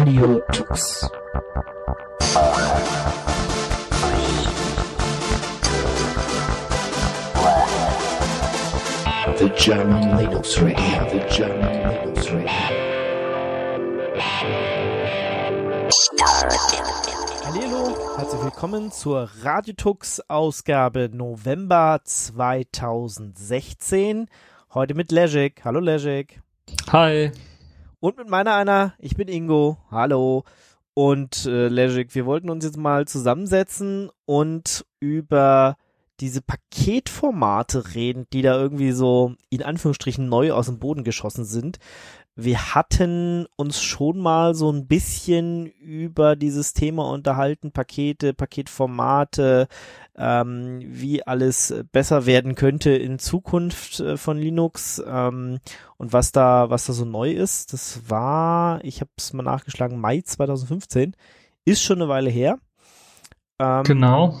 Radio Tux. The German Linux Radio, the German Linux Radio. Hallo, herzlich willkommen zur Radiotux Ausgabe November 2016. Heute mit Legic. Hallo Legic. Hi. Und mit meiner einer, ich bin Ingo. Hallo. Und äh, Legic, wir wollten uns jetzt mal zusammensetzen und über diese Paketformate reden, die da irgendwie so in Anführungsstrichen neu aus dem Boden geschossen sind. Wir hatten uns schon mal so ein bisschen über dieses Thema unterhalten, Pakete, Paketformate, ähm, wie alles besser werden könnte in Zukunft äh, von Linux ähm, und was da, was da so neu ist. Das war, ich habe es mal nachgeschlagen, Mai 2015, ist schon eine Weile her. Ähm, genau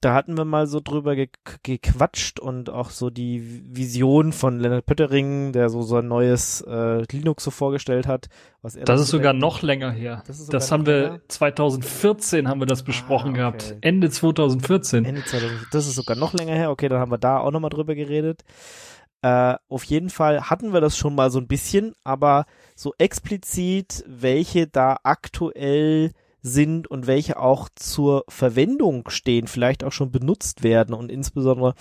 da hatten wir mal so drüber ge gequatscht und auch so die Vision von Leonard Pöttering, der so sein neues äh, Linux so vorgestellt hat. Was er das ist sogar denkt. noch länger her. Das, das haben wir länger? 2014 haben wir das besprochen ah, okay. gehabt. Ende 2014. Ende 2014. Das ist sogar noch länger her. Okay, dann haben wir da auch nochmal drüber geredet. Äh, auf jeden Fall hatten wir das schon mal so ein bisschen, aber so explizit, welche da aktuell sind und welche auch zur Verwendung stehen, vielleicht auch schon benutzt werden und insbesondere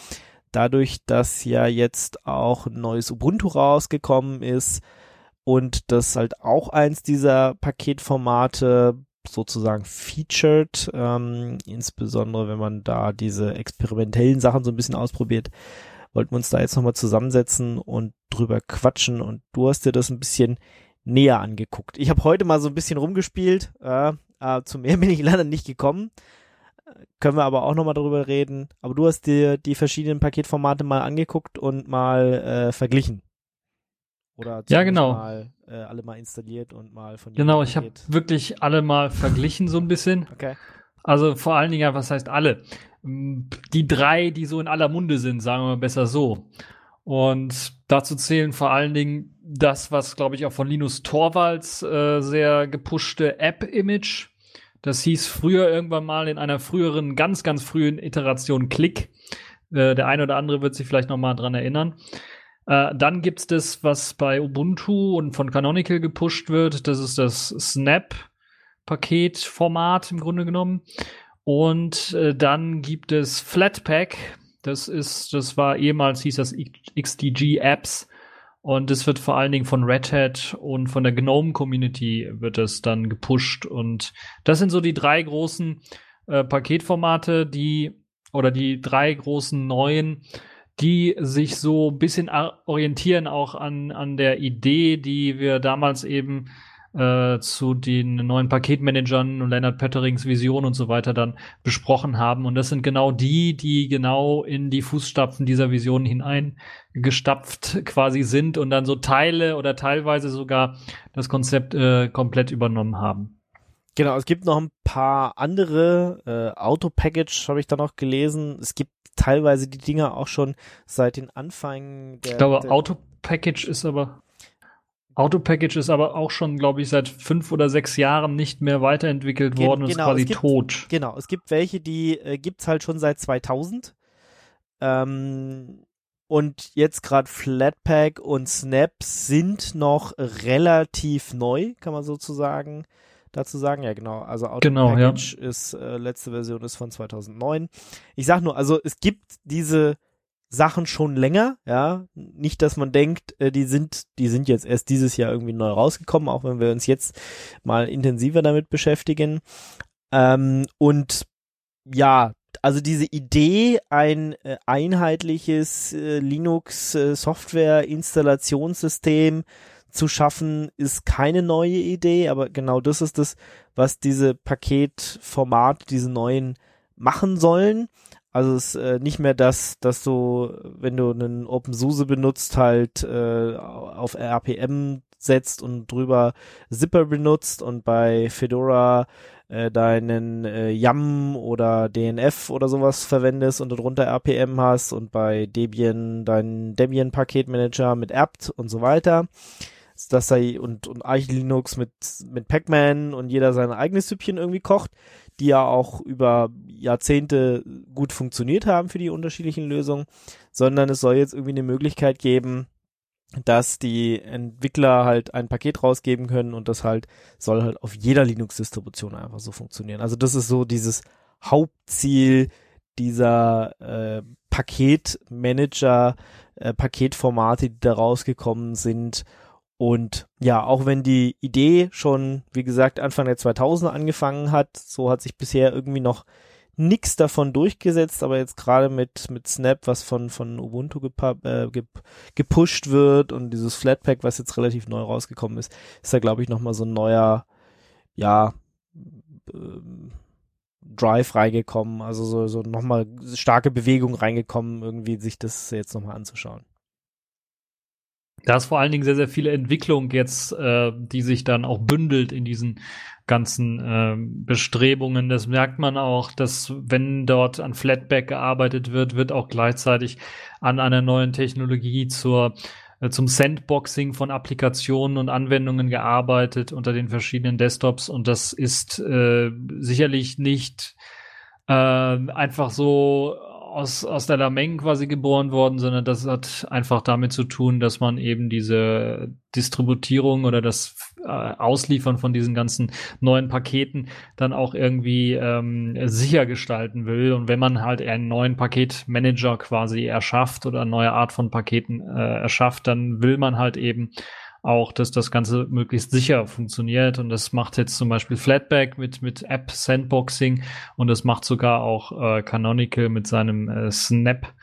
dadurch, dass ja jetzt auch ein neues Ubuntu rausgekommen ist und das halt auch eins dieser Paketformate sozusagen featured, ähm, insbesondere wenn man da diese experimentellen Sachen so ein bisschen ausprobiert, wollten wir uns da jetzt nochmal zusammensetzen und drüber quatschen und du hast dir das ein bisschen näher angeguckt. Ich habe heute mal so ein bisschen rumgespielt, äh, äh, zu mehr bin ich leider nicht gekommen. Können wir aber auch nochmal darüber reden. Aber du hast dir die verschiedenen Paketformate mal angeguckt und mal äh, verglichen. Oder ja, genau. mal äh, alle mal installiert und mal von Genau, ich habe wirklich alle mal verglichen so ein bisschen. Okay. Also vor allen Dingen, was heißt alle? Die drei, die so in aller Munde sind, sagen wir mal besser so. Und dazu zählen vor allen Dingen das, was, glaube ich, auch von Linus Torvalds äh, sehr gepushte App-Image. Das hieß früher irgendwann mal in einer früheren, ganz, ganz frühen Iteration Click. Äh, der eine oder andere wird sich vielleicht noch mal dran erinnern. Äh, dann gibt's das, was bei Ubuntu und von Canonical gepusht wird. Das ist das Snap-Paketformat im Grunde genommen. Und äh, dann gibt es Flatpak. Das ist, das war ehemals hieß das XDG Apps. Und es wird vor allen Dingen von Red Hat und von der GNOME Community wird es dann gepusht. Und das sind so die drei großen äh, Paketformate, die oder die drei großen neuen, die sich so ein bisschen orientieren auch an, an der Idee, die wir damals eben äh, zu den neuen Paketmanagern und Leonard Pötterings Vision und so weiter dann besprochen haben. Und das sind genau die, die genau in die Fußstapfen dieser Vision hineingestapft quasi sind und dann so Teile oder teilweise sogar das Konzept äh, komplett übernommen haben. Genau, es gibt noch ein paar andere. Äh, Auto-Package habe ich da noch gelesen. Es gibt teilweise die Dinger auch schon seit den Anfängen der. Ich glaube, Auto-Package ist aber Autopackage ist aber auch schon, glaube ich, seit fünf oder sechs Jahren nicht mehr weiterentwickelt Gen worden und genau, ist quasi gibt, tot. Genau, es gibt welche, die äh, gibt's halt schon seit 2000. Ähm, und jetzt gerade Flatpak und Snap sind noch relativ neu, kann man sozusagen dazu sagen. Ja, genau. Also Autopackage genau, ja. ist äh, letzte Version ist von 2009. Ich sag nur, also es gibt diese Sachen schon länger, ja. Nicht, dass man denkt, äh, die sind, die sind jetzt erst dieses Jahr irgendwie neu rausgekommen, auch wenn wir uns jetzt mal intensiver damit beschäftigen. Ähm, und ja, also diese Idee, ein äh, einheitliches äh, Linux äh, Software Installationssystem zu schaffen, ist keine neue Idee, aber genau das ist das, was diese Paketformate, diese neuen machen sollen. Also es ist äh, nicht mehr das, dass du, wenn du einen OpenSUSE benutzt, halt äh, auf RPM setzt und drüber Zipper benutzt und bei Fedora äh, deinen äh, YAM oder DNF oder sowas verwendest und darunter RPM hast und bei Debian deinen Debian Paketmanager mit apt und so weiter, dass er und, und Arch Linux mit, mit Pac-Man und jeder sein eigenes Süppchen irgendwie kocht, die ja auch über Jahrzehnte gut funktioniert haben für die unterschiedlichen Lösungen, sondern es soll jetzt irgendwie eine Möglichkeit geben, dass die Entwickler halt ein Paket rausgeben können und das halt soll halt auf jeder Linux-Distribution einfach so funktionieren. Also das ist so dieses Hauptziel dieser äh, Paketmanager, äh, Paketformate, die da rausgekommen sind. Und ja, auch wenn die Idee schon, wie gesagt, Anfang der 2000er angefangen hat, so hat sich bisher irgendwie noch nichts davon durchgesetzt, aber jetzt gerade mit, mit Snap, was von, von Ubuntu äh, gep gepusht wird und dieses Flatpak, was jetzt relativ neu rausgekommen ist, ist da, glaube ich, nochmal so ein neuer, ja, ähm, Drive reingekommen, also so, so nochmal starke Bewegung reingekommen, irgendwie sich das jetzt nochmal anzuschauen. Da ist vor allen Dingen sehr, sehr viele Entwicklung jetzt, äh, die sich dann auch bündelt in diesen ganzen äh, Bestrebungen. Das merkt man auch, dass wenn dort an Flatback gearbeitet wird, wird auch gleichzeitig an einer neuen Technologie zur äh, zum Sandboxing von Applikationen und Anwendungen gearbeitet unter den verschiedenen Desktops und das ist äh, sicherlich nicht äh, einfach so aus, aus der Lameng quasi geboren worden, sondern das hat einfach damit zu tun, dass man eben diese Distributierung oder das äh, Ausliefern von diesen ganzen neuen Paketen dann auch irgendwie ähm, sicher gestalten will. Und wenn man halt einen neuen Paketmanager quasi erschafft oder eine neue Art von Paketen äh, erschafft, dann will man halt eben auch, dass das Ganze möglichst sicher funktioniert. Und das macht jetzt zum Beispiel Flatback mit, mit App Sandboxing und das macht sogar auch äh, Canonical mit seinem äh, Snap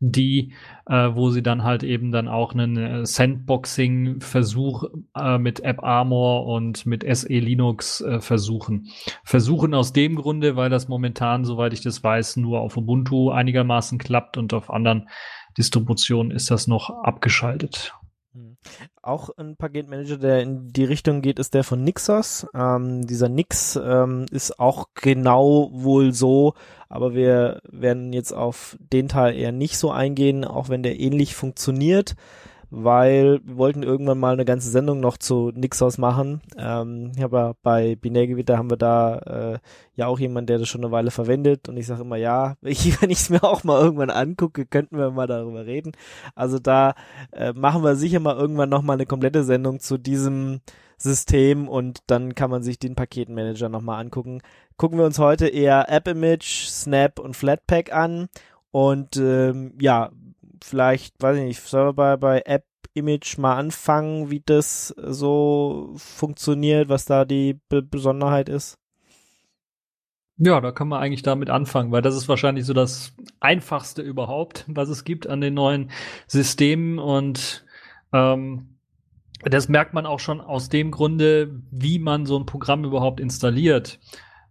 die, äh, wo sie dann halt eben dann auch einen äh, Sandboxing-Versuch äh, mit App Armor und mit SE Linux äh, versuchen. Versuchen aus dem Grunde, weil das momentan, soweit ich das weiß, nur auf Ubuntu einigermaßen klappt und auf anderen Distributionen ist das noch abgeschaltet. Auch ein Paketmanager, der in die Richtung geht, ist der von Nixos. Ähm, dieser Nix ähm, ist auch genau wohl so, aber wir werden jetzt auf den Teil eher nicht so eingehen, auch wenn der ähnlich funktioniert weil wir wollten irgendwann mal eine ganze Sendung noch zu Nixos machen. Ähm, aber bei Binärgewitter haben wir da äh, ja auch jemanden, der das schon eine Weile verwendet und ich sage immer, ja, ich, wenn ich es mir auch mal irgendwann angucke, könnten wir mal darüber reden. Also da äh, machen wir sicher mal irgendwann noch mal eine komplette Sendung zu diesem System und dann kann man sich den Paketenmanager noch mal angucken. Gucken wir uns heute eher AppImage, Snap und Flatpak an und ähm, ja, vielleicht, weiß ich nicht, sollen wir bei, bei App Image mal anfangen, wie das so funktioniert, was da die Be Besonderheit ist? Ja, da kann man eigentlich damit anfangen, weil das ist wahrscheinlich so das einfachste überhaupt, was es gibt an den neuen Systemen und ähm, das merkt man auch schon aus dem Grunde, wie man so ein Programm überhaupt installiert.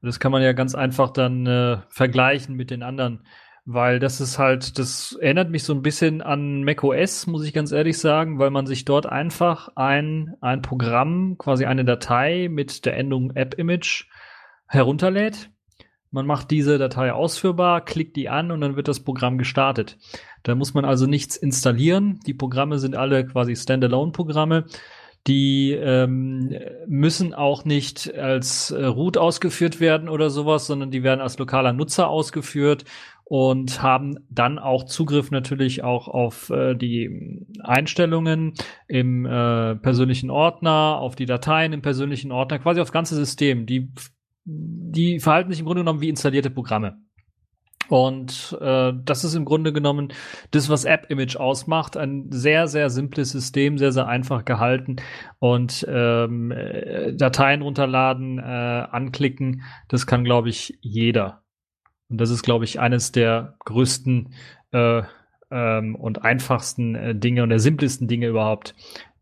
Das kann man ja ganz einfach dann äh, vergleichen mit den anderen weil das ist halt, das erinnert mich so ein bisschen an macOS, muss ich ganz ehrlich sagen, weil man sich dort einfach ein, ein Programm, quasi eine Datei mit der Endung AppImage herunterlädt. Man macht diese Datei ausführbar, klickt die an und dann wird das Programm gestartet. Da muss man also nichts installieren. Die Programme sind alle quasi Standalone-Programme. Die ähm, müssen auch nicht als äh, Root ausgeführt werden oder sowas, sondern die werden als lokaler Nutzer ausgeführt und haben dann auch Zugriff natürlich auch auf äh, die Einstellungen im äh, persönlichen Ordner, auf die Dateien im persönlichen Ordner, quasi aufs ganze System. Die, die verhalten sich im Grunde genommen wie installierte Programme. Und äh, das ist im Grunde genommen das, was App-Image ausmacht. Ein sehr, sehr simples System, sehr, sehr einfach gehalten. Und ähm, äh, Dateien runterladen, äh, anklicken, das kann, glaube ich, jeder. Und das ist, glaube ich, eines der größten äh, ähm, und einfachsten äh, Dinge und der simplesten Dinge überhaupt,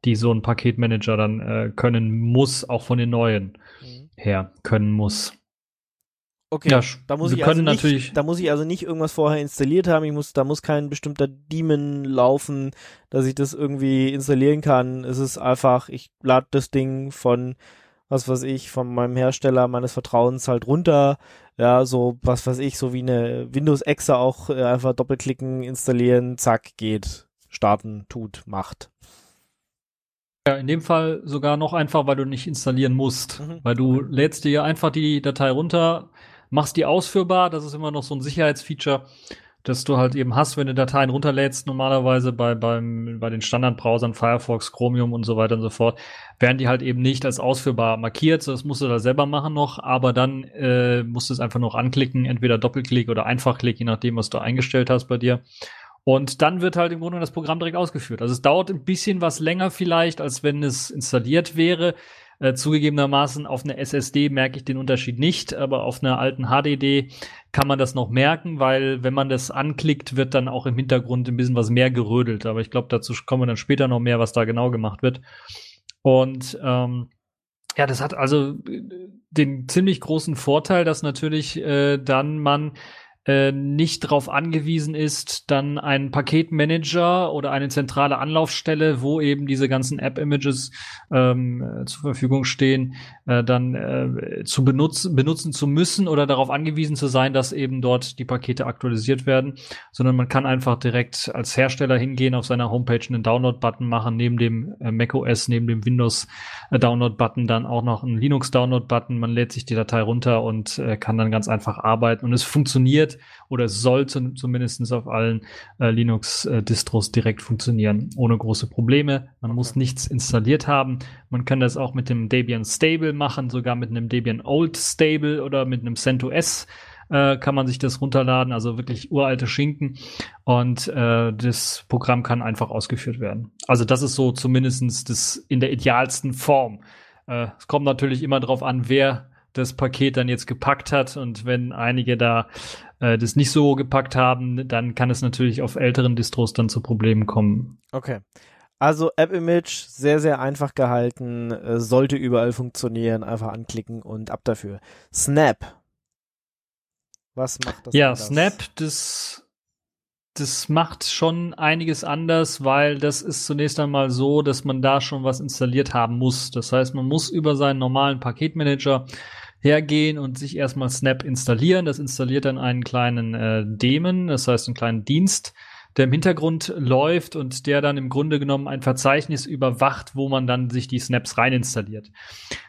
die so ein Paketmanager dann äh, können muss, auch von den neuen mhm. her können muss. Okay, ja, da muss ich also nicht, da muss ich also nicht irgendwas vorher installiert haben. Ich muss, da muss kein bestimmter Daemon laufen, dass ich das irgendwie installieren kann. Es ist einfach, ich lade das Ding von was weiß ich, von meinem Hersteller meines Vertrauens halt runter. Ja, so, was weiß ich, so wie eine Windows-Exe auch äh, einfach doppelklicken, installieren, zack, geht. Starten, tut, macht. Ja, in dem Fall sogar noch einfach, weil du nicht installieren musst. Mhm. Weil du lädst dir einfach die Datei runter, machst die ausführbar, das ist immer noch so ein Sicherheitsfeature, dass du halt eben hast, wenn du Dateien runterlädst, normalerweise bei, beim, bei den Standardbrowsern, Firefox, Chromium und so weiter und so fort, werden die halt eben nicht als ausführbar markiert. So, das musst du da selber machen noch, aber dann äh, musst du es einfach noch anklicken, entweder Doppelklick oder Einfachklick, je nachdem, was du eingestellt hast bei dir. Und dann wird halt im Grunde das Programm direkt ausgeführt. Also es dauert ein bisschen was länger vielleicht, als wenn es installiert wäre. Äh, zugegebenermaßen auf einer SSD merke ich den Unterschied nicht, aber auf einer alten HDD kann man das noch merken, weil wenn man das anklickt, wird dann auch im Hintergrund ein bisschen was mehr gerödelt. Aber ich glaube, dazu kommen wir dann später noch mehr, was da genau gemacht wird. Und ähm, ja, das hat also äh, den ziemlich großen Vorteil, dass natürlich äh, dann man äh, nicht darauf angewiesen ist, dann einen Paketmanager oder eine zentrale Anlaufstelle, wo eben diese ganzen App-Images ähm, äh, zur Verfügung stehen, äh, dann äh, zu benutzen, benutzen zu müssen oder darauf angewiesen zu sein, dass eben dort die Pakete aktualisiert werden, sondern man kann einfach direkt als Hersteller hingehen, auf seiner Homepage einen Download-Button machen, neben dem äh, macOS, neben dem Windows-Download-Button dann auch noch einen Linux-Download-Button. Man lädt sich die Datei runter und äh, kann dann ganz einfach arbeiten und es funktioniert oder es soll zum, zumindest auf allen äh, Linux-Distros direkt funktionieren, ohne große Probleme. Man muss nichts installiert haben. Man kann das auch mit dem Debian Stable machen, sogar mit einem Debian Old Stable oder mit einem CentOS äh, kann man sich das runterladen, also wirklich uralte Schinken. Und äh, das Programm kann einfach ausgeführt werden. Also das ist so zumindestens das in der idealsten Form. Äh, es kommt natürlich immer darauf an, wer das Paket dann jetzt gepackt hat. Und wenn einige da äh, das nicht so gepackt haben, dann kann es natürlich auf älteren Distros dann zu Problemen kommen. Okay. Also App-Image sehr, sehr einfach gehalten, äh, sollte überall funktionieren, einfach anklicken und ab dafür. Snap. Was macht das? Ja, anders? Snap, das, das macht schon einiges anders, weil das ist zunächst einmal so, dass man da schon was installiert haben muss. Das heißt, man muss über seinen normalen Paketmanager hergehen und sich erstmal Snap installieren. Das installiert dann einen kleinen äh, Daemon, das heißt einen kleinen Dienst, der im Hintergrund läuft und der dann im Grunde genommen ein Verzeichnis überwacht, wo man dann sich die Snaps rein installiert.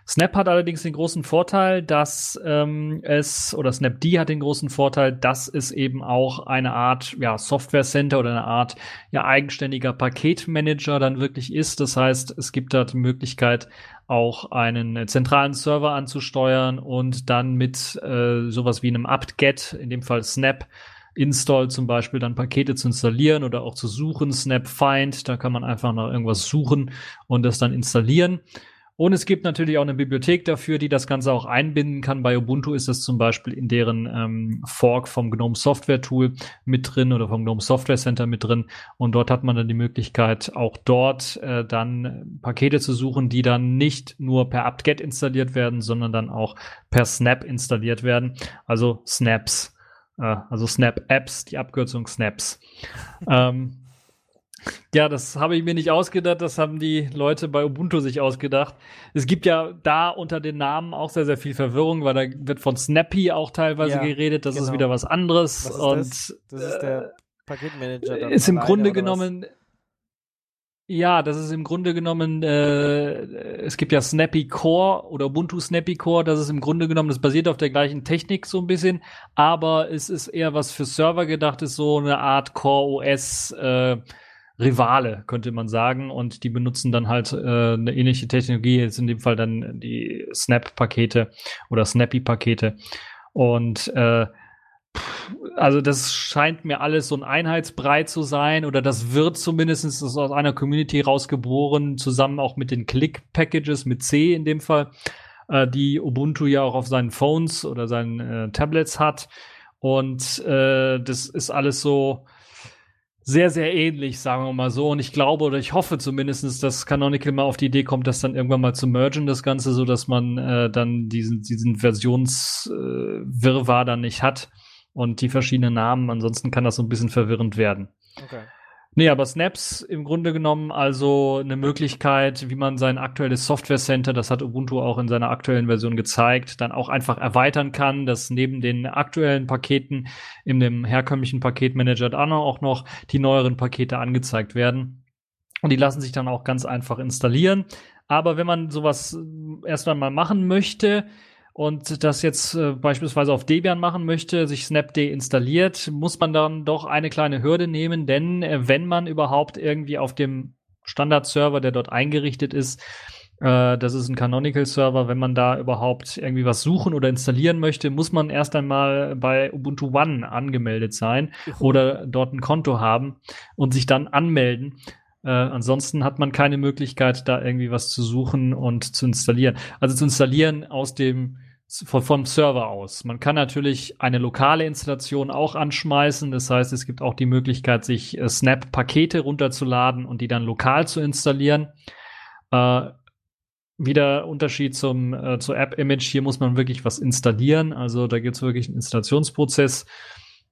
Snap hat allerdings den großen Vorteil, dass ähm, es, oder Snapd hat den großen Vorteil, dass es eben auch eine Art ja, Software Center oder eine Art ja, eigenständiger Paketmanager dann wirklich ist. Das heißt, es gibt da die Möglichkeit, auch einen zentralen Server anzusteuern und dann mit äh, sowas wie einem apt-get, in dem Fall Snap, Install zum Beispiel dann Pakete zu installieren oder auch zu suchen, Snap Find, da kann man einfach nach irgendwas suchen und das dann installieren. Und es gibt natürlich auch eine Bibliothek dafür, die das Ganze auch einbinden kann. Bei Ubuntu ist das zum Beispiel in deren ähm, Fork vom GNOME Software Tool mit drin oder vom GNOME Software Center mit drin. Und dort hat man dann die Möglichkeit, auch dort äh, dann Pakete zu suchen, die dann nicht nur per apt-get installiert werden, sondern dann auch per Snap installiert werden. Also Snaps. Äh, also Snap-Apps, die Abkürzung Snaps. ähm, ja, das habe ich mir nicht ausgedacht, das haben die Leute bei Ubuntu sich ausgedacht. Es gibt ja da unter den Namen auch sehr, sehr viel Verwirrung, weil da wird von Snappy auch teilweise Ja, geredet, das genau. ist wieder was anderes. Was und das? Das ist der Paketmanager. dann ist im Grunde oder was? Ja, das ist im Grunde genommen, äh, es gibt ja Snappy Core oder Ubuntu Snappy Core, das ist im Grunde genommen, das basiert auf der gleichen Technik so ein bisschen, aber es ist eher was für Server gedacht, ist so eine Art Core OS äh, Rivale, könnte man sagen, und die benutzen dann halt äh, eine ähnliche Technologie, jetzt in dem Fall dann die Snap-Pakete oder Snappy-Pakete. Und äh, also das scheint mir alles so ein Einheitsbrei zu sein oder das wird zumindest aus einer Community rausgeboren, zusammen auch mit den Click-Packages, mit C in dem Fall, äh, die Ubuntu ja auch auf seinen Phones oder seinen äh, Tablets hat. Und äh, das ist alles so sehr, sehr ähnlich, sagen wir mal so. Und ich glaube oder ich hoffe zumindestens, dass Canonical mal auf die Idee kommt, das dann irgendwann mal zu mergen, das Ganze, so dass man äh, dann diesen, diesen Versionswirrwarr äh, Wirrwarr dann nicht hat und die verschiedenen Namen. Ansonsten kann das so ein bisschen verwirrend werden. Okay. Nee, aber Snaps im Grunde genommen also eine Möglichkeit, wie man sein aktuelles Software Center, das hat Ubuntu auch in seiner aktuellen Version gezeigt, dann auch einfach erweitern kann, dass neben den aktuellen Paketen in dem herkömmlichen Paketmanager dann auch noch die neueren Pakete angezeigt werden. Und die lassen sich dann auch ganz einfach installieren. Aber wenn man sowas äh, erst einmal machen möchte, und das jetzt äh, beispielsweise auf Debian machen möchte, sich Snapd installiert, muss man dann doch eine kleine Hürde nehmen, denn äh, wenn man überhaupt irgendwie auf dem Standard-Server, der dort eingerichtet ist, äh, das ist ein Canonical-Server, wenn man da überhaupt irgendwie was suchen oder installieren möchte, muss man erst einmal bei Ubuntu One angemeldet sein oder dort ein Konto haben und sich dann anmelden. Äh, ansonsten hat man keine Möglichkeit, da irgendwie was zu suchen und zu installieren. Also zu installieren aus dem vom Server aus. Man kann natürlich eine lokale Installation auch anschmeißen. Das heißt, es gibt auch die Möglichkeit, sich äh, Snap-Pakete runterzuladen und die dann lokal zu installieren. Äh, wieder Unterschied zum äh, zur App-Image. Hier muss man wirklich was installieren. Also da gibt es wirklich einen Installationsprozess.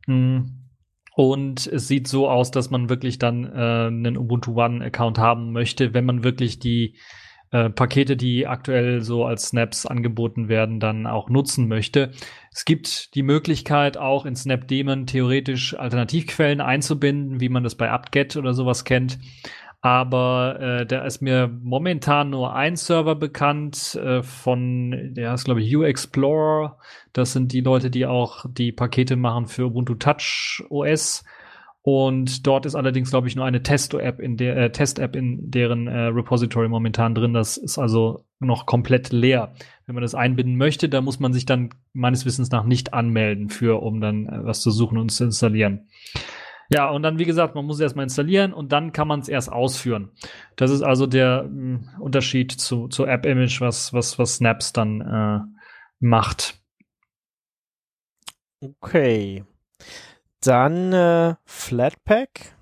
Hm. Und es sieht so aus, dass man wirklich dann äh, einen Ubuntu One-Account haben möchte, wenn man wirklich die äh, Pakete, die aktuell so als Snaps angeboten werden, dann auch nutzen möchte. Es gibt die Möglichkeit, auch in Snapdaemon theoretisch Alternativquellen einzubinden, wie man das bei UpGet oder sowas kennt. Aber äh, da ist mir momentan nur ein Server bekannt äh, von, der ist glaube ich U-Explorer. Das sind die Leute, die auch die Pakete machen für Ubuntu Touch OS. Und dort ist allerdings, glaube ich, nur eine Test-App in der äh, Test-App in deren äh, Repository momentan drin. Das ist also noch komplett leer. Wenn man das einbinden möchte, da muss man sich dann meines Wissens nach nicht anmelden für, um dann äh, was zu suchen und zu installieren. Ja, und dann, wie gesagt, man muss es erstmal installieren und dann kann man es erst ausführen. Das ist also der mh, hm, Unterschied zu, zu App-Image, was, was, was Snaps dann äh, macht. Okay. Dann äh, Flatpak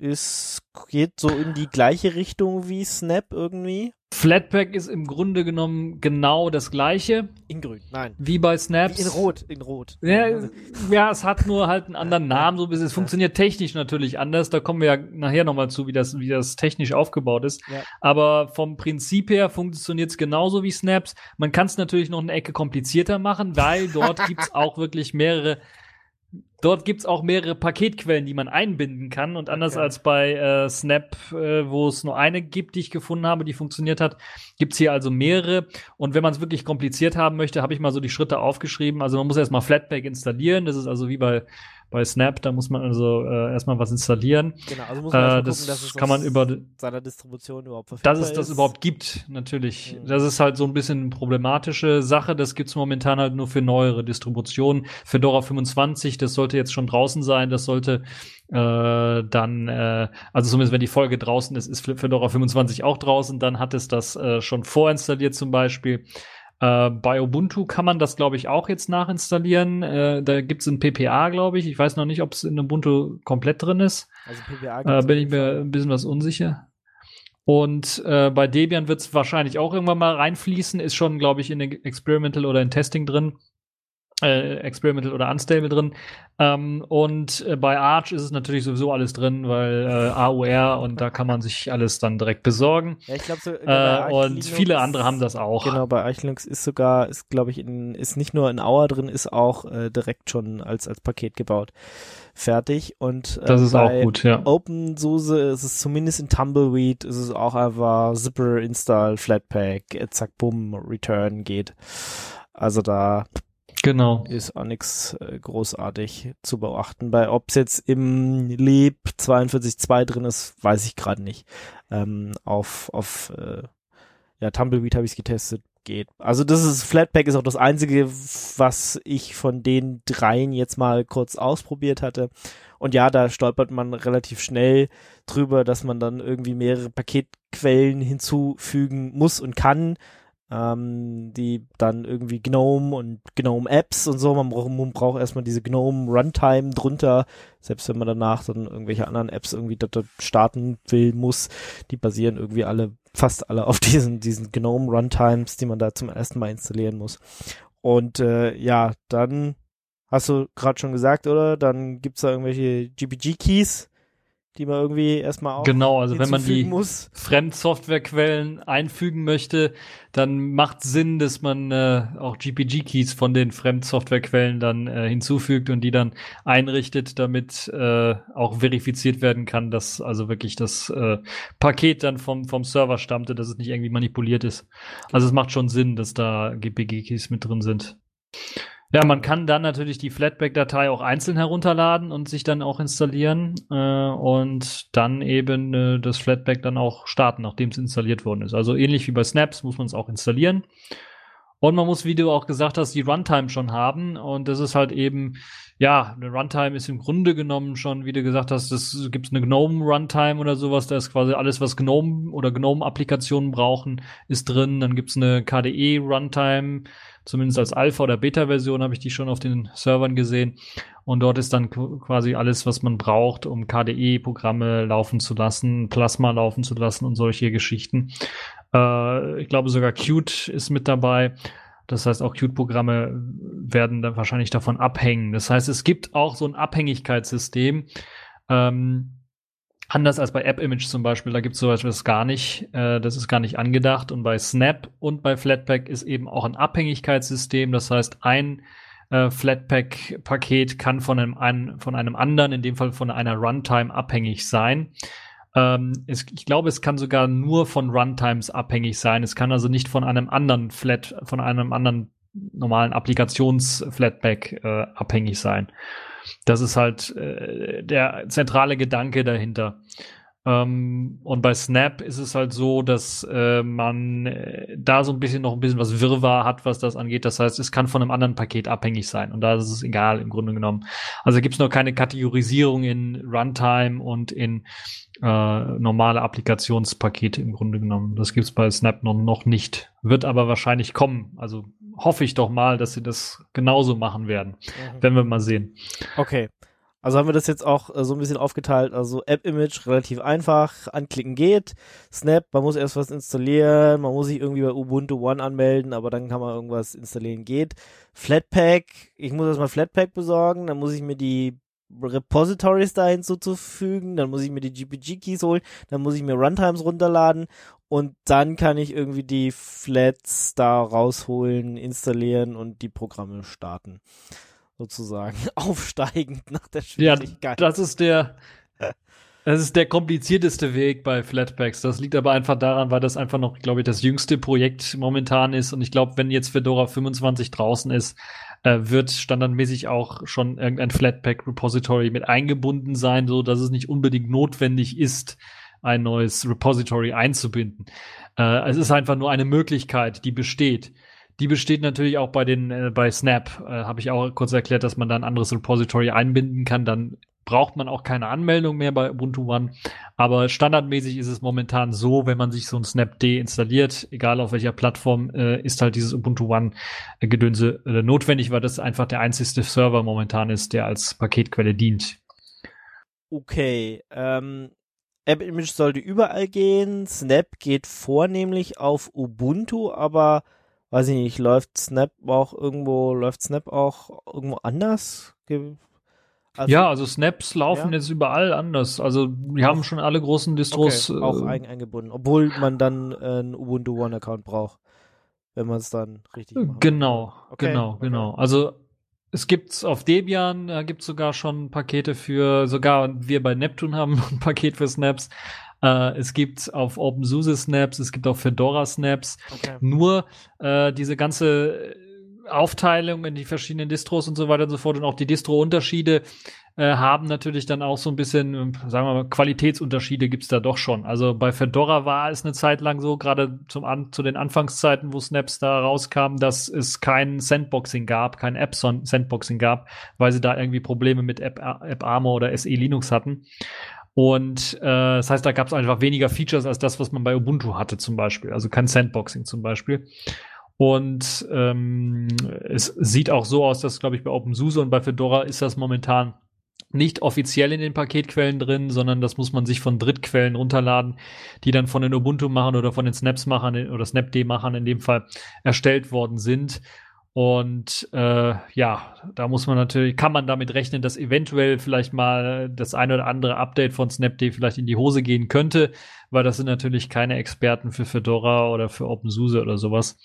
ist, geht so in die gleiche Richtung wie Snap irgendwie. Flatpak ist im Grunde genommen genau das gleiche. In grün, nein. Wie bei Snaps. Wie in rot, in rot. Ja, ja, es hat nur halt einen anderen Namen, so bis es funktioniert technisch natürlich anders. Da kommen wir ja nachher nochmal zu, wie das, wie das technisch aufgebaut ist. Ja. Aber vom Prinzip her funktioniert es genauso wie Snaps. Man kann es natürlich noch eine Ecke komplizierter machen, weil dort gibt es auch wirklich mehrere Dort gibt's auch mehrere Paketquellen, die man einbinden kann. Und anders okay. als bei äh, Snap, äh, wo es nur eine gibt, die ich gefunden habe, die funktioniert hat, gibt's hier also mehrere. Und wenn man es wirklich kompliziert haben möchte, habe ich mal so die Schritte aufgeschrieben. Also man muss erstmal Flatpak installieren. Das ist also wie bei bei Snap, da muss man also äh, erstmal was installieren. Genau, also muss man äh, das gucken, dass es kann man über seiner Distribution überhaupt verfügbar Dass es das überhaupt gibt, natürlich. Mhm. Das ist halt so ein bisschen eine problematische Sache. Das gibt's momentan halt nur für neuere Distributionen. Fedora 25, das sollte jetzt schon draußen sein. Das sollte äh, dann, äh, also zumindest wenn die Folge draußen ist, ist Fedora 25 auch draußen. Dann hat es das äh, schon vorinstalliert zum Beispiel. Äh, bei Ubuntu kann man das, glaube ich, auch jetzt nachinstallieren. Äh, da gibt es ein PPA, glaube ich. Ich weiß noch nicht, ob es in Ubuntu komplett drin ist. Also PPA äh, bin ich mir ein bisschen was unsicher. Und äh, bei Debian wird es wahrscheinlich auch irgendwann mal reinfließen. Ist schon, glaube ich, in Experimental oder in Testing drin äh, Experimental oder Unstable drin. Ähm, und äh, bei Arch ist es natürlich sowieso alles drin, weil äh, AUR und da kann man sich alles dann direkt besorgen. Ja, ich glaube so. Äh, und Linux, viele andere haben das auch. Genau, bei Arch Linux ist sogar, ist glaube ich, in, ist nicht nur in Auer drin, ist auch äh, direkt schon als als Paket gebaut fertig und äh, das ist auch gut, ja. OpenSUSE ist es zumindest in Tumbleweed ist es auch einfach Zipper Install Flatpak zack bumm Return geht. Also da Genau. Ist auch nichts äh, großartig zu beachten. Bei ob es jetzt im Leb 42.2 drin ist, weiß ich gerade nicht. Ähm, auf auf äh, ja, Tumbleweed habe ich es getestet, geht. Also das ist Flatpak ist auch das einzige, was ich von den dreien jetzt mal kurz ausprobiert hatte. Und ja, da stolpert man relativ schnell drüber, dass man dann irgendwie mehrere Paketquellen hinzufügen muss und kann ähm, die dann irgendwie GNOME und GNOME Apps und so. Man braucht, man braucht erstmal diese GNOME Runtime drunter, selbst wenn man danach dann irgendwelche anderen Apps irgendwie starten will, muss. Die basieren irgendwie alle, fast alle auf diesen, diesen GNOME Runtimes, die man da zum ersten Mal installieren muss. Und äh, ja, dann hast du gerade schon gesagt, oder? Dann gibt's da irgendwelche GPG-Keys, die man irgendwie erstmal auch Genau, also wenn man die muss. Fremdsoftwarequellen einfügen möchte, dann macht Sinn, dass man äh, auch GPG-Keys von den Fremdsoftwarequellen dann äh, hinzufügt und die dann einrichtet, damit äh, auch verifiziert werden kann, dass also wirklich das äh, Paket dann vom, vom Server stammte, dass es nicht irgendwie manipuliert ist. Also es macht schon Sinn, dass da GPG-Keys mit drin sind. Ja, man kann dann natürlich die Flatpak-Datei auch einzeln herunterladen und sich dann auch installieren äh, und dann eben äh, das Flatpak dann auch starten, nachdem es installiert worden ist. Also ähnlich wie bei Snaps muss man es auch installieren. Und man muss, wie du auch gesagt hast, die Runtime schon haben. Und das ist halt eben, ja, eine Runtime ist im Grunde genommen schon, wie du gesagt hast, das gibt eine GNOME-Runtime oder sowas. Da ist quasi alles, was GNOME oder GNOME-Applikationen brauchen, ist drin. Dann gibt's eine KDE-Runtime Zumindest als Alpha- oder Beta-Version habe ich die schon auf den Servern gesehen. Und dort ist dann quasi alles, was man braucht, um KDE-Programme laufen zu lassen, Plasma laufen zu lassen und solche Geschichten. Äh, ich glaube sogar Qt ist mit dabei. Das heißt, auch Qt-Programme werden dann wahrscheinlich davon abhängen. Das heißt, es gibt auch so ein Abhängigkeitssystem. Ähm, Anders als bei AppImage zum Beispiel, da gibt es etwas gar nicht. Äh, das ist gar nicht angedacht. Und bei Snap und bei Flatpak ist eben auch ein Abhängigkeitssystem. Das heißt, ein äh, Flatpak-Paket kann von einem, ein, von einem anderen, in dem Fall von einer Runtime, abhängig sein. Ähm, es, ich glaube, es kann sogar nur von Runtimes abhängig sein. Es kann also nicht von einem anderen Flat, von einem anderen normalen Applikations-Flatpak äh, abhängig sein. Das ist halt äh, der zentrale Gedanke dahinter. Ähm, und bei Snap ist es halt so, dass äh, man äh, da so ein bisschen noch ein bisschen was Wirrwarr hat, was das angeht. Das heißt, es kann von einem anderen Paket abhängig sein. Und da ist es egal im Grunde genommen. Also gibt es noch keine Kategorisierung in Runtime und in äh, normale Applikationspakete im Grunde genommen. Das gibt es bei Snap noch, nicht. Wird aber wahrscheinlich kommen. Also hoffe ich doch mal, dass sie das genauso machen werden. Mhm. Werden wir mal sehen. Okay. Also haben wir das jetzt auch äh, so ein bisschen aufgeteilt. Also App-Image relativ einfach, anklicken geht. Snap, man muss erst was installieren, man muss sich irgendwie bei Ubuntu One anmelden, aber dann kann man irgendwas installieren, geht. Flatpak, ich muss erstmal Flatpak besorgen, dann muss ich mir die Repositories da hinzuzufügen, dann muss ich mir die GPG-Keys holen, dann muss ich mir Runtimes runterladen und dann kann ich irgendwie die Flats da rausholen, installieren und die Programme starten. Sozusagen aufsteigend nach der Schwierigkeit. Ja, das ist der, das ist der komplizierteste Weg bei Flatpaks. Das liegt aber einfach daran, weil das einfach noch, glaube ich, das jüngste Projekt momentan ist. Und ich glaube, wenn jetzt Fedora 25 draußen ist, äh, wird standardmäßig auch schon irgendein Flatpak Repository mit eingebunden sein, so dass es nicht unbedingt notwendig ist, ein neues Repository einzubinden. Äh, es ist einfach nur eine Möglichkeit, die besteht. Die besteht natürlich auch bei den äh, bei Snap. Äh, Habe ich auch kurz erklärt, dass man da ein anderes Repository einbinden kann. Dann braucht man auch keine Anmeldung mehr bei Ubuntu One. Aber standardmäßig ist es momentan so, wenn man sich so ein Snapd installiert, egal auf welcher Plattform, äh, ist halt dieses Ubuntu One äh, Gedönse äh, notwendig, weil das einfach der einzigste Server momentan ist, der als Paketquelle dient. Okay, ähm, App Image sollte überall gehen. Snap geht vornehmlich auf Ubuntu, aber weiß ich nicht, läuft Snap auch irgendwo, läuft Snap auch irgendwo anders? Also, ja, also Snaps laufen ja? jetzt überall anders. Also wir haben schon alle großen Distros okay, auch äh, eigen eingebunden, obwohl man dann äh, einen Ubuntu One Account braucht, wenn man es dann richtig macht. Genau, okay, genau, okay. genau. Also es gibt's auf Debian, da gibt's sogar schon Pakete für, sogar wir bei Neptune haben ein Paket für Snaps. Äh, es gibt auf OpenSUSE Snaps, es gibt auch Fedora Snaps. Okay. Nur äh, diese ganze Aufteilung in die verschiedenen Distros und so weiter und so fort und auch die Distro-Unterschiede äh, haben natürlich dann auch so ein bisschen, sagen wir mal, Qualitätsunterschiede gibt's da doch schon. Also bei Fedora war es eine Zeit lang so, gerade An zu den Anfangszeiten, wo Snaps da rauskamen, dass es kein Sandboxing gab, kein App-Sandboxing gab, weil sie da irgendwie Probleme mit App, App Armor oder SE Linux hatten. Und äh, das heißt, da gab es einfach weniger Features als das, was man bei Ubuntu hatte zum Beispiel. Also kein Sandboxing zum Beispiel. Und ähm, es sieht auch so aus, dass, glaube ich, bei OpenSUSE und bei Fedora ist das momentan nicht offiziell in den Paketquellen drin, sondern das muss man sich von Drittquellen runterladen, die dann von den Ubuntu-Machern oder von den Snaps-Machern oder Snapd-Machern in dem Fall erstellt worden sind. Und äh, ja, da muss man natürlich, kann man damit rechnen, dass eventuell vielleicht mal das eine oder andere Update von Snapd vielleicht in die Hose gehen könnte, weil das sind natürlich keine Experten für Fedora oder für OpenSUSE oder sowas.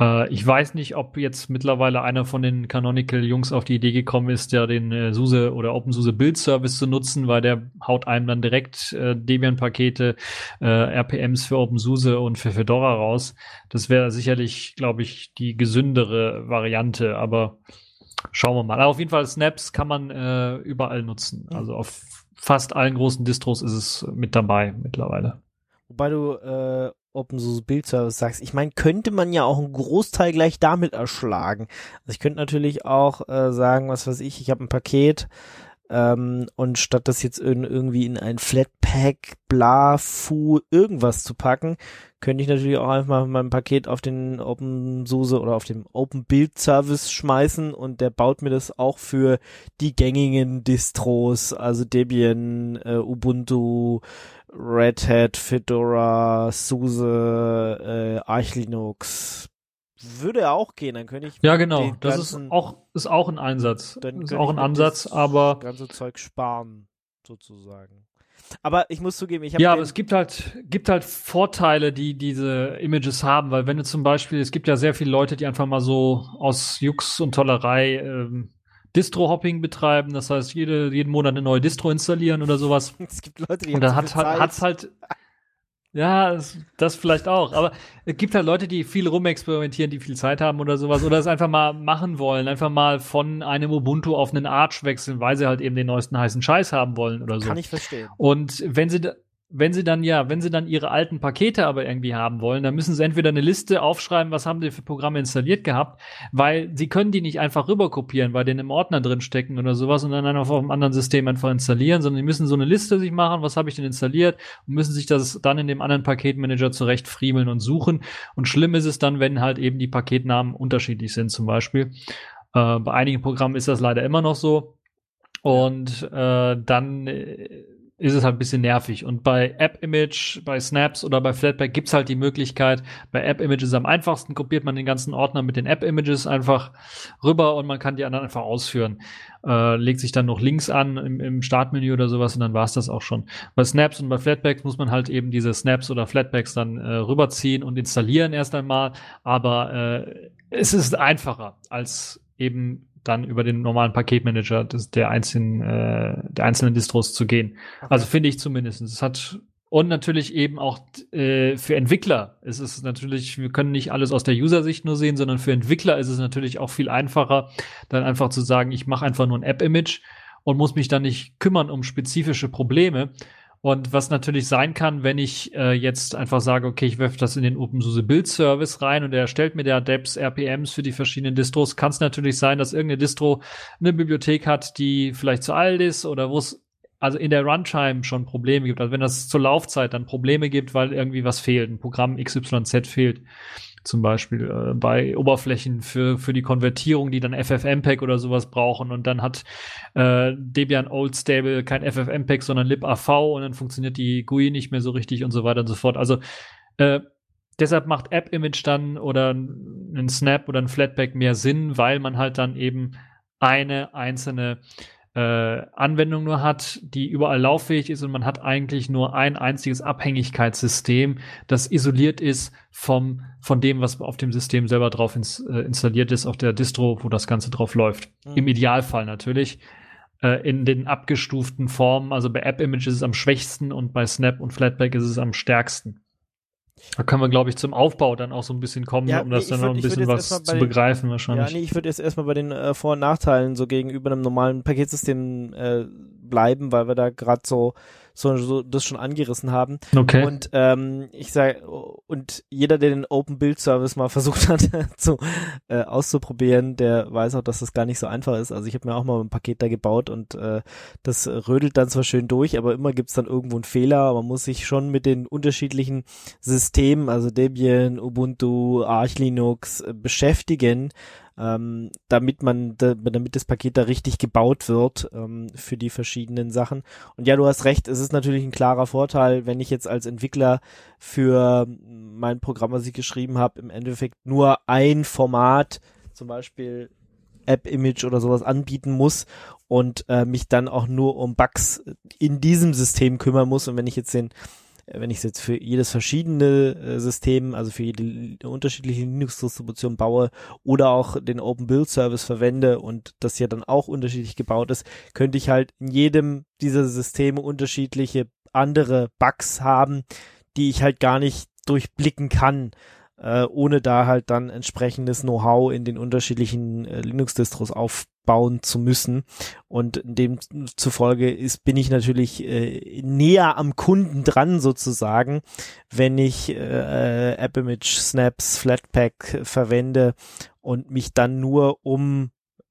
Äh, ich weiß nicht, ob jetzt mittlerweile einer von den Canonical-Jungs auf die Idee gekommen ist, ja den äh, SUSE oder OpenSUSE Build Service zu nutzen, weil der haut einem dann direkt äh, Debian-Pakete, äh, RPMs für OpenSUSE und für Fedora raus. Das wäre sicherlich, glaube ich, die gesündere Variante, aber schauen wir mal. Aber auf jeden Fall Snaps kann man äh, überall nutzen. Mhm. Also auf fast allen großen Distros ist es mit dabei mittlerweile. Wobei du äh, OpenSUSE Build Service sagst, ich meine, könnte man ja auch einen Großteil gleich damit erschlagen. Also ich könnte natürlich auch äh, sagen, was weiß ich, ich habe ein Paket ähm, und statt das jetzt in, irgendwie in ein Flatpak, bla, fu, irgendwas zu packen, könnte ich natürlich auch einfach mein Paket auf den OpenSUSE oder auf dem Open Build Service schmeißen und der baut mir das auch für die gängigen Distros, also Debian, äh, Ubuntu, Red Hat, Fedora, SUSE, äh, Arch Linux. Würde auch gehen, dann könnte ich. Ja, genau. Das ganzen, ist auch, ist auch ein Einsatz. Dann ist auch ein Ansatz, aber. Das ganze Zeug sparen, sozusagen. Aber ich muss zugeben, ich habe. Ja, aber es gibt halt, gibt halt Vorteile, die diese Images haben, weil wenn du zum Beispiel, es gibt ja sehr viele Leute, die einfach mal so aus Jux und Tollerei ähm, Distro-Hopping betreiben, das heißt, jede, jeden Monat eine neue Distro installieren oder sowas. Es gibt Leute, die Und dann hat, hat, hat's halt, ja, das, das vielleicht auch. Aber es gibt halt Leute, die viel rumexperimentieren, die viel Zeit haben oder sowas, oder es einfach mal machen wollen, einfach mal von einem Ubuntu auf einen Arch wechseln, weil sie halt eben den neuesten heißen Scheiß haben wollen oder so. Kann ich verstehen. Und wenn sie, wenn sie dann, ja, wenn sie dann ihre alten Pakete aber irgendwie haben wollen, dann müssen sie entweder eine Liste aufschreiben, was haben die für Programme installiert gehabt, weil sie können die nicht einfach rüberkopieren, weil die in einem Ordner drin stecken oder sowas und dann einfach auf einem anderen System einfach installieren, sondern die müssen so eine Liste sich machen, was habe ich denn installiert und müssen sich das dann in dem anderen Paketmanager zurecht friemeln und suchen. Und schlimm ist es dann, wenn halt eben die Paketnamen unterschiedlich sind zum Beispiel. Äh, bei einigen Programmen ist das leider immer noch so. Und äh, dann äh, ist es halt ein bisschen nervig. Und bei App-Image, bei Snaps oder bei Flatpak gibt's halt die Möglichkeit, bei App-Image ist am einfachsten, kopiert man den ganzen Ordner mit den App-Images einfach rüber und man kann die anderen einfach ausführen. Äh, legt sich dann noch Links an im, im Startmenü oder sowas und dann war's das auch schon. Bei Snaps und bei Flatpaks muss man halt eben diese Snaps oder Flatpaks dann äh, rüberziehen und installieren erst einmal, aber äh, es ist einfacher als eben dann über den normalen Paketmanager des, der einzelnen, äh, der einzelnen Distros zu gehen. Okay. Also finde ich zumindest. Es hat und natürlich eben auch äh, für Entwickler ist es natürlich, wir können nicht alles aus der User-Sicht nur sehen, sondern für Entwickler ist es natürlich auch viel einfacher, dann einfach zu sagen, ich mache einfach nur ein App-Image und muss mich dann nicht kümmern um spezifische Probleme, und was natürlich sein kann, wenn ich äh, jetzt einfach sage, okay, ich werfe das in den OpenSUSE Build Service rein und er erstellt mir der Deps RPMs für die verschiedenen Distros, kann es natürlich sein, dass irgendeine Distro eine Bibliothek hat, die vielleicht zu alt ist oder wo es also in der Runtime schon Probleme gibt. Also wenn das zur Laufzeit dann Probleme gibt, weil irgendwie was fehlt, ein Programm XYZ fehlt, zum Beispiel äh, bei Oberflächen für, für die Konvertierung, die dann FFmpeg oder sowas brauchen und dann hat äh, Debian Old Stable kein FFmpeg, sondern libav und dann funktioniert die GUI nicht mehr so richtig und so weiter und so fort. Also äh, deshalb macht App-Image dann oder ein Snap oder ein Flatpak mehr Sinn, weil man halt dann eben eine einzelne äh, Anwendung nur hat, die überall lauffähig ist und man hat eigentlich nur ein einziges Abhängigkeitssystem, das isoliert ist vom, von dem, was auf dem System selber drauf ins, äh, installiert ist, auf der Distro, wo das Ganze drauf läuft. Mhm. Im Idealfall natürlich. Äh, in den abgestuften Formen, also bei App-Image ist es am schwächsten und bei Snap und Flatpak ist es am stärksten. Da können wir, glaube ich, zum Aufbau dann auch so ein bisschen kommen, ja, um das dann würd, noch ein bisschen was zu den, begreifen wahrscheinlich. Ja, nee, ich würde jetzt erstmal bei den äh, Vor- und Nachteilen so gegenüber einem normalen Paketsystem äh, bleiben, weil wir da gerade so so, so das schon angerissen haben. Okay. Und ähm, ich sage, und jeder, der den Open Build Service mal versucht hat zu äh, auszuprobieren, der weiß auch, dass das gar nicht so einfach ist. Also ich habe mir auch mal ein Paket da gebaut und äh, das rödelt dann zwar schön durch, aber immer gibt's dann irgendwo einen Fehler. Man muss sich schon mit den unterschiedlichen Systemen, also Debian, Ubuntu, Arch Linux, äh, beschäftigen ähm, damit man, da, damit das Paket da richtig gebaut wird ähm, für die verschiedenen Sachen. Und ja, du hast recht, es ist natürlich ein klarer Vorteil, wenn ich jetzt als Entwickler für mein Programm, was ich geschrieben habe, im Endeffekt nur ein Format zum Beispiel App-Image oder sowas anbieten muss und äh, mich dann auch nur um Bugs in diesem System kümmern muss. Und wenn ich jetzt den wenn ich es jetzt für jedes verschiedene äh, System, also für jede unterschiedliche Linux-Distribution baue oder auch den Open Build Service verwende und das ja dann auch unterschiedlich gebaut ist, könnte ich halt in jedem dieser Systeme unterschiedliche andere Bugs haben, die ich halt gar nicht durchblicken kann äh, ohne da halt dann entsprechendes Know-how in den unterschiedlichen äh, Linux-Distros aufbauen zu müssen. Und demzufolge ist, bin ich natürlich äh, näher am Kunden dran sozusagen, wenn ich äh, AppImage, Snaps, Flatpak verwende und mich dann nur um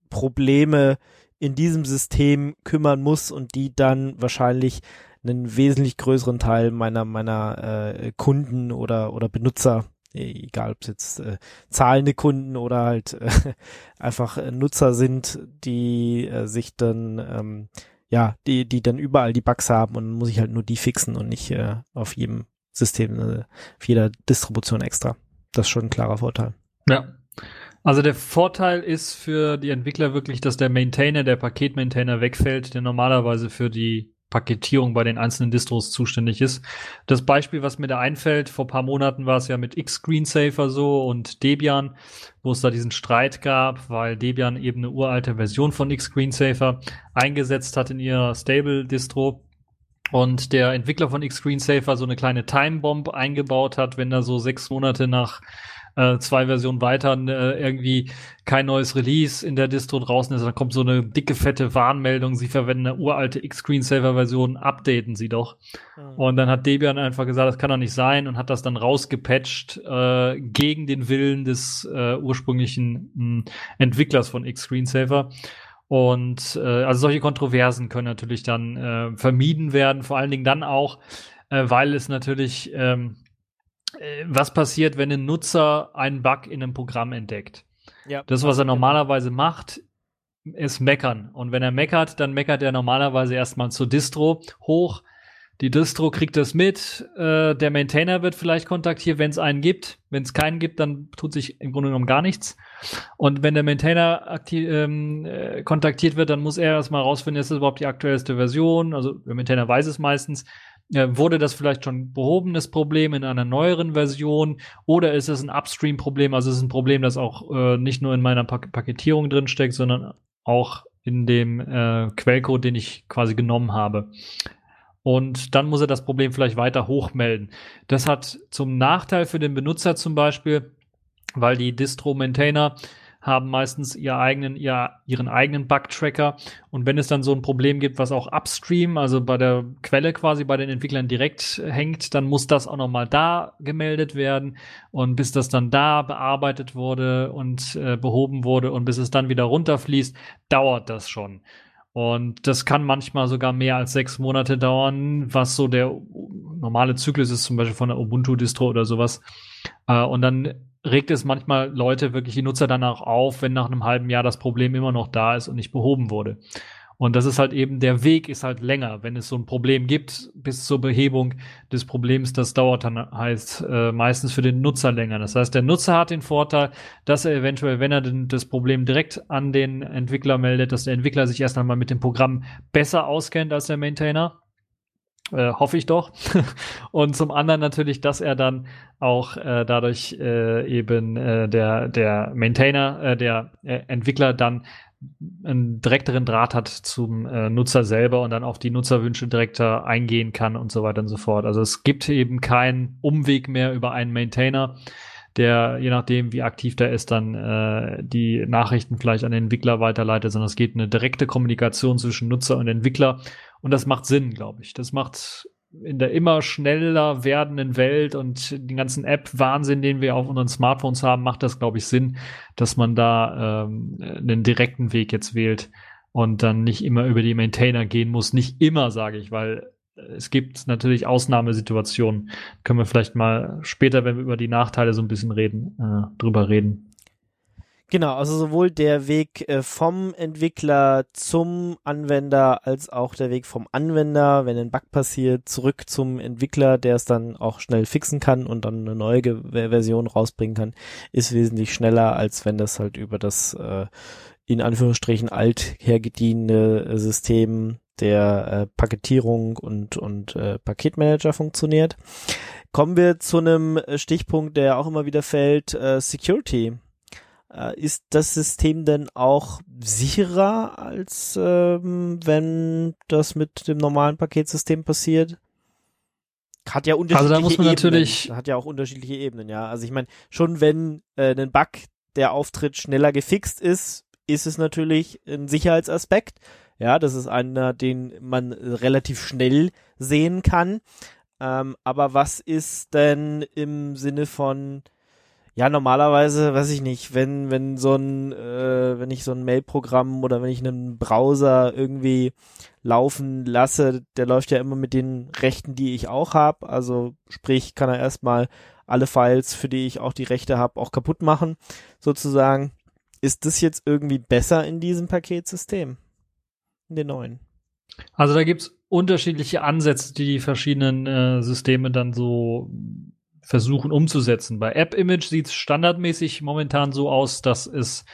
Probleme in diesem System kümmern muss und die dann wahrscheinlich einen wesentlich größeren Teil meiner meiner äh, Kunden oder oder Benutzer egal ob es jetzt äh, zahlende Kunden oder halt äh, einfach äh, Nutzer sind, die äh, sich dann ähm, ja, die die dann überall die Bugs haben und muss ich halt nur die fixen und nicht äh, auf jedem System, äh, auf jeder Distribution extra. Das ist schon ein klarer Vorteil. Ja. Also der Vorteil ist für die Entwickler wirklich, dass der Maintainer, der Paketmaintainer wegfällt, der normalerweise für die Paketierung bei den einzelnen Distros zuständig ist. Das Beispiel, was mir da einfällt, vor paar Monaten war es ja mit X-Screensaver so und Debian, wo es da diesen Streit gab, weil Debian eben eine uralte Version von X-Screensaver eingesetzt hat in ihrer Stable-Distro und der Entwickler von X-Screensaver so eine kleine Timebomb eingebaut hat, wenn da so sechs Monate nach äh, zwei Versionen weiter äh, irgendwie kein neues Release in der Distro draußen ist, dann kommt so eine dicke, fette Warnmeldung, sie verwenden eine uralte X-Screensaver-Version, updaten sie doch. Mhm. Und dann hat Debian einfach gesagt, das kann doch nicht sein und hat das dann rausgepatcht äh, gegen den Willen des äh, ursprünglichen mh, hm, Entwicklers von X-Screensaver. Und äh, also solche Kontroversen können natürlich dann äh, vermieden werden, vor allen Dingen dann auch, äh, weil es natürlich ähm, äh, was passiert, wenn ein Nutzer einen Bug in einem Programm entdeckt. Ja, das, was er normalerweise macht, ist meckern. Und wenn er meckert, dann meckert er normalerweise erstmal zur Distro hoch. Die Distro kriegt das mit, äh, der Maintainer wird vielleicht kontaktiert, wenn es einen gibt. Wenn es keinen gibt, dann tut sich im Grunde genommen gar nichts. Und wenn der Maintainer aktiv, ähm, äh, kontaktiert wird, dann muss er erstmal rausfinden, ist das überhaupt die aktuellste Version. Also der Maintainer weiß es meistens äh, wurde das vielleicht schon behobenes Problem in einer neueren Version oder ist es ein Upstream-Problem? Also es ist ein Problem, das auch äh, nicht nur in meiner Pak Paketierung drin steckt, sondern auch in dem äh, Quellcode, den ich quasi genommen habe. Und dann muss er das Problem vielleicht weiter hochmelden. Das hat zum Nachteil für den Benutzer zum Beispiel, weil die Distro-Maintainer haben meistens ihr eigenen, ihr, ihren eigenen Bug-Tracker. Und wenn es dann so ein Problem gibt, was auch upstream, also bei der Quelle quasi bei den Entwicklern direkt hängt, dann muss das auch nochmal da gemeldet werden. Und bis das dann da bearbeitet wurde und äh, behoben wurde und bis es dann wieder runterfließt, dauert das schon. Und das kann manchmal sogar mehr als sechs Monate dauern, was so der normale Zyklus ist, zum Beispiel von der Ubuntu-Distro oder sowas. Äh, und dann regt es manchmal Leute, wirklich die Nutzer danach auf, wenn nach einem halben Jahr das Problem immer noch da ist und nicht behoben wurde. Und das ist halt eben, der Weg ist halt länger. Wenn es so ein Problem gibt, bis zur Behebung des Problems, das dauert dann heißt äh, meistens für den Nutzer länger. Das heißt, der Nutzer hat den Vorteil, dass er eventuell, wenn er den, das Problem direkt an den Entwickler meldet, dass der Entwickler sich erst einmal mit dem Programm besser auskennt als der Maintainer. Äh, hoffe ich doch. und zum anderen natürlich, dass er dann auch äh, dadurch äh, eben äh, der, der Maintainer, äh, der äh, Entwickler dann einen direkteren Draht hat zum Nutzer selber und dann auf die Nutzerwünsche direkter eingehen kann und so weiter und so fort. Also es gibt eben keinen Umweg mehr über einen Maintainer, der, je nachdem, wie aktiv der ist, dann äh, die Nachrichten vielleicht an den Entwickler weiterleitet, sondern es geht eine direkte Kommunikation zwischen Nutzer und Entwickler und das macht Sinn, glaube ich. Das macht in der immer schneller werdenden Welt und den ganzen App-Wahnsinn, den wir auf unseren Smartphones haben, macht das, glaube ich, Sinn, dass man da ähm, einen direkten Weg jetzt wählt und dann nicht immer über die Maintainer gehen muss. Nicht immer, sage ich, weil es gibt natürlich Ausnahmesituationen. Können wir vielleicht mal später, wenn wir über die Nachteile so ein bisschen reden, äh, drüber reden. Genau, also sowohl der Weg äh, vom Entwickler zum Anwender als auch der Weg vom Anwender, wenn ein Bug passiert, zurück zum Entwickler, der es dann auch schnell fixen kann und dann eine neue Version rausbringen kann, ist wesentlich schneller, als wenn das halt über das äh, in Anführungsstrichen alt hergediente System der äh, Paketierung und, und äh, Paketmanager funktioniert. Kommen wir zu einem Stichpunkt, der auch immer wieder fällt, äh, Security. Äh, ist das System denn auch sicherer, als ähm, wenn das mit dem normalen Paketsystem passiert? Hat ja unterschiedliche Also da muss man Ebenen. natürlich- Hat ja auch unterschiedliche Ebenen, ja. Also ich meine, schon wenn äh, ein Bug, der auftritt, schneller gefixt ist, ist es natürlich ein Sicherheitsaspekt. Ja, das ist einer, den man relativ schnell sehen kann. Ähm, aber was ist denn im Sinne von, ja, normalerweise, weiß ich nicht, wenn, wenn so ein, äh, wenn ich so ein Mailprogramm oder wenn ich einen Browser irgendwie laufen lasse, der läuft ja immer mit den Rechten, die ich auch habe. Also sprich, kann er erstmal alle Files, für die ich auch die Rechte habe, auch kaputt machen, sozusagen. Ist das jetzt irgendwie besser in diesem Paketsystem? Den neuen? Also da gibt's unterschiedliche Ansätze, die die verschiedenen äh, Systeme dann so versuchen umzusetzen. Bei App Image sieht's standardmäßig momentan so aus, dass es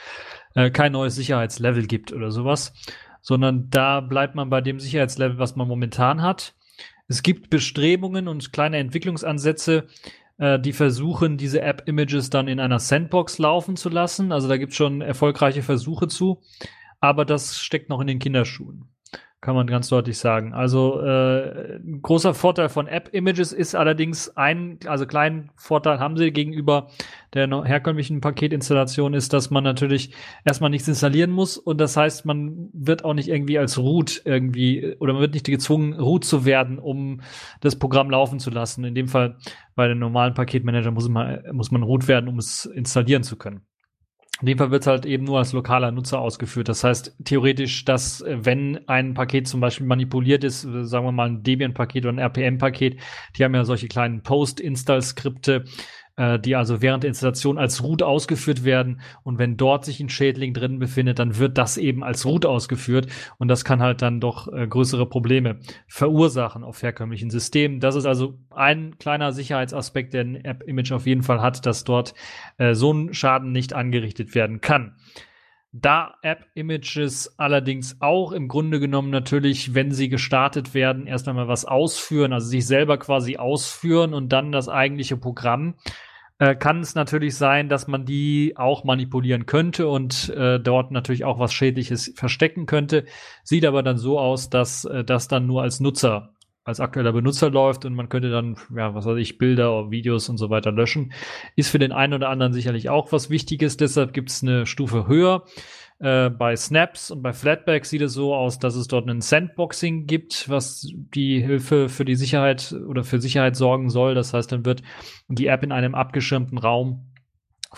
äh, kein neues Sicherheitslevel gibt oder sowas, sondern da bleibt man bei dem Sicherheitslevel, was man momentan hat. Es gibt Bestrebungen und kleine Entwicklungsansätze, äh, die versuchen, diese App-Images dann in einer Sandbox laufen zu lassen. Also da gibt's schon erfolgreiche Versuche zu, aber das steckt noch in den Kinderschuhen kann man ganz deutlich sagen. Also äh, großer Vorteil von App-Images ist allerdings ein, also kleinen Vorteil haben sie gegenüber der herkömmlichen Paketinstallation ist, dass man natürlich erstmal nichts installieren muss und das heißt, man wird auch nicht irgendwie als Root irgendwie oder man wird nicht gezwungen, Root zu werden, um das Programm laufen zu lassen. In dem Fall bei den normalen Paketmanager muss man, muss man Root werden, um es installieren zu können. In dem Fall wird es halt eben nur als lokaler Nutzer ausgeführt. Das heißt theoretisch, dass äh, wenn ein Paket zum Beispiel manipuliert ist, äh, sagen wir mal ein Debian-Paket oder ein RPM-Paket, die haben ja solche kleinen Post-Install-Skripte, äh, die also während der Installation als Root ausgeführt werden. Und wenn dort sich ein Schädling drin befindet, dann wird das eben als Root ausgeführt. Und das kann halt dann doch äh, größere Probleme verursachen auf herkömmlichen Systemen. Das ist also ein kleiner Sicherheitsaspekt, der ein App-Image auf jeden Fall hat, dass dort äh, so ein Schaden nicht angerichtet werden kann. Da App-Images allerdings auch im Grunde genommen natürlich, wenn sie gestartet werden, erst einmal was ausführen, also sich selber quasi ausführen und dann das eigentliche Programm, äh, kann es natürlich sein, dass man die auch manipulieren könnte und äh, dort natürlich auch was Schädliches verstecken könnte. Sieht aber dann so aus, dass äh, das dann nur als Nutzer als aktueller Benutzer läuft und man könnte dann, ja, was weiß ich, Bilder, Videos und so weiter löschen. Ist für den einen oder anderen sicherlich auch was Wichtiges, deshalb gibt es eine Stufe höher. Äh, bei Snaps und bei Flatpak sieht es so aus, dass es dort ein Sandboxing gibt, was die Hilfe für die Sicherheit oder für Sicherheit sorgen soll. Das heißt, dann wird die App in einem abgeschirmten Raum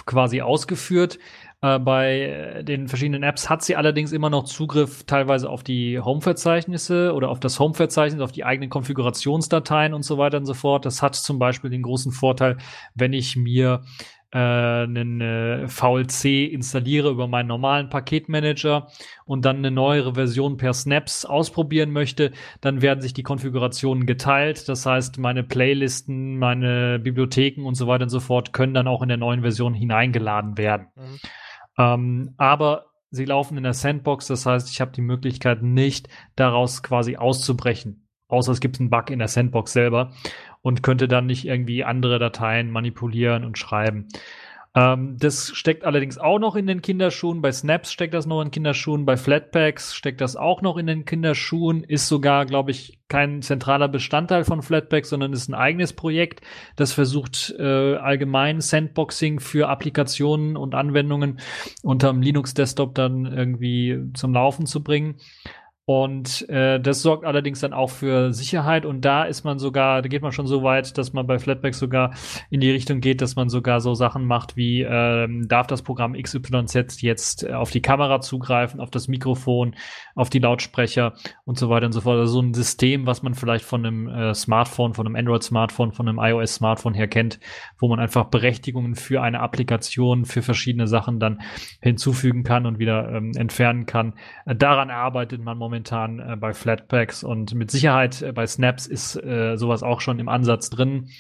quasi ausgeführt. Äh, bei den verschiedenen Apps hat sie allerdings immer noch Zugriff teilweise auf die Home-Verzeichnisse oder auf das Home-Verzeichnis, auf die eigenen Konfigurationsdateien und so weiter und so fort. Das hat zum Beispiel den großen Vorteil, wenn ich mir äh, einen äh, VLC installiere über meinen normalen Paketmanager und dann eine neuere Version per Snaps ausprobieren möchte, dann werden sich die Konfigurationen geteilt. Das heißt, meine Playlisten, meine Bibliotheken und so weiter und so fort können dann auch in der neuen Version hineingeladen werden. Mhm. Ähm, aber sie laufen in der Sandbox, das heißt, ich habe die Möglichkeit nicht, daraus quasi auszubrechen. Außer es gibt einen Bug in der Sandbox selber und könnte dann nicht irgendwie andere Dateien manipulieren und schreiben. Ähm, das steckt allerdings auch noch in den Kinderschuhen. Bei Snaps steckt das noch in Kinderschuhen. Bei Flatpaks steckt das auch noch in den Kinderschuhen. Ist sogar, glaube ich, kein zentraler Bestandteil von Flatpak, sondern ist ein eigenes Projekt, das versucht äh, allgemein Sandboxing für Applikationen und Anwendungen unterm Linux-Desktop dann irgendwie zum Laufen zu bringen. Und äh, das sorgt allerdings dann auch für Sicherheit. Und da ist man sogar, da geht man schon so weit, dass man bei Flatpaks sogar in die Richtung geht, dass man sogar so Sachen macht wie, ähm, darf das Programm XYZ jetzt äh, auf die Kamera zugreifen, auf das Mikrofon, auf die Lautsprecher und so weiter und so fort. Also so ein System, was man vielleicht von einem äh, Smartphone, von einem Android-Smartphone, von einem iOS-Smartphone her kennt, wo man einfach Berechtigungen für eine Applikation, für verschiedene Sachen dann hinzufügen kann und wieder ähm, entfernen kann. Daran arbeitet man momentan momentan äh, bei Flatpaks und mit Sicherheit äh, bei Snaps ist äh, sowas auch schon im Ansatz drin.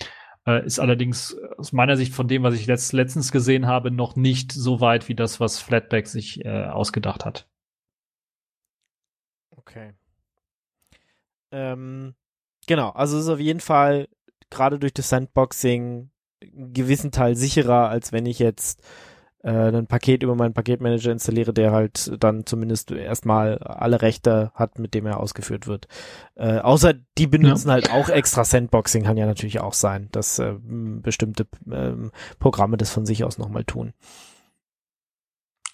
Äh, ist allerdings aus meiner Sicht von dem, was ich letzt, letztens gesehen habe, noch nicht so weit wie das, was Flatpak sich äh, ausgedacht hat. Okay. Ähm, genau, also ist auf jeden Fall gerade durch das Sandboxing einen gewissen Teil sicherer, als wenn ich jetzt äh, ein Paket über meinen Paketmanager installiere, der halt dann zumindest erstmal alle Rechte hat, mit dem er ausgeführt wird. Äh, außer die benutzen ja. halt auch extra Sandboxing, kann ja natürlich auch sein, dass äh, bestimmte äh, Programme das von sich aus nochmal tun.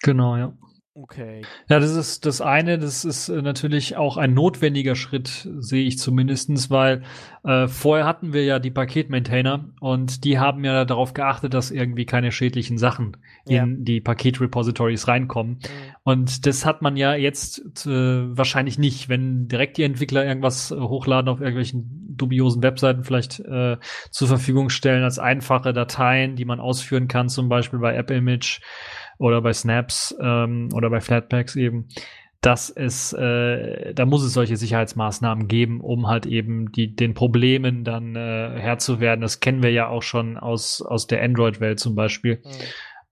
Genau, ja. Okay. Ja, das ist das eine. Das ist äh, natürlich auch ein notwendiger Schritt, sehe ich zumindestens, weil äh, vorher hatten wir ja die Paketmaintainer und die haben ja darauf geachtet, dass irgendwie keine schädlichen Sachen ja. in die Paketrepositories reinkommen. Mhm. Und das hat man ja jetzt äh, wahrscheinlich nicht, wenn direkt die Entwickler irgendwas äh, hochladen auf irgendwelchen dubiosen Webseiten vielleicht äh, zur Verfügung stellen als einfache Dateien, die man ausführen kann, zum Beispiel bei AppImage oder bei Snaps ähm, oder bei Flatpaks eben, dass es, äh, da muss es solche Sicherheitsmaßnahmen geben, um halt eben die, den Problemen dann äh, Herr zu werden. Das kennen wir ja auch schon aus, aus der Android-Welt zum Beispiel. Mhm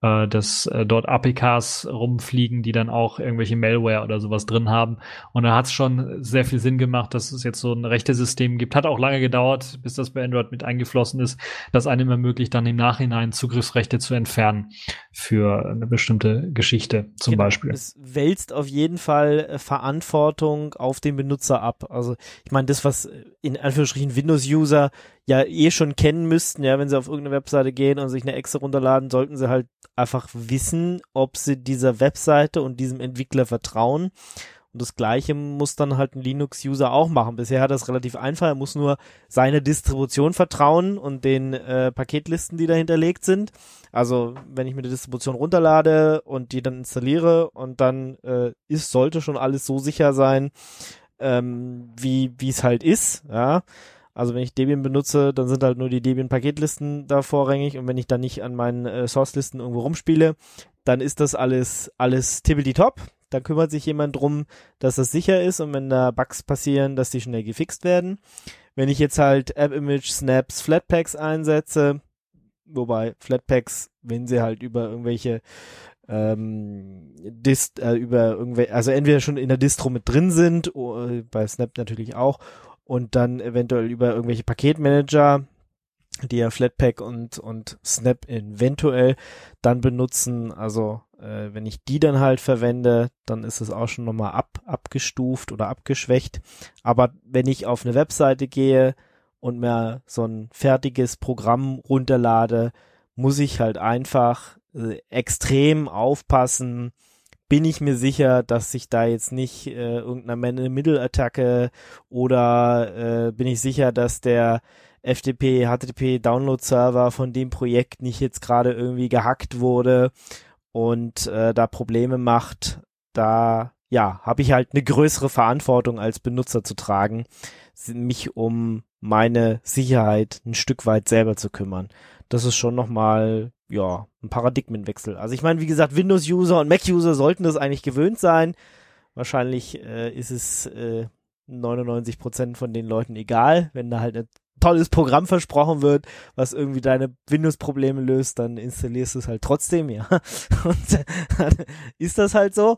äh, dass äh, dort APKs rumfliegen, die dann auch irgendwelche Malware oder sowas drin haben. Und da hat es schon sehr viel Sinn gemacht, dass es jetzt so ein Rechte-System gibt. Hat auch lange gedauert, bis das bei Android mit eingeflossen ist, das einem ermöglicht, dann im Nachhinein Zugriffsrechte zu entfernen für eine bestimmte Geschichte zum genau. Beispiel. Es wälzt auf jeden Fall äh, Verantwortung auf den Benutzer ab. Also ich meine, das, was in Anführungsstrichen Windows-User ja eh schon kennen müssten, ja, wenn sie auf irgendeine Webseite gehen und sich eine Exe runterladen, sollten sie halt einfach wissen, ob sie dieser Webseite und diesem Entwickler vertrauen. Und das gleiche muss dann halt ein Linux-User auch machen. Bisher hat er es relativ einfach. Er muss nur seine Distribution vertrauen und den äh, Paketlisten, die dahinterlegt sind. Also wenn ich mir die Distribution runterlade und die dann installiere und dann äh, ist, sollte schon alles so sicher sein, ähm, wie wie es halt ist. Ja. Also wenn ich Debian benutze, dann sind halt nur die Debian-Paketlisten da vorrangig und wenn ich dann nicht an meinen äh, Source-Listen irgendwo rumspiele, dann ist das alles, alles tippeldi-top. Da kümmert sich jemand drum, dass das sicher ist und wenn da Bugs passieren, dass die schnell gefixt werden. Wenn ich jetzt halt App-Image, Snaps, Flatpaks einsetze, wobei Flatpaks, wenn sie halt über irgendwelche ähm, Dist, äh, über irgendwelche, also entweder schon in der Distro mit drin sind, oh, bei Snap natürlich auch, und dann eventuell über irgendwelche Paketmanager, die ja Flatpak und, und Snap eventuell dann benutzen. Also äh, wenn ich die dann halt verwende, dann ist es auch schon nochmal ab, abgestuft oder abgeschwächt. Aber wenn ich auf eine Webseite gehe und mir so ein fertiges Programm runterlade, muss ich halt einfach äh, extrem aufpassen, bin ich mir sicher, dass sich da jetzt nicht äh, irgendeine Middle-Attacke oder äh, bin ich sicher, dass der FTP, HTTP Download Server von dem Projekt nicht jetzt gerade irgendwie gehackt wurde und äh, da Probleme macht, da ja, habe ich halt eine größere Verantwortung als Benutzer zu tragen, mich um meine Sicherheit ein Stück weit selber zu kümmern. Das ist schon nochmal ja, ein Paradigmenwechsel. Also ich meine, wie gesagt, Windows-User und Mac-User sollten das eigentlich gewöhnt sein. Wahrscheinlich äh, ist es äh, 99% von den Leuten egal, wenn da halt ein tolles Programm versprochen wird, was irgendwie deine Windows-Probleme löst, dann installierst du es halt trotzdem, ja. Und ist das halt so.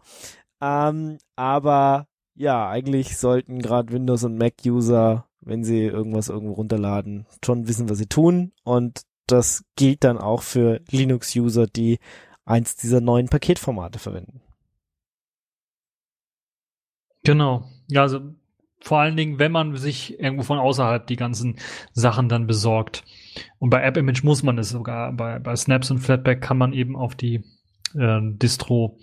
Ähm, aber ja, eigentlich sollten gerade Windows- und Mac-User, wenn sie irgendwas irgendwo runterladen, schon wissen, was sie tun und das gilt dann auch für Linux-User, die eins dieser neuen Paketformate verwenden. Genau. Ja, also vor allen Dingen, wenn man sich irgendwo von außerhalb die ganzen Sachen dann besorgt. Und bei AppImage muss man es sogar. Bei, bei Snaps und Flatpak kann man eben auf die äh, Distro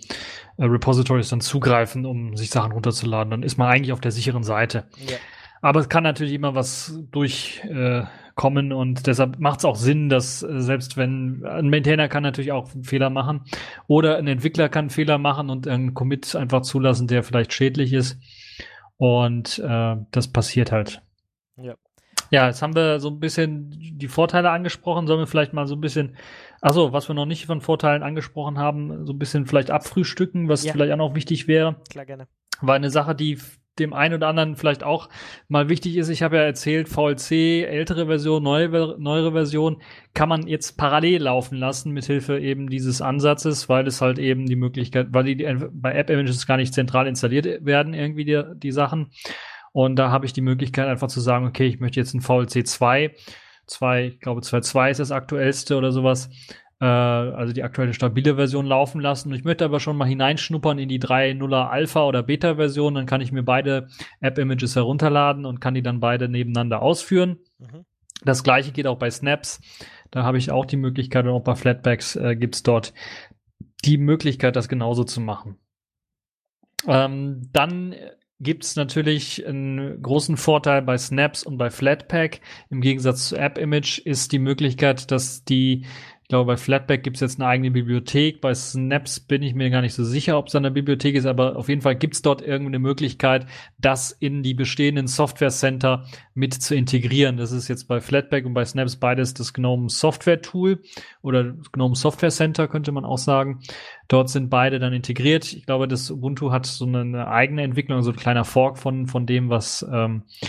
äh, Repositories dann zugreifen, um sich Sachen runterzuladen. Dann ist man eigentlich auf der sicheren Seite. Ja. Aber es kann natürlich immer was durchkommen äh, und deshalb macht es auch Sinn, dass äh, selbst wenn ein Maintainer kann natürlich auch Fehler machen oder ein Entwickler kann Fehler machen und einen Commit einfach zulassen, der vielleicht schädlich ist. Und äh, das passiert halt. Ja. Ja, jetzt haben wir so ein bisschen die Vorteile angesprochen. Sollen wir vielleicht mal so ein bisschen, also was wir noch nicht von Vorteilen angesprochen haben, so ein bisschen vielleicht abfrühstücken, was ja. vielleicht auch noch wichtig wäre. Klar, gerne. War eine Sache, die dem einen oder anderen vielleicht auch mal wichtig ist. Ich habe ja erzählt, VLC, ältere Version, neue, neuere Version, kann man jetzt parallel laufen lassen, mithilfe eben dieses Ansatzes, weil es halt eben die Möglichkeit, weil die bei App Images gar nicht zentral installiert werden, irgendwie die, die Sachen. Und da habe ich die Möglichkeit einfach zu sagen, okay, ich möchte jetzt ein VLC 2, 2, ich glaube 2.2 ist das aktuellste oder sowas, also die aktuelle stabile Version laufen lassen. Ich möchte aber schon mal hineinschnuppern in die 3.0er Alpha oder Beta Version, dann kann ich mir beide App Images herunterladen und kann die dann beide nebeneinander ausführen. Mhm. Das gleiche geht auch bei Snaps. Da habe ich auch die Möglichkeit und auch bei Flatbacks äh, gibt es dort die Möglichkeit, das genauso zu machen. Ähm, dann gibt es natürlich einen großen Vorteil bei Snaps und bei Flatpak. Im Gegensatz zu App Image ist die Möglichkeit, dass die ich glaube, bei Flatpak gibt es jetzt eine eigene Bibliothek. Bei Snaps bin ich mir gar nicht so sicher, ob es eine Bibliothek ist, aber auf jeden Fall gibt es dort irgendeine Möglichkeit, das in die bestehenden Software Center mit zu integrieren. Das ist jetzt bei Flatpak und bei Snaps beides das GNOME Software Tool oder GNOME Software Center könnte man auch sagen. Dort sind beide dann integriert. Ich glaube, das Ubuntu hat so eine eigene Entwicklung, so ein kleiner Fork von, von dem, was ähm, äh,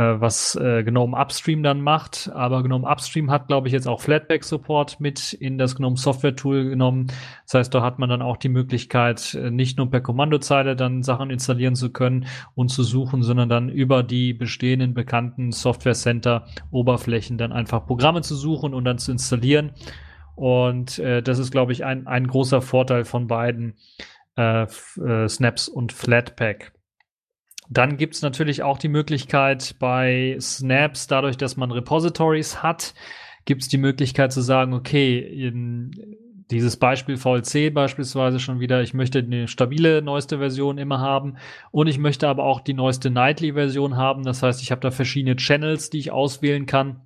was äh, GNOME Upstream dann macht. Aber GNOME Upstream hat, glaube ich, jetzt auch Flatpak-Support mit in das GNOME Software Tool genommen. Das heißt, da hat man dann auch die Möglichkeit, äh, nicht nur per Kommandozeile dann Sachen installieren zu können und zu suchen, sondern dann über die bestehenden bekannten Software Center Oberflächen dann einfach Programme zu suchen und dann zu installieren. Und äh, das ist, glaube ich, ein, ein großer Vorteil von beiden äh, äh, Snaps und Flatpak. Dann gibt's natürlich auch die Möglichkeit bei Snaps, dadurch, dass man Repositories hat, gibt's die Möglichkeit zu sagen, okay, dieses Beispiel VLC beispielsweise schon wieder, ich möchte eine stabile neueste Version immer haben und ich möchte aber auch die neueste Nightly Version haben. Das heißt, ich habe da verschiedene Channels, die ich auswählen kann,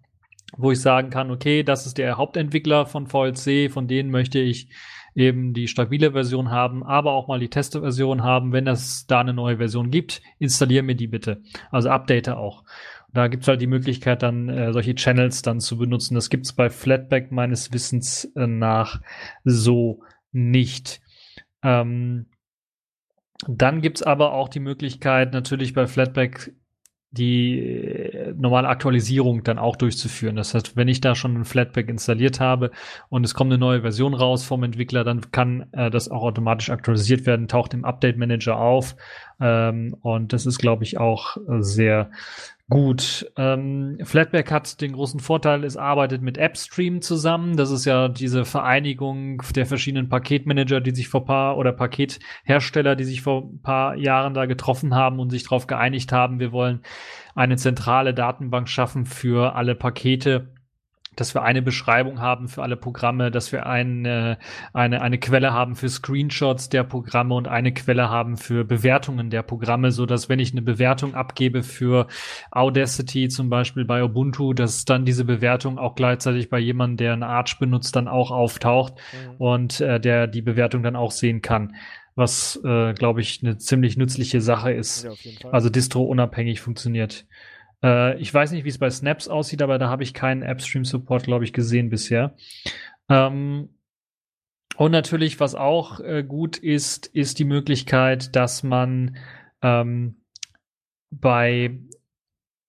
wo ich sagen kann, okay, das ist der Hauptentwickler von VLC, von denen möchte ich eben die stabile Version haben, aber auch mal die Testversion haben. Wenn es da eine neue Version gibt, installiere mir die bitte. Also update auch. Da gibt's halt die Möglichkeit, dann äh, solche Channels dann zu benutzen. Das gibt's bei Flatback meines Wissens äh, nach so nicht. Ähm, dann gibt's aber auch die Möglichkeit, natürlich bei Flatback die äh, normale Aktualisierung dann auch durchzuführen. Das heißt, wenn ich da schon ein Flatpak installiert habe und es kommt eine neue Version raus vom Entwickler, dann kann äh, das auch automatisch aktualisiert werden, taucht im Update Manager auf. Ähm, und das ist, glaube ich, auch äh, sehr Gut, ähm, Flatpak hat den großen Vorteil, es arbeitet mit AppStream zusammen. Das ist ja diese Vereinigung der verschiedenen Paketmanager, die sich vor paar oder Pakethersteller, die sich vor paar Jahren da getroffen haben und sich darauf geeinigt haben, wir wollen eine zentrale Datenbank schaffen für alle Pakete dass wir eine Beschreibung haben für alle Programme, dass wir eine, eine, eine Quelle haben für Screenshots der Programme und eine Quelle haben für Bewertungen der Programme, so dass wenn ich eine Bewertung abgebe für Audacity zum Beispiel bei Ubuntu, dass dann diese Bewertung auch gleichzeitig bei jemandem, der eine Arch benutzt, dann auch auftaucht mhm. und äh, der die Bewertung dann auch sehen kann was, äh, glaube ich, eine ziemlich nützliche Sache ist. Ja, also distro unabhängig funktioniert. Äh, ich weiß nicht, wie es bei Snaps aussieht, aber da habe ich keinen AppStream-Support, glaube ich, gesehen bisher. Ähm, und natürlich, was auch äh, gut ist, ist die Möglichkeit, dass man ähm, bei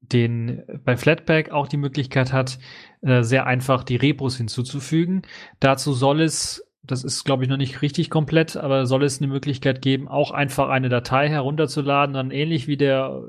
den bei Flatpak auch die Möglichkeit hat, äh, sehr einfach die Repos hinzuzufügen. Dazu soll es, das ist glaube ich noch nicht richtig komplett, aber soll es eine Möglichkeit geben, auch einfach eine Datei herunterzuladen, dann ähnlich wie der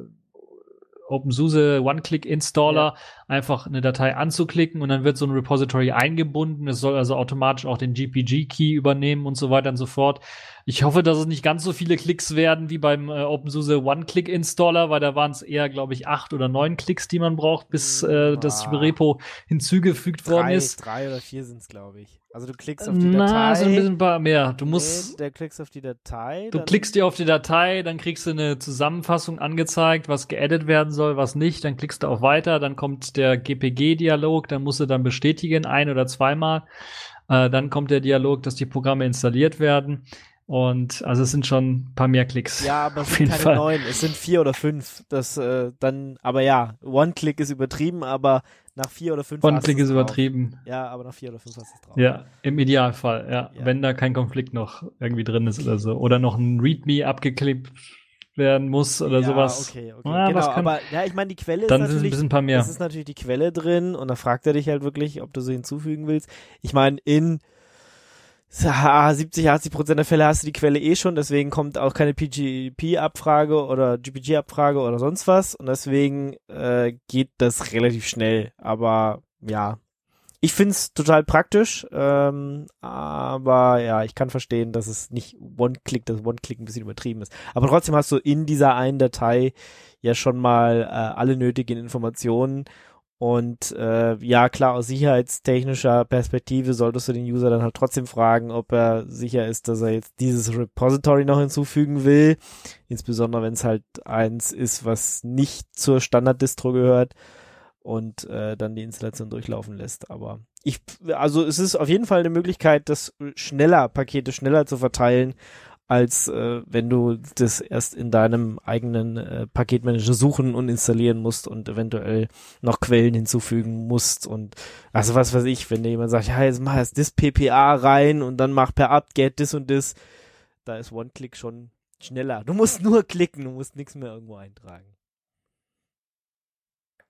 OpenSUSE One-Click-Installer ja. einfach eine Datei anzuklicken und dann wird so ein Repository eingebunden. Es soll also automatisch auch den GPG-Key übernehmen und so weiter und so fort. Ich hoffe, dass es nicht ganz so viele Klicks werden wie beim äh, OpenSUSE One-Click-Installer, weil da waren es eher, glaube ich, acht oder neun Klicks, die man braucht, bis äh, das Repo hinzugefügt drei, worden ist. Drei oder vier sind es, glaube ich. Also du klickst auf die Na, Datei. so ein bisschen paar mehr. Du musst, nee, der klickst auf die Datei. du klickst dir auf die Datei, dann kriegst du eine Zusammenfassung angezeigt, was geedit werden soll, was nicht. Dann klickst du auf Weiter, dann kommt der GPG-Dialog, dann musst du dann bestätigen, ein oder zweimal. Äh, dann kommt der Dialog, dass die Programme installiert werden. Und also es sind schon ein paar mehr Klicks. Ja, aber es Auf sind keine Fall. neun, es sind vier oder fünf. Das äh, dann, aber ja, One-Click ist übertrieben, aber nach vier oder fünf du's ist übertrieben. Ja, aber nach vier oder fünf hast du es drauf. Ja, im Idealfall, ja. Ja. Wenn da kein Konflikt noch irgendwie drin ist oder so. Oder noch ein README abgeklebt werden muss oder ja, sowas. Okay, okay. Ah, genau, das kann- aber ja, ich meine, die Quelle Dann ist sind es ein natürlich, bisschen ein paar mehr. es ist natürlich die Quelle drin und da fragt er dich halt wirklich, ob du sie hinzufügen willst. Ich meine, in 70, 80 Prozent der Fälle hast du die Quelle eh schon, deswegen kommt auch keine PGP-Abfrage oder GPG-Abfrage oder sonst was und deswegen äh, geht das relativ schnell. Aber ja, ich find's total praktisch, ähm, aber ja, ich kann verstehen, dass es nicht One-Click, dass One-Click ein bisschen übertrieben ist. Aber trotzdem hast du in dieser einen Datei ja schon mal äh, alle nötigen Informationen und äh, ja, klar, aus sicherheitstechnischer Perspektive solltest du den User dann halt trotzdem fragen, ob er sicher ist, dass er jetzt dieses Repository noch hinzufügen will. Insbesondere wenn es halt eins ist, was nicht zur Standard-Distro gehört und äh, dann die Installation durchlaufen lässt. Aber ich, also es ist auf jeden Fall eine Möglichkeit, das schneller, Pakete schneller zu verteilen, als äh, wenn du das erst in deinem eigenen äh, Paketmanager suchen und installieren musst und eventuell noch Quellen hinzufügen musst und also was weiß ich, wenn dir jemand sagt, ja, jetzt mach jetzt das PPA rein und dann mach per apt-get das und das, da ist One-Click schon schneller. Du musst nur klicken, du musst nichts mehr irgendwo eintragen.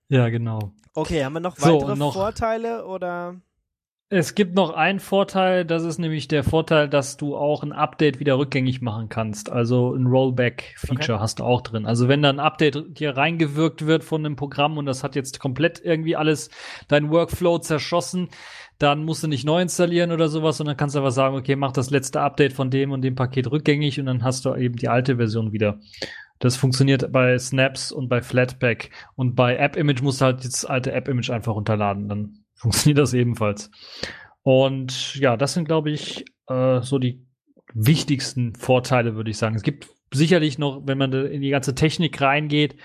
Ja, genau. Okay, haben wir noch So, weitere noch- Vorteile oder? Es gibt noch einen Vorteil, das ist nämlich der Vorteil, dass du auch ein Update wieder rückgängig machen kannst. Also ein Rollback-Feature hast du auch drin. Also wenn da ein Update dir reingewirkt wird von einem Programm und das hat jetzt komplett irgendwie alles dein Workflow zerschossen, dann musst du nicht neu installieren oder sowas, sondern kannst einfach sagen, okay, mach das letzte Update von dem und dem Paket rückgängig und dann hast du eben die alte Version wieder. Das funktioniert bei Snaps und bei Flatpak. Und bei App-Image musst du halt das alte App-Image einfach runterladen. Dann funktioniert das ebenfalls. Und ja, das sind, glaube ich, äh, so die wichtigsten Vorteile, würde ich sagen. Es gibt sicherlich noch, wenn man in die ganze Technik reingeht,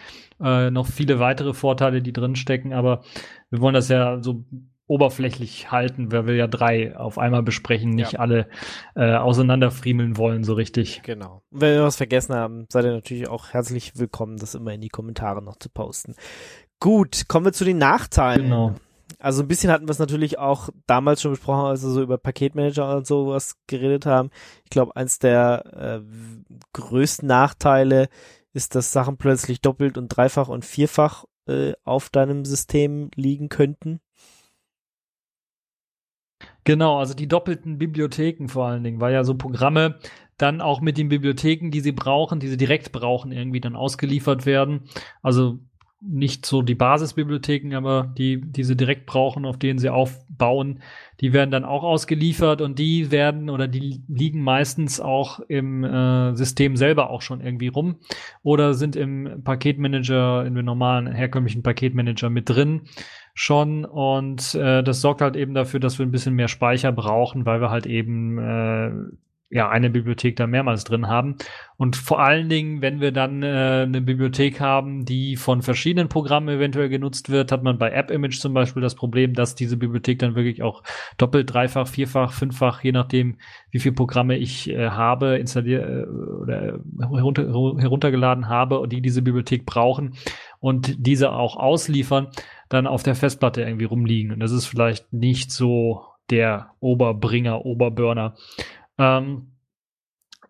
äh, noch viele weitere Vorteile, die drin stecken, aber wir wollen das ja so oberflächlich halten, weil wir ja drei auf einmal besprechen, nicht Ja. alle äh, auseinanderfriemeln wollen so richtig. Genau. Wenn wir was vergessen haben, seid ihr natürlich auch herzlich willkommen, das immer in die Kommentare noch zu posten. Gut, kommen wir zu den Nachteilen. Genau. Also ein bisschen hatten wir es natürlich auch damals schon besprochen, als wir so über Paketmanager und sowas geredet haben. Ich glaube, eins der äh, größten Nachteile ist, dass Sachen plötzlich doppelt und dreifach und vierfach äh, auf deinem System liegen könnten. Genau, also die doppelten Bibliotheken vor allen Dingen, weil ja so Programme dann auch mit den Bibliotheken, die sie brauchen, die sie direkt brauchen, irgendwie dann ausgeliefert werden. Also nicht so die Basisbibliotheken, aber die, die sie direkt brauchen, auf denen sie aufbauen, die werden dann auch ausgeliefert und die werden oder die liegen meistens auch im äh, System selber auch schon irgendwie rum oder sind im Paketmanager, in dem normalen herkömmlichen Paketmanager mit drin schon und äh, das sorgt halt eben dafür, dass wir ein bisschen mehr Speicher brauchen, weil wir halt eben äh, ja eine Bibliothek da mehrmals drin haben und vor allen Dingen, wenn wir dann äh, eine Bibliothek haben, die von verschiedenen Programmen eventuell genutzt wird, hat man bei App Image zum Beispiel das Problem, dass diese Bibliothek dann wirklich auch doppelt, dreifach, vierfach, fünffach, je nachdem, wie viele Programme ich äh, habe, installiert äh, oder herunter, heruntergeladen habe und die diese Bibliothek brauchen und diese auch ausliefern, dann auf der Festplatte irgendwie rumliegen. Und das ist vielleicht nicht so der Oberbringer, Oberburner. Ähm,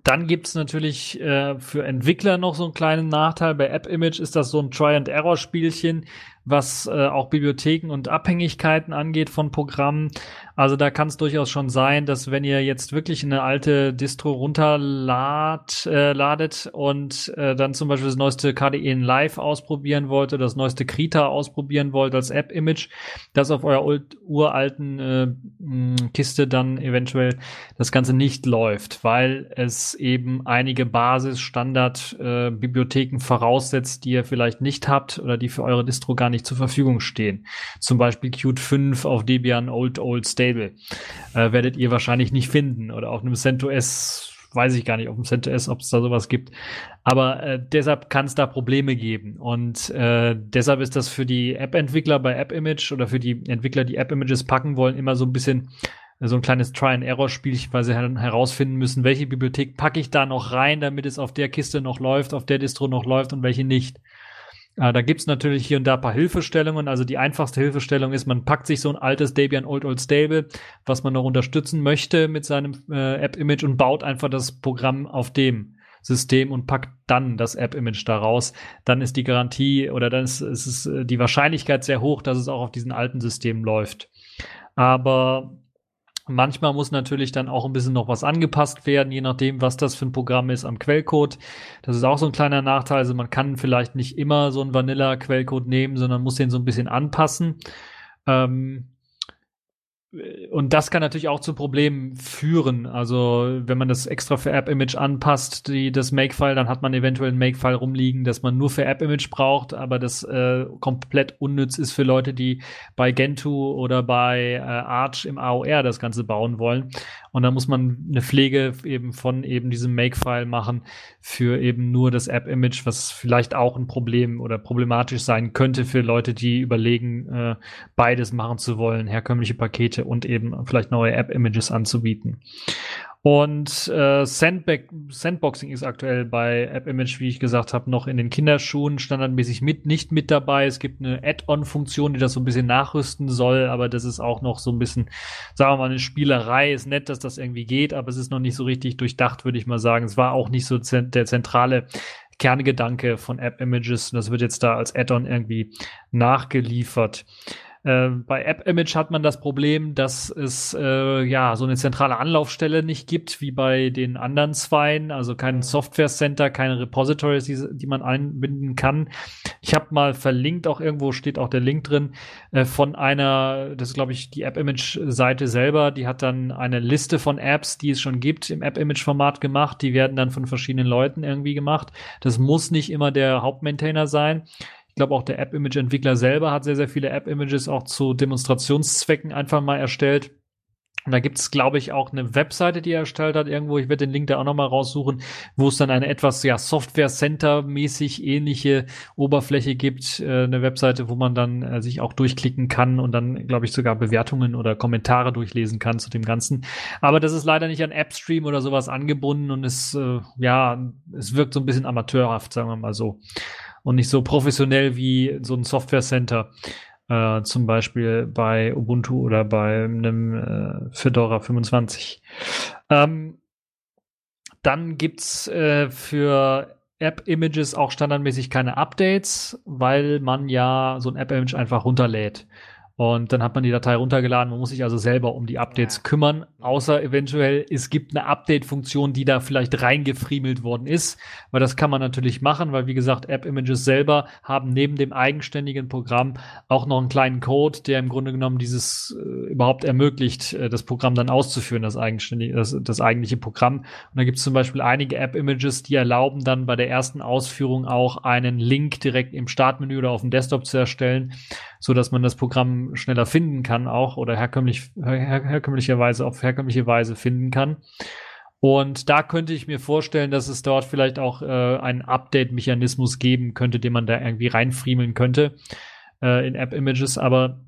dann gibt's natürlich äh, für Entwickler noch so einen kleinen Nachteil. Bei App Image ist das so ein Try-and-Error-Spielchen, was äh, auch Bibliotheken und Abhängigkeiten angeht von Programmen. Also da kann es durchaus schon sein, dass wenn ihr jetzt wirklich eine alte Distro runterladet äh, und äh, dann zum Beispiel das neueste KDE in Live ausprobieren wollt oder das neueste Krita ausprobieren wollt als App-Image, dass auf eurer uralten äh, Kiste dann eventuell das Ganze nicht läuft, weil es eben einige Basis-Standard-Bibliotheken äh, voraussetzt, die ihr vielleicht nicht habt oder die für eure Distro gar nicht zur Verfügung stehen. Zum Beispiel Qt 5 auf Debian Old Old Stable. Äh, werdet ihr wahrscheinlich nicht finden. Oder auf einem CentOS weiß ich gar nicht, auf dem CentOS, ob es da sowas gibt. Aber äh, deshalb kann es da Probleme geben. Und äh, deshalb ist das für die App-Entwickler bei AppImage oder für die Entwickler, die App-Images packen wollen, immer so ein bisschen äh, so ein kleines Try-and-Error-Spiel, weil sie herausfinden müssen, welche Bibliothek packe ich da noch rein, damit es auf der Kiste noch läuft, auf der Distro noch läuft und welche nicht. Äh, da gibt's natürlich hier und da paar Hilfestellungen. Also die einfachste Hilfestellung ist, man packt sich so ein altes Debian Old Old Stable, was man noch unterstützen möchte mit seinem äh, App-Image und baut einfach das Programm auf dem System und packt dann das App-Image daraus. Dann ist die Garantie oder dann ist, ist es äh, die Wahrscheinlichkeit sehr hoch, dass es auch auf diesen alten Systemen läuft. Aber Manchmal muss natürlich dann auch ein bisschen noch was angepasst werden, je nachdem, was das für ein Programm ist am Quellcode. Das ist auch so ein kleiner Nachteil. Also man kann vielleicht nicht immer so einen Vanilla-Quellcode nehmen, sondern muss den so ein bisschen anpassen. Ähm, und das kann natürlich auch zu Problemen führen. Also wenn man das extra für App-Image anpasst, die, das Makefile, dann hat man eventuell ein Makefile rumliegen, das man nur für App-Image braucht, aber das äh, komplett unnütz ist für Leute, die bei Gentoo oder bei äh, Arch im AOR das Ganze bauen wollen. Und dann muss man eine Pflege eben von eben diesem Makefile machen für eben nur das App-Image, was vielleicht auch ein Problem oder problematisch sein könnte für Leute, die überlegen, äh, beides machen zu wollen, herkömmliche Pakete und eben vielleicht neue App-Images anzubieten. Und äh, Sandback, Sandboxing ist aktuell bei AppImage, wie ich gesagt habe, noch in den Kinderschuhen standardmäßig mit nicht mit dabei. Es gibt eine Add-on-Funktion, die das so ein bisschen nachrüsten soll, aber das ist auch noch so ein bisschen, sagen wir mal, eine Spielerei. Ist nett, dass das irgendwie geht, aber es ist noch nicht so richtig durchdacht, würde ich mal sagen. Es war auch nicht so der zentrale Kerngedanke von App-Images. Das wird jetzt da als Add-on irgendwie nachgeliefert. Äh, bei App Image hat man das Problem, dass es äh, ja so eine zentrale Anlaufstelle nicht gibt, wie bei den anderen zweien, also kein. Software Center, keine Repositories, die, die man einbinden kann. Ich habe mal verlinkt, auch irgendwo steht auch der Link drin, äh, von einer, das ist glaube ich die App Image Seite selber, die hat dann eine Liste von Apps, die es schon gibt im App Image Format gemacht, die werden dann von verschiedenen Leuten irgendwie gemacht. Das muss nicht immer der Hauptmaintainer sein. Ich glaube auch der App-Image-Entwickler selber hat sehr, sehr viele App-Images auch zu Demonstrationszwecken einfach mal erstellt. Und da gibt es, glaube ich, auch eine Webseite, die er erstellt hat irgendwo. Ich werde den Link da auch nochmal raussuchen, wo es dann eine etwas ja Software-Center-mäßig ähnliche Oberfläche gibt. Äh, eine Webseite, wo man dann äh, sich auch durchklicken kann und dann, glaube ich, sogar Bewertungen oder Kommentare durchlesen kann zu dem Ganzen. Aber das ist leider nicht an AppStream oder sowas angebunden und es, äh, ja, es wirkt so ein bisschen amateurhaft, sagen wir mal so und nicht so professionell wie so ein Software Center. Äh, zum Beispiel bei Ubuntu oder bei einem äh, Fedora 25. Ähm, dann gibt's äh, für App-Images auch standardmäßig keine Updates, weil man ja so ein App-Image einfach runterlädt. Und dann hat man die Datei runtergeladen. Man muss sich also selber um die Updates ja. kümmern, außer eventuell es gibt eine Update-Funktion, die da vielleicht reingefriemelt worden ist. Weil das kann man natürlich machen, weil wie gesagt, App-Images selber haben neben dem eigenständigen Programm auch noch einen kleinen Code, der im Grunde genommen dieses äh, überhaupt ermöglicht, äh, das Programm dann auszuführen, das eigenständige, das, das eigentliche Programm. Und da gibt es zum Beispiel einige App-Images, die erlauben dann bei der ersten Ausführung auch einen Link direkt im Startmenü oder auf dem Desktop zu erstellen so dass man das Programm schneller finden kann auch oder herkömmlich, her, herkömmlicherweise auf herkömmliche Weise finden kann. Und da könnte ich mir vorstellen, dass es dort vielleicht auch äh, einen Update-Mechanismus geben könnte, den man da irgendwie reinfriemeln könnte äh, in App-Images, aber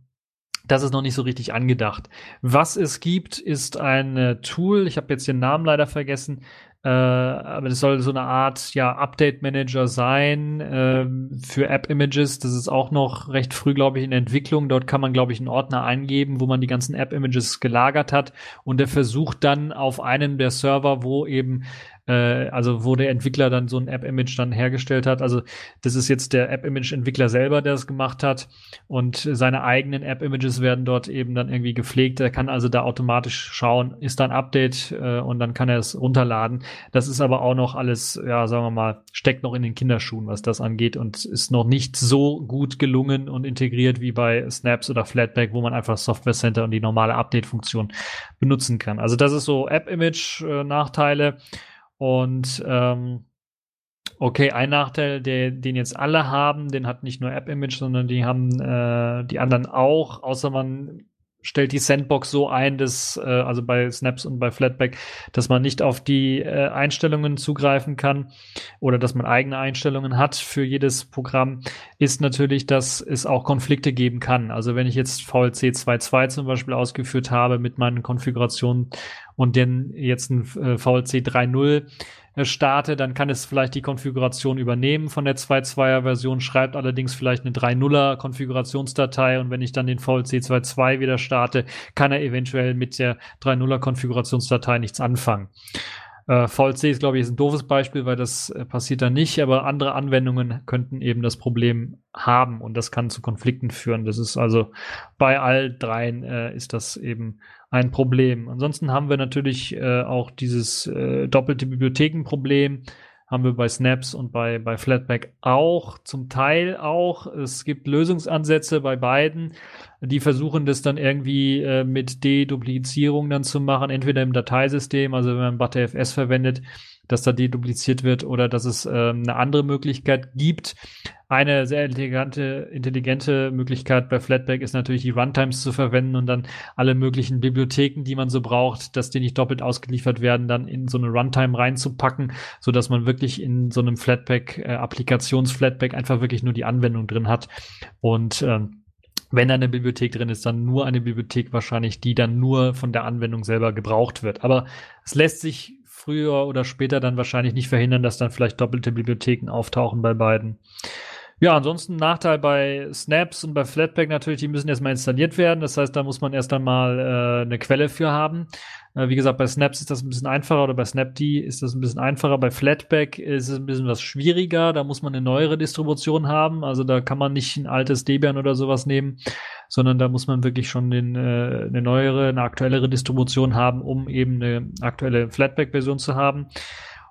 das ist noch nicht so richtig angedacht. Was es gibt, ist ein Tool, ich habe jetzt den Namen leider vergessen, äh, aber das soll so eine Art ja Update Manager sein äh, für App Images. Das ist auch noch recht früh, glaube ich, in Entwicklung. Dort kann man, glaube ich, einen Ordner eingeben, wo man die ganzen App Images gelagert hat und der versucht dann auf einem der Server, wo eben äh, also wo der Entwickler dann so ein App-Image dann hergestellt hat. Also das ist jetzt der App-Image-Entwickler selber, der es gemacht hat und seine eigenen App-Images werden dort eben dann irgendwie gepflegt. Er kann also da automatisch schauen, ist da ein Update äh, und dann kann er es runterladen. Das ist aber auch noch alles, ja, sagen wir mal, steckt noch in den Kinderschuhen, was das angeht und ist noch nicht so gut gelungen und integriert wie bei Snaps oder Flatpak, wo man einfach Software Center und die normale Update-Funktion benutzen kann. Also das ist so App-Image-Nachteile. Äh, und ähm, okay, ein Nachteil, der, den jetzt alle haben, den hat nicht nur App-Image, sondern die haben äh, die anderen auch, außer man stellt die Sandbox so ein, dass, äh, also bei Snaps und bei Flatback, dass man nicht auf die äh, Einstellungen zugreifen kann oder dass man eigene Einstellungen hat für jedes Programm, ist natürlich, dass es auch Konflikte geben kann. Also wenn ich jetzt VLC 2.2 zum Beispiel ausgeführt habe mit meinen Konfigurationen und dann jetzt ein äh, VLC 3.0 äh, starte, dann kann es vielleicht die Konfiguration übernehmen von der 2.2er Version, schreibt allerdings vielleicht eine 3.0er Konfigurationsdatei und wenn ich dann den VLC 2.2 wieder starte, kann er eventuell mit der 3.0er Konfigurationsdatei nichts anfangen. Äh, VLC ist, glaube ich, ein doofes Beispiel, weil das äh, passiert da nicht, aber andere Anwendungen könnten eben das Problem haben und das kann zu Konflikten führen. Das ist also bei all dreien äh, ist das eben ein Problem. Ansonsten haben wir natürlich äh, auch dieses äh, doppelte Bibliothekenproblem haben wir bei Snaps und bei, bei Flatpak auch, zum Teil auch. Es gibt Lösungsansätze bei beiden, die versuchen das dann irgendwie äh, mit Deduplizierung dann zu machen, entweder im Dateisystem, also wenn man ButterFS verwendet, dass da dedupliziert wird oder dass es ähm, eine andere Möglichkeit gibt. Eine sehr intelligente, intelligente Möglichkeit bei Flatpak ist natürlich die Runtimes zu verwenden und dann alle möglichen Bibliotheken, die man so braucht, dass die nicht doppelt ausgeliefert werden, dann in so eine Runtime reinzupacken, so dass man wirklich in so einem Flatpak, äh, Applikations-Flatpak einfach wirklich nur die Anwendung drin hat und ähm, wenn da eine Bibliothek drin ist, dann nur eine Bibliothek wahrscheinlich, die dann nur von der Anwendung selber gebraucht wird. Aber es lässt sich früher oder später dann wahrscheinlich nicht verhindern, dass dann vielleicht doppelte Bibliotheken auftauchen bei beiden. Ja, ansonsten Nachteil bei Snaps und bei Flatpak natürlich, die müssen erstmal installiert werden. Das heißt, da muss man erst einmal äh, eine Quelle für haben. Äh, wie gesagt, bei Snaps ist das ein bisschen einfacher oder bei Snapd ist das ein bisschen einfacher. Bei Flatpak ist es ein bisschen was schwieriger. Da muss man eine neuere Distribution haben. Also da kann man nicht ein altes Debian oder sowas nehmen, sondern da muss man wirklich schon den, äh, eine neuere, eine aktuellere Distribution haben, um eben eine aktuelle Flatpak-Version zu haben.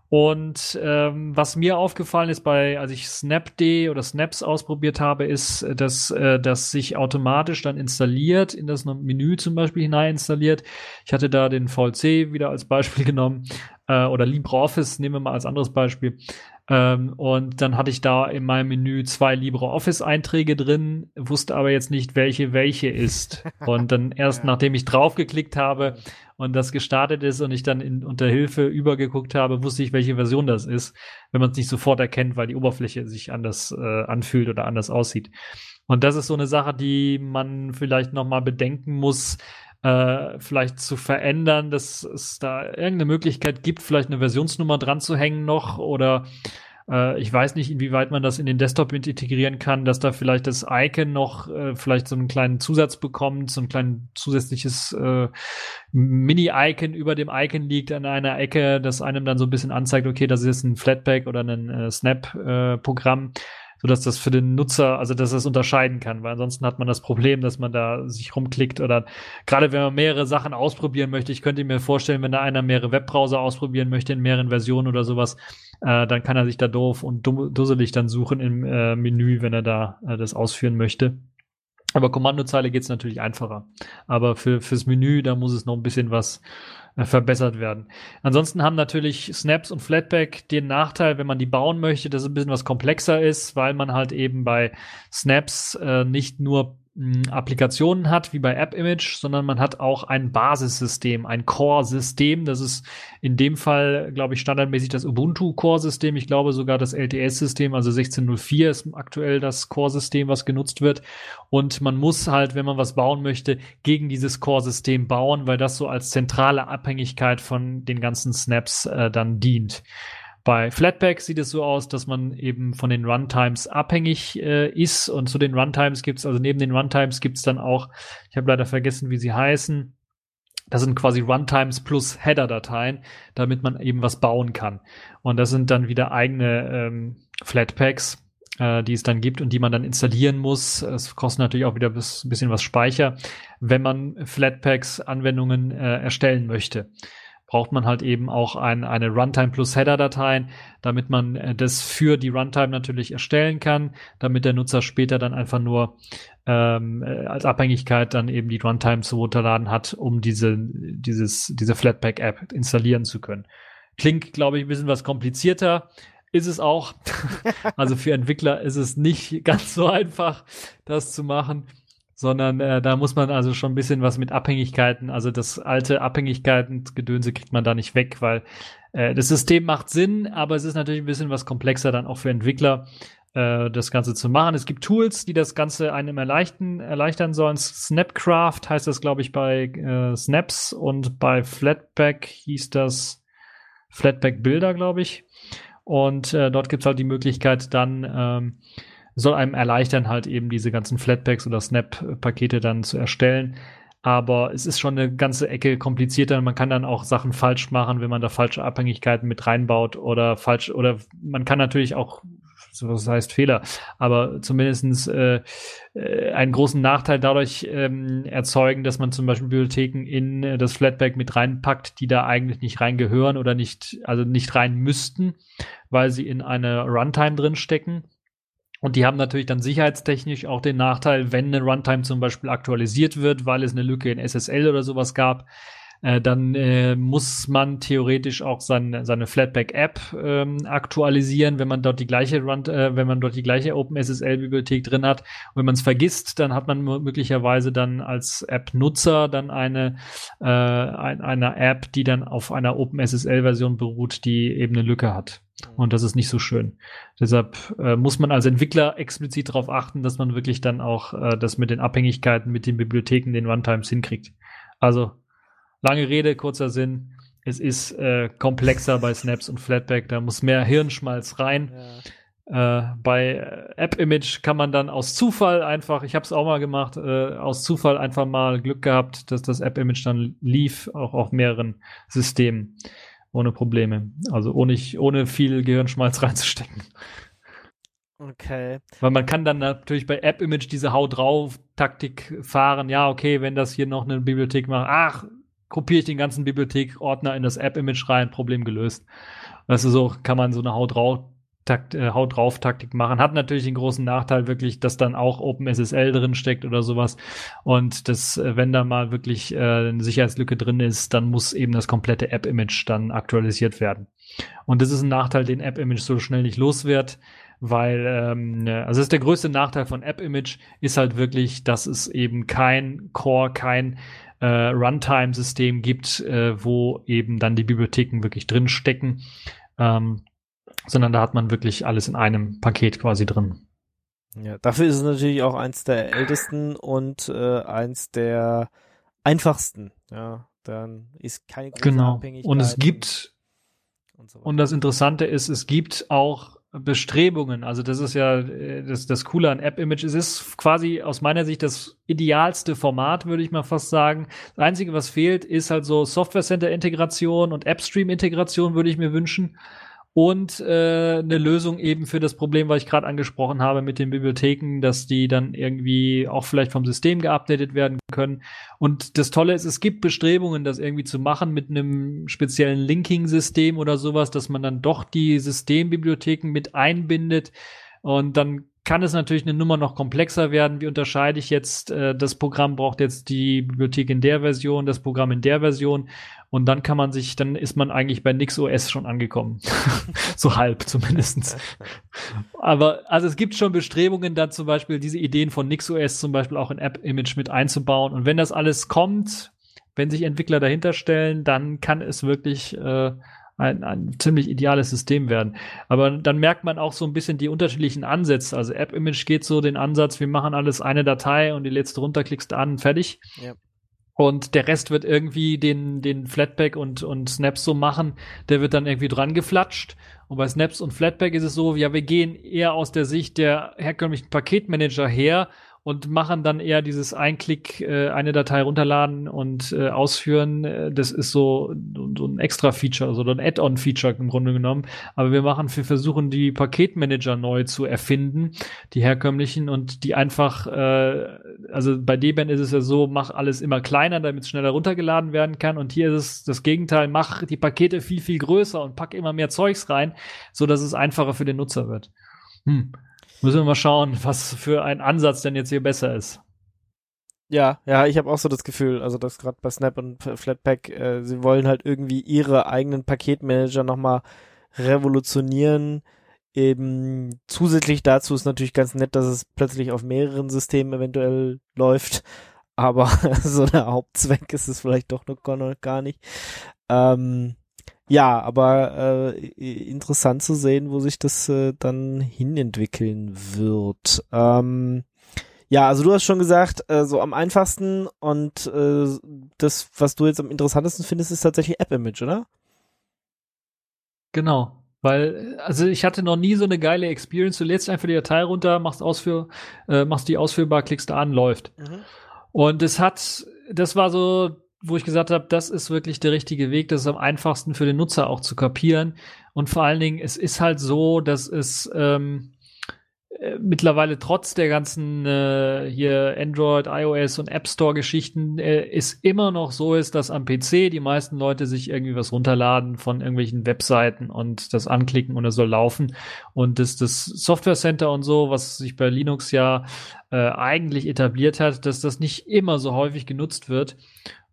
Und ähm, was mir aufgefallen ist, bei, als ich Snapd oder Snaps ausprobiert habe, ist, dass äh, das sich automatisch dann installiert, in das Menü zum Beispiel hinein installiert. Ich hatte da den VLC wieder als Beispiel genommen äh, oder LibreOffice nehmen wir mal als anderes Beispiel. Ähm, und dann hatte ich da in meinem Menü zwei LibreOffice-Einträge drin, wusste aber jetzt nicht, welche welche ist. Und dann erst nachdem ich draufgeklickt habe und das gestartet ist und ich dann in, unter Hilfe übergeguckt habe, wusste ich, welche Version das ist, wenn man es nicht sofort erkennt, weil die Oberfläche sich anders äh, anfühlt oder anders aussieht. Und das ist so eine Sache, die man vielleicht noch mal bedenken muss, äh, vielleicht zu verändern, dass es da irgendeine Möglichkeit gibt, vielleicht eine Versionsnummer dran zu hängen noch oder äh, ich weiß nicht, inwieweit man das in den Desktop integrieren kann, dass da vielleicht das Icon noch äh, vielleicht so einen kleinen Zusatz bekommt, so ein kleines zusätzliches äh, Mini-Icon über dem Icon liegt an einer Ecke, das einem dann so ein bisschen anzeigt, okay, das ist ein Flatpak oder ein äh, Snap-Programm. Äh, so dass das für den Nutzer, also dass es unterscheiden kann, weil ansonsten hat man das Problem, dass man da sich rumklickt oder gerade wenn man mehrere Sachen ausprobieren möchte, ich könnte mir vorstellen, wenn da einer mehrere Webbrowser ausprobieren möchte in mehreren Versionen oder sowas, äh, dann kann er sich da doof und dusselig dann suchen im äh, Menü, wenn er da äh, das ausführen möchte. Aber Kommandozeile geht's natürlich einfacher. Aber für, fürs Menü, da muss es noch ein bisschen was verbessert werden. Ansonsten haben natürlich Snaps und Flatpak den Nachteil, wenn man die bauen möchte, dass es ein bisschen was komplexer ist, weil man halt eben bei Snaps äh, nicht nur Applikationen hat, wie bei App Image, sondern man hat auch ein Basissystem, ein Core-System. Das ist in dem Fall, glaube ich, standardmäßig das Ubuntu Core-System. Ich glaube sogar das LTS-System, also 1604 ist aktuell das Core-System, was genutzt wird. Und man muss halt, wenn man was bauen möchte, gegen dieses Core-System bauen, weil das so als zentrale Abhängigkeit von den ganzen Snaps äh, dann dient. Bei Flatpak sieht es so aus, dass man eben von den Runtimes abhängig äh, ist und zu den Runtimes gibt es, also neben den Runtimes gibt es dann auch, ich habe leider vergessen, wie sie heißen, Das sind quasi Runtimes plus Header-Dateien, damit man eben was bauen kann. Und das sind dann wieder eigene ähm, Flatpaks, äh, die es dann gibt und die man dann installieren muss. Es kostet natürlich auch wieder ein bisschen was Speicher, wenn man Flatpaks-Anwendungen äh, erstellen möchte braucht man halt eben auch ein, eine Runtime plus Header-Dateien, damit man äh, das für die Runtime natürlich erstellen kann, damit der Nutzer später dann einfach nur ähm, äh, als Abhängigkeit dann eben die Runtime zu runterladen hat, um diese, dieses, diese Flatpak-App installieren zu können. Klingt, glaube ich, ein bisschen was komplizierter. Ist es auch. also für Entwickler ist es nicht ganz so einfach, das zu machen sondern äh, da muss man also schon ein bisschen was mit Abhängigkeiten, also das alte Abhängigkeiten-Gedönse kriegt man da nicht weg, weil äh, das System macht Sinn, aber es ist natürlich ein bisschen was komplexer dann auch für Entwickler, äh, das Ganze zu machen. Es gibt Tools, die das Ganze einem erleichtern, erleichtern sollen. Snapcraft heißt das, glaube ich, bei äh, Snaps und bei Flatpak hieß das Flatpak Builder, glaube ich. Und äh, dort gibt es halt die Möglichkeit, dann ähm, soll einem erleichtern, halt eben diese ganzen Flatpaks oder Snap-Pakete dann zu erstellen. Aber es ist schon eine ganze Ecke komplizierter. Man kann dann auch Sachen falsch machen, wenn man da falsche Abhängigkeiten mit reinbaut oder falsch, oder man kann natürlich auch was heißt Fehler, aber zumindestens äh, äh, einen großen Nachteil dadurch ähm, erzeugen, dass man zum Beispiel Bibliotheken in äh, das Flatpak mit reinpackt, die da eigentlich nicht reingehören oder nicht, also nicht rein müssten, weil sie in einer Runtime drin stecken. Und die haben natürlich dann sicherheitstechnisch auch den Nachteil, wenn eine Runtime zum Beispiel aktualisiert wird, weil es eine Lücke in SSL oder sowas gab, äh, dann äh, muss man theoretisch auch sein, seine Flatpak-App ähm, aktualisieren, wenn man dort die gleiche Run, äh, wenn man dort die gleiche OpenSSL-Bibliothek drin hat. Und wenn man es vergisst, dann hat man möglicherweise dann als App-Nutzer dann eine, äh, ein, eine App, die dann auf einer OpenSSL-Version beruht, die eben eine Lücke hat. Und das ist nicht so schön. Deshalb äh, muss man als Entwickler explizit darauf achten, dass man wirklich dann auch äh, das mit den Abhängigkeiten, mit den Bibliotheken, den Runtimes hinkriegt. Also lange Rede, kurzer Sinn. Es ist äh, komplexer bei Snaps und Flatpak. Da muss mehr Hirnschmalz rein. Ja. Äh, bei App-Image kann man dann aus Zufall einfach, ich habe es auch mal gemacht, äh, aus Zufall einfach mal Glück gehabt, dass das App-Image dann lief, auch auf mehreren Systemen ohne Probleme. Also ohne, ohne viel Gehirnschmalz reinzustecken. Okay. Weil man kann dann natürlich bei App-Image diese Hau drauf Taktik fahren. Ja, okay, wenn das hier noch eine Bibliothek macht, ach, kopiere ich den ganzen Bibliothekordner in das App-Image rein, Problem gelöst. Also so kann man so eine Hau drauf Takt, äh, Haut drauf Taktik machen. Hat natürlich den großen Nachteil wirklich, dass dann auch OpenSSL drin steckt oder sowas. Und das, äh, wenn da mal wirklich äh, eine Sicherheitslücke drin ist, dann muss eben das komplette App-Image dann aktualisiert werden. Und das ist ein Nachteil, den App-Image so schnell nicht los wird, weil, ähm, ne, also das ist der größte Nachteil von App-Image, ist halt wirklich, dass es eben kein Core, kein äh, Runtime-System gibt, äh, wo eben dann die Bibliotheken wirklich drin stecken. Ähm, sondern da hat man wirklich alles in einem Paket quasi drin. Ja, dafür ist es natürlich auch eins der ältesten und äh, eins der einfachsten. Ja, dann ist keine große genau. Abhängigkeit. Und es gibt und, so und das Interessante ist, es gibt auch Bestrebungen. Also das ist ja äh, das, das Coole an App-Image. Es ist quasi aus meiner Sicht das idealste Format, würde ich mal fast sagen. Das Einzige, was fehlt, ist halt so Software Center-Integration und App-Stream-Integration, würde ich mir wünschen und äh, eine Lösung eben für das Problem, was ich gerade angesprochen habe mit den Bibliotheken, dass die dann irgendwie auch vielleicht vom System geupdatet werden können. Und das Tolle ist, es gibt Bestrebungen, das irgendwie zu machen mit einem speziellen Linking-System oder sowas, dass man dann doch die Systembibliotheken mit einbindet und dann kann es natürlich eine Nummer noch komplexer werden. Wie unterscheide ich jetzt, äh, das Programm braucht jetzt die Bibliothek in der Version, das Programm in der Version und dann kann man sich, dann ist man eigentlich bei NixOS schon angekommen. so halb zumindestens. Aber also es gibt schon Bestrebungen, da zum Beispiel diese Ideen von NixOS zum Beispiel auch in App-Image mit einzubauen. Und wenn das alles kommt, wenn sich Entwickler dahinter stellen, dann kann es wirklich äh, ein, ein ziemlich ideales System werden. Aber dann merkt man auch so ein bisschen die unterschiedlichen Ansätze. Also App-Image geht so den Ansatz, wir machen alles eine Datei und die letzte runter, klickst an, fertig. Ja. Und der Rest wird irgendwie den, den Flatpak und, und Snaps so machen, der wird dann irgendwie dran geflatscht. Und bei Snaps und Flatpak ist es so, ja, wir gehen eher aus der Sicht der herkömmlichen Paketmanager her und machen dann eher dieses Einklick, äh, eine Datei runterladen und äh, ausführen. Äh, das ist so, so ein Extra-Feature, also ein Add-on-Feature im Grunde genommen. Aber wir machen, wir versuchen die Paketmanager neu zu erfinden, die herkömmlichen und die einfach, äh, also bei Debian ist es ja so, mach alles immer kleiner, damit es schneller runtergeladen werden kann. Und hier ist es das Gegenteil, mach die Pakete viel, viel größer und pack immer mehr Zeugs rein, so dass es einfacher für den Nutzer wird. Hm. Müssen wir mal schauen, was für ein Ansatz denn jetzt hier besser ist. Ja, ja, ich habe auch so das Gefühl, also dass gerade bei Snap und Flatpak, äh, sie wollen halt irgendwie ihre eigenen Paketmanager nochmal revolutionieren. Eben zusätzlich dazu ist natürlich ganz nett, dass es plötzlich auf mehreren Systemen eventuell läuft, aber so der Hauptzweck ist es vielleicht doch noch gar nicht. Ähm, ja, aber äh, interessant zu sehen, wo sich das äh, dann hinentwickeln wird. Ähm, ja, also du hast schon gesagt, äh, so am einfachsten und äh, das, was du jetzt am interessantesten findest, ist tatsächlich App-Image, oder? Genau. Weil, also ich hatte noch nie so eine geile Experience. Du lädst einfach die Datei runter, machst ausführ, äh, machst die ausführbar, klickst da an, läuft. Mhm. Und es hat, das war so wo ich gesagt habe, das ist wirklich der richtige Weg, das ist am einfachsten für den Nutzer auch zu kapieren. Und vor allen Dingen, es ist halt so, dass es ähm, äh, mittlerweile trotz der ganzen äh, hier Android, iOS und App Store Geschichten äh, es immer noch so ist, dass am PC die meisten Leute sich irgendwie was runterladen von irgendwelchen Webseiten und das anklicken und es soll laufen und das das Software Center und so, was sich bei Linux ja äh, eigentlich etabliert hat, dass das nicht immer so häufig genutzt wird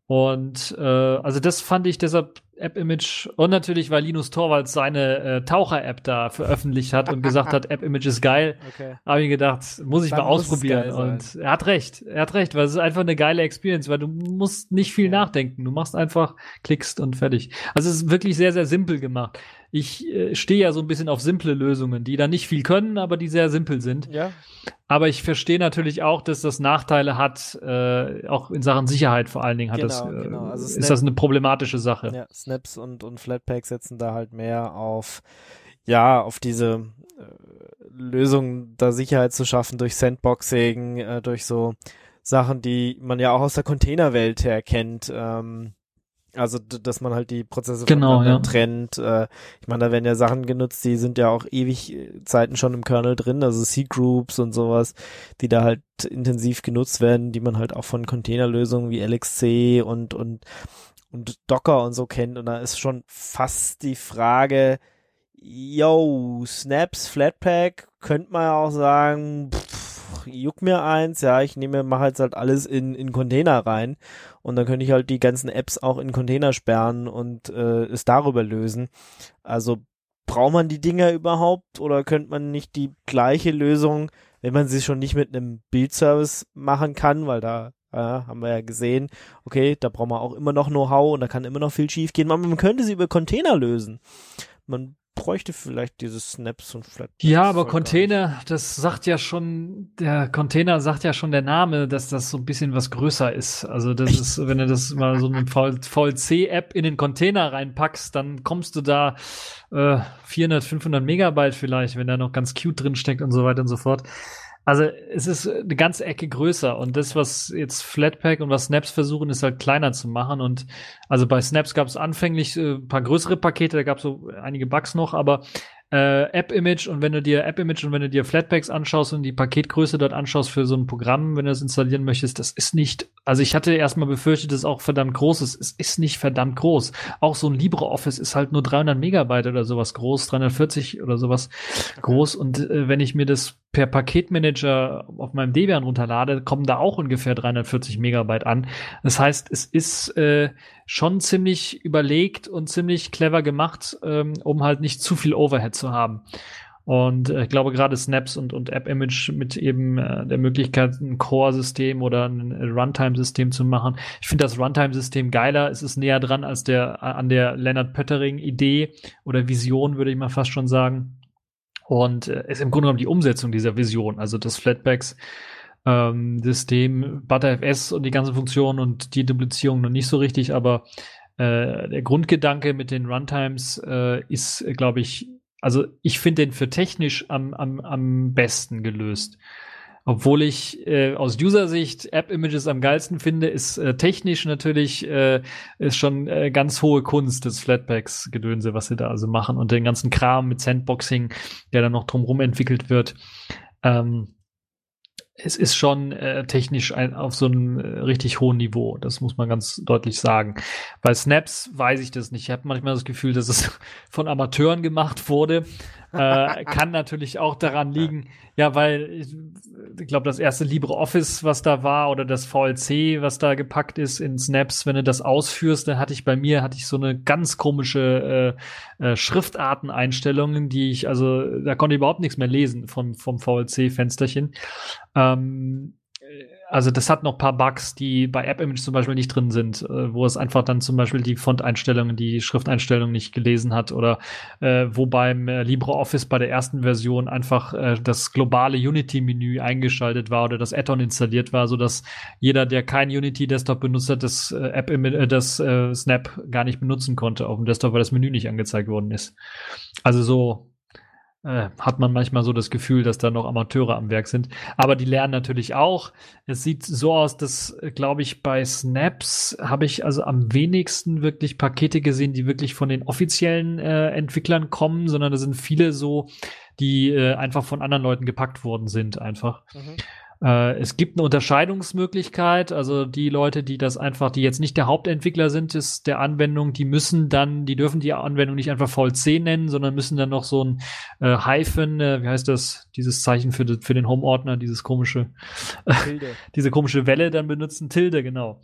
und äh, also das fand ich deshalb App-Image und natürlich, weil Linus Torvalds seine äh, Taucher-App da veröffentlicht hat und gesagt hat, App-Image ist geil, okay. habe ich gedacht, muss ich Dann mal ausprobieren. Und er hat recht, er hat recht, weil es ist einfach eine geile Experience, weil du musst nicht viel ja. nachdenken, du machst einfach, klickst und fertig. Also es ist wirklich sehr, sehr simpel gemacht. Ich äh, stehe ja so ein bisschen auf simple Lösungen, die da nicht viel können, aber die sehr simpel sind. Ja. Aber ich verstehe natürlich auch, dass das Nachteile hat, äh, auch in Sachen Sicherheit vor allen Dingen hat genau, das, äh, genau. also ist das eine problematische Sache. Ja, Snaps und, und Flatpak setzen da halt mehr auf, ja, auf diese äh, Lösung, da Sicherheit zu schaffen durch Sandboxing, äh, durch so Sachen, die man ja auch aus der Containerwelt her kennt. Ähm, also, dass man halt die Prozesse genau, voneinander ja. trennt. Äh, ich meine, da werden ja Sachen genutzt, die sind ja auch ewig äh, Zeiten schon im Kernel drin, also C-Groups und sowas, die da halt intensiv genutzt werden, die man halt auch von Containerlösungen wie LXC und, und, und Docker und so kennt. Und da ist schon fast die Frage, yo, Snaps, Flatpak, könnte man ja auch sagen, pff, juck mir eins, ja, ich nehme, mache jetzt halt alles in, in Container rein und dann könnte ich halt die ganzen Apps auch in Container sperren und äh, es darüber lösen. Also braucht man die Dinger überhaupt oder könnte man nicht die gleiche Lösung, wenn man sie schon nicht mit einem Bildservice machen kann, weil da ja, haben wir ja gesehen, okay, da braucht man auch immer noch Know-how und da kann immer noch viel schief gehen. Man, man könnte sie über Container lösen. Man bräuchte vielleicht dieses Snaps und Flat. Ja, aber Container, das sagt ja schon, der Container sagt ja schon der Name, dass das so ein bisschen was größer ist. Also das Echt? ist, wenn du das mal so eine VLC-App in den Container reinpackst, dann kommst du da äh, 400, 500 Megabyte vielleicht, wenn da noch ganz cute drin steckt und so weiter und so fort. Also es ist eine ganze Ecke größer und das, was jetzt Flatpak und was Snaps versuchen, ist halt kleiner zu machen. Und also bei Snaps gab es anfänglich äh, ein paar größere Pakete, da gab es so einige Bugs noch, aber äh, App-Image und wenn du dir App-Image und wenn du dir Flatpaks anschaust und die Paketgröße dort anschaust für so ein Programm, wenn du das installieren möchtest, das ist nicht, also ich hatte erstmal befürchtet, dass es auch verdammt groß ist. Es ist nicht verdammt groß. Auch so ein LibreOffice ist halt nur 300 Megabyte oder sowas groß, 340 oder sowas groß und äh, wenn ich mir das per Paketmanager auf meinem Debian runterlade, kommen da auch ungefähr 340 Megabyte an. Das heißt, es ist äh, schon ziemlich überlegt und ziemlich clever gemacht, ähm, um halt nicht zu viel Overhead zu haben. Und äh, ich glaube gerade Snaps und, und App-Image mit eben äh, der Möglichkeit, ein Core-System oder ein Runtime-System zu machen. Ich finde das Runtime-System geiler. Es ist näher dran als der an der Leonard Pöttering-Idee oder Vision, würde ich mal fast schon sagen. Und äh, ist im Grunde genommen die Umsetzung dieser Vision, also des Flatbacks ähm, System, ButterFS und die ganzen Funktionen und die Duplizierung noch nicht so richtig, aber äh, der Grundgedanke mit den Runtimes äh, ist, glaube ich, also ich finde den für technisch am, am, am besten gelöst. Obwohl ich äh, aus User-Sicht App-Images am geilsten finde, ist äh, technisch natürlich äh, ist schon äh, ganz hohe Kunst des Flatpaks-Gedönse, was sie da also machen und den ganzen Kram mit Sandboxing, der dann noch drumherum entwickelt wird. Ähm, es ist schon äh, technisch ein, auf so einem äh, richtig hohen Niveau. Das muss man ganz deutlich sagen. Bei Snaps weiß ich das nicht. Ich habe manchmal das Gefühl, dass es von Amateuren gemacht wurde. Äh, kann natürlich auch daran liegen, ja, weil ich, ich glaube, das erste LibreOffice, was da war, oder das VLC, was da gepackt ist in Snaps, wenn du das ausführst, dann hatte ich bei mir, hatte ich so eine ganz komische äh, äh, Schriftarteneinstellungen, die ich, also da konnte ich überhaupt nichts mehr lesen vom, vom VLC-Fensterchen. Ähm, also das hat noch paar Bugs, die bei App-Image zum Beispiel nicht drin sind, äh, wo es einfach dann zum Beispiel die Font-Einstellungen, die Schrifteinstellungen nicht gelesen hat oder äh, wo beim äh, LibreOffice bei der ersten Version einfach äh, das globale Unity-Menü eingeschaltet war oder das Add-on installiert war, so dass jeder, der kein Unity-Desktop benutzt hat, das äh, App äh, das äh, Snap gar nicht benutzen konnte auf dem Desktop, weil das Menü nicht angezeigt worden ist. Also so äh, hat man manchmal so das Gefühl, dass da noch Amateure am Werk sind. Aber die lernen natürlich auch. Es sieht so aus, dass, glaube ich, bei Snaps habe ich also am wenigsten wirklich Pakete gesehen, die wirklich von den offiziellen äh, Entwicklern kommen, sondern da sind viele so, die äh, einfach von anderen Leuten gepackt worden sind, einfach. Mhm. Äh, es gibt eine Unterscheidungsmöglichkeit, also die Leute, die das einfach, die jetzt nicht der Hauptentwickler sind ist der Anwendung, die müssen dann, die dürfen die Anwendung nicht einfach VLC nennen, sondern müssen dann noch so ein äh, Hyphen, äh, wie heißt das, dieses Zeichen für, für den Home-Ordner, dieses komische, diese komische Welle dann benutzen, Tilde, genau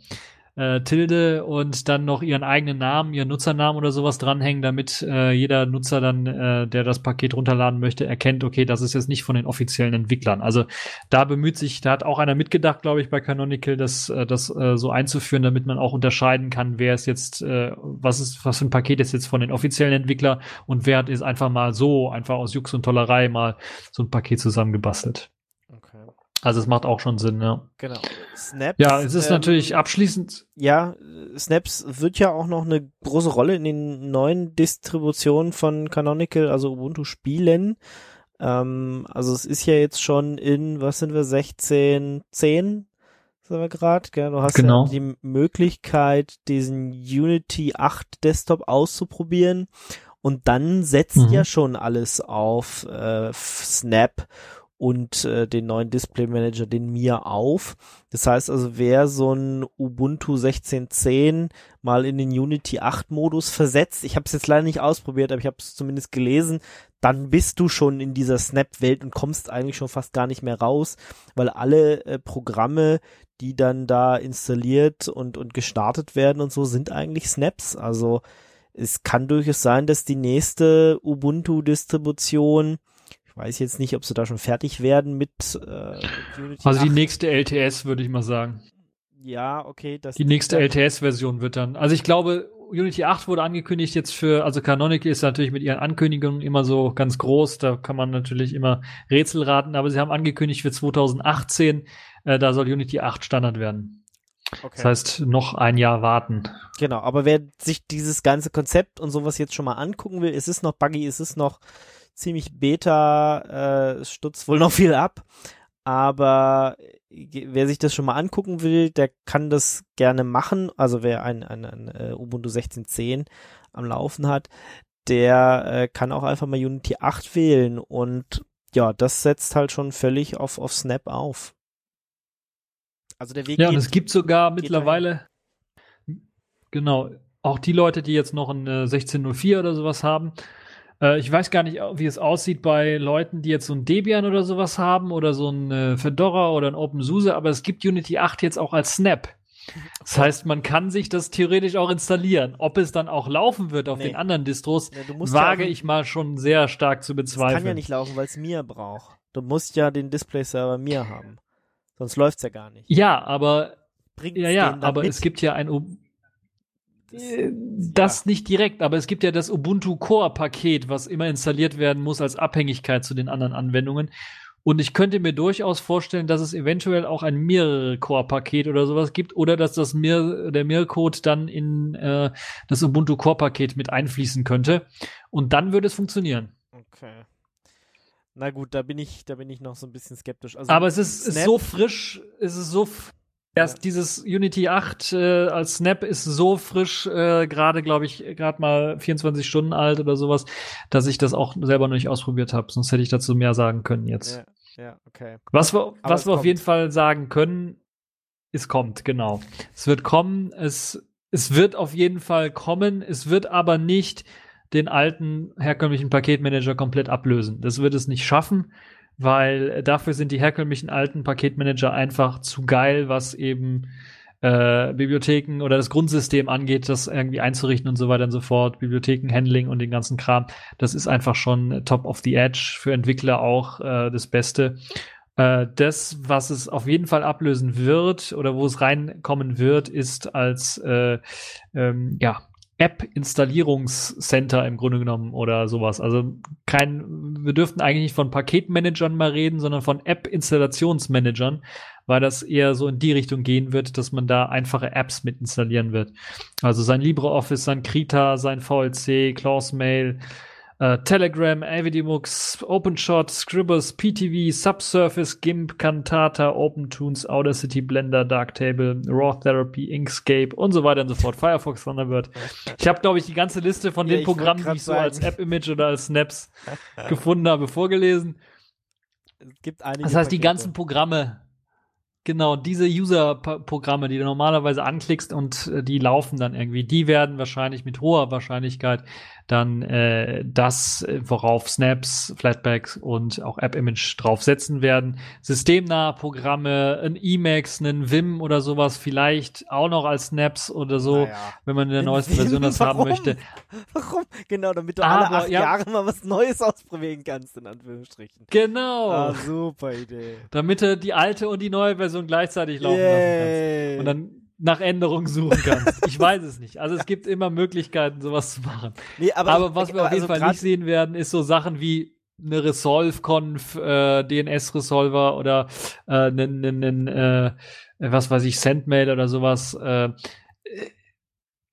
äh, Tilde und dann noch ihren eigenen Namen, ihren Nutzernamen oder sowas dranhängen, damit äh, jeder Nutzer dann, äh, der das Paket runterladen möchte, erkennt, okay, das ist jetzt nicht von den offiziellen Entwicklern. Also da bemüht sich, da hat auch einer mitgedacht, glaube ich, bei Canonical, das, äh, das äh, so einzuführen, damit man auch unterscheiden kann, wer ist jetzt, äh, was ist, was für ein Paket ist jetzt von den offiziellen Entwicklern und wer hat ist einfach mal so, einfach aus Jux und Tollerei mal so ein Paket zusammengebastelt. Also es macht auch schon Sinn, ja. Genau. Snaps. Ja, es ist ähm, natürlich abschließend. Ja, Snaps wird ja auch noch eine große Rolle in den neuen Distributionen von Canonical, also Ubuntu Spielen. Ähm, also es ist ja jetzt schon in, was sind wir, 16, 10 sind wir gerade, Du hast genau. ja die Möglichkeit, diesen Unity 8 Desktop auszuprobieren und dann setzt mhm. ja schon alles auf äh, Snap und äh, den neuen Display Manager, den mir auf. Das heißt also, wer so ein Ubuntu 16.10 mal in den Unity 8 Modus versetzt, ich habe es jetzt leider nicht ausprobiert, aber ich habe es zumindest gelesen, dann bist du schon in dieser Snap-Welt und kommst eigentlich schon fast gar nicht mehr raus, weil alle äh, Programme, die dann da installiert und, und gestartet werden und so, sind eigentlich Snaps. Also es kann durchaus sein, dass die nächste Ubuntu-Distribution weiß jetzt nicht, ob sie da schon fertig werden mit äh, Unity Also 8. die nächste LTS, würde ich mal sagen. Ja, okay. Das die nächste LTS-Version wird dann. Also ich glaube, Unity 8 wurde angekündigt jetzt für, also Canonical ist natürlich mit ihren Ankündigungen immer so ganz groß, da kann man natürlich immer Rätsel raten, aber sie haben angekündigt für 2018, äh, da soll Unity 8 Standard werden. Okay. Das heißt, noch ein Jahr warten. Genau, aber wer sich dieses ganze Konzept und sowas jetzt schon mal angucken will, es ist noch buggy, es ist noch ziemlich Beta, äh, stutzt wohl noch viel ab. Aber wer sich das schon mal angucken will, der kann das gerne machen. Also wer ein, ein, ein uh, Ubuntu 16.10 am Laufen hat, der äh, kann auch einfach mal Unity 8 wählen und ja, das setzt halt schon völlig auf, auf Snap auf. Also der Weg Ja, geht, und es gibt sogar mittlerweile, dahin. genau, auch die Leute, die jetzt noch ein äh, 1604 oder sowas haben, äh, ich weiß gar nicht, wie es aussieht bei Leuten, die jetzt so ein Debian oder sowas haben oder so ein äh, Fedora oder ein OpenSUSE, aber es gibt Unity 8 jetzt auch als Snap. Das heißt, man kann sich das theoretisch auch installieren. Ob es dann auch laufen wird auf nee. den anderen Distros, nee, wage ja ich mal schon sehr stark zu bezweifeln. Das kann ja nicht laufen, weil es mir braucht. Du musst ja den Display-Server mir haben. Sonst läuft's ja gar nicht. Ja, aber Bringt's ja, ja, aber mit? es gibt ja ein das ja. nicht direkt, aber es gibt ja das Ubuntu Core Paket, was immer installiert werden muss als Abhängigkeit zu den anderen Anwendungen. Und ich könnte mir durchaus vorstellen, dass es eventuell auch ein Mir Core Paket oder sowas gibt oder dass das Mir der Mir Code dann in äh, das Ubuntu Core Paket mit einfließen könnte und dann würde es funktionieren. Okay. Na gut, da bin ich, da bin ich noch so ein bisschen skeptisch. Also Aber es ist, ist so frisch, es ist so erst Ja. dieses Unity 8 äh, als Snap ist so frisch, äh, gerade glaube ich, gerade mal 24 Stunden alt oder sowas, dass ich das auch selber noch nicht ausprobiert habe. Sonst hätte ich dazu mehr sagen können jetzt. Ja, ja, okay. Was wir, Aber was wir auf jeden Fall sagen können, es kommt, genau. Es wird kommen, es, es wird auf jeden Fall kommen, es wird aber nicht den alten herkömmlichen Paketmanager komplett ablösen. Das wird es nicht schaffen, weil dafür sind die herkömmlichen alten Paketmanager einfach zu geil, was eben äh, Bibliotheken oder das Grundsystem angeht, das irgendwie einzurichten und so weiter und so fort, Bibliothekenhandling und den ganzen Kram. Das ist einfach schon top of the edge für Entwickler auch äh, das Beste. Äh, das, was es auf jeden Fall ablösen wird oder wo es reinkommen wird, ist als äh, ähm, ja, App-Installierungscenter im Grunde genommen oder sowas. Also kein, wir dürften eigentlich nicht von Paketmanagern mal reden, sondern von App-Installationsmanagern, weil das eher so in die Richtung gehen wird, dass man da einfache Apps mit installieren wird. Also sein LibreOffice, sein Krita, sein VLC, Clause Mail, äh, Telegram, AVDMux, OpenShot, Scribbles, PTV, Subsurface, GIMP, Cantata, OpenTunes, Audacity, Blender, Darktable, Raw Therapy, Inkscape und so weiter und so fort. Firefox, Thunderbird. Ich habe, glaube ich, die ganze Liste von Ja, den Programmen, die ich so sagen. als App-Image oder als Snaps gefunden habe, vorgelesen. Es gibt einige Das heißt, die Pakete. ganzen Programme, genau, diese User-Programme, die du normalerweise anklickst und äh, die laufen dann irgendwie, die werden wahrscheinlich mit hoher Wahrscheinlichkeit dann äh, das, worauf Snaps, Flatpaks und auch App-Image draufsetzen werden. Systemnahe Programme, ein Emacs, ein Vim oder sowas, vielleicht auch noch als Snaps oder so, Naja. wenn man in der neuesten Vim, Version das haben warum? möchte. Warum? Genau, damit du alle Aber, acht ja. Jahre mal was Neues ausprobieren kannst, in Anführungsstrichen. Genau. Ah, super Idee. Damit du die alte und die neue Version gleichzeitig laufen lassen kannst. Yay. und dann nach Änderungen suchen kannst. Ich weiß es nicht. Also es gibt immer Möglichkeiten, sowas zu machen. nee, aber, Aber, was wir auf jeden also Fall nicht sehen werden, ist so Sachen wie eine Resolve-Conf, äh, DNS-Resolver oder äh, nen, nen, nen, äh, was weiß ich, Sendmail oder sowas. Äh,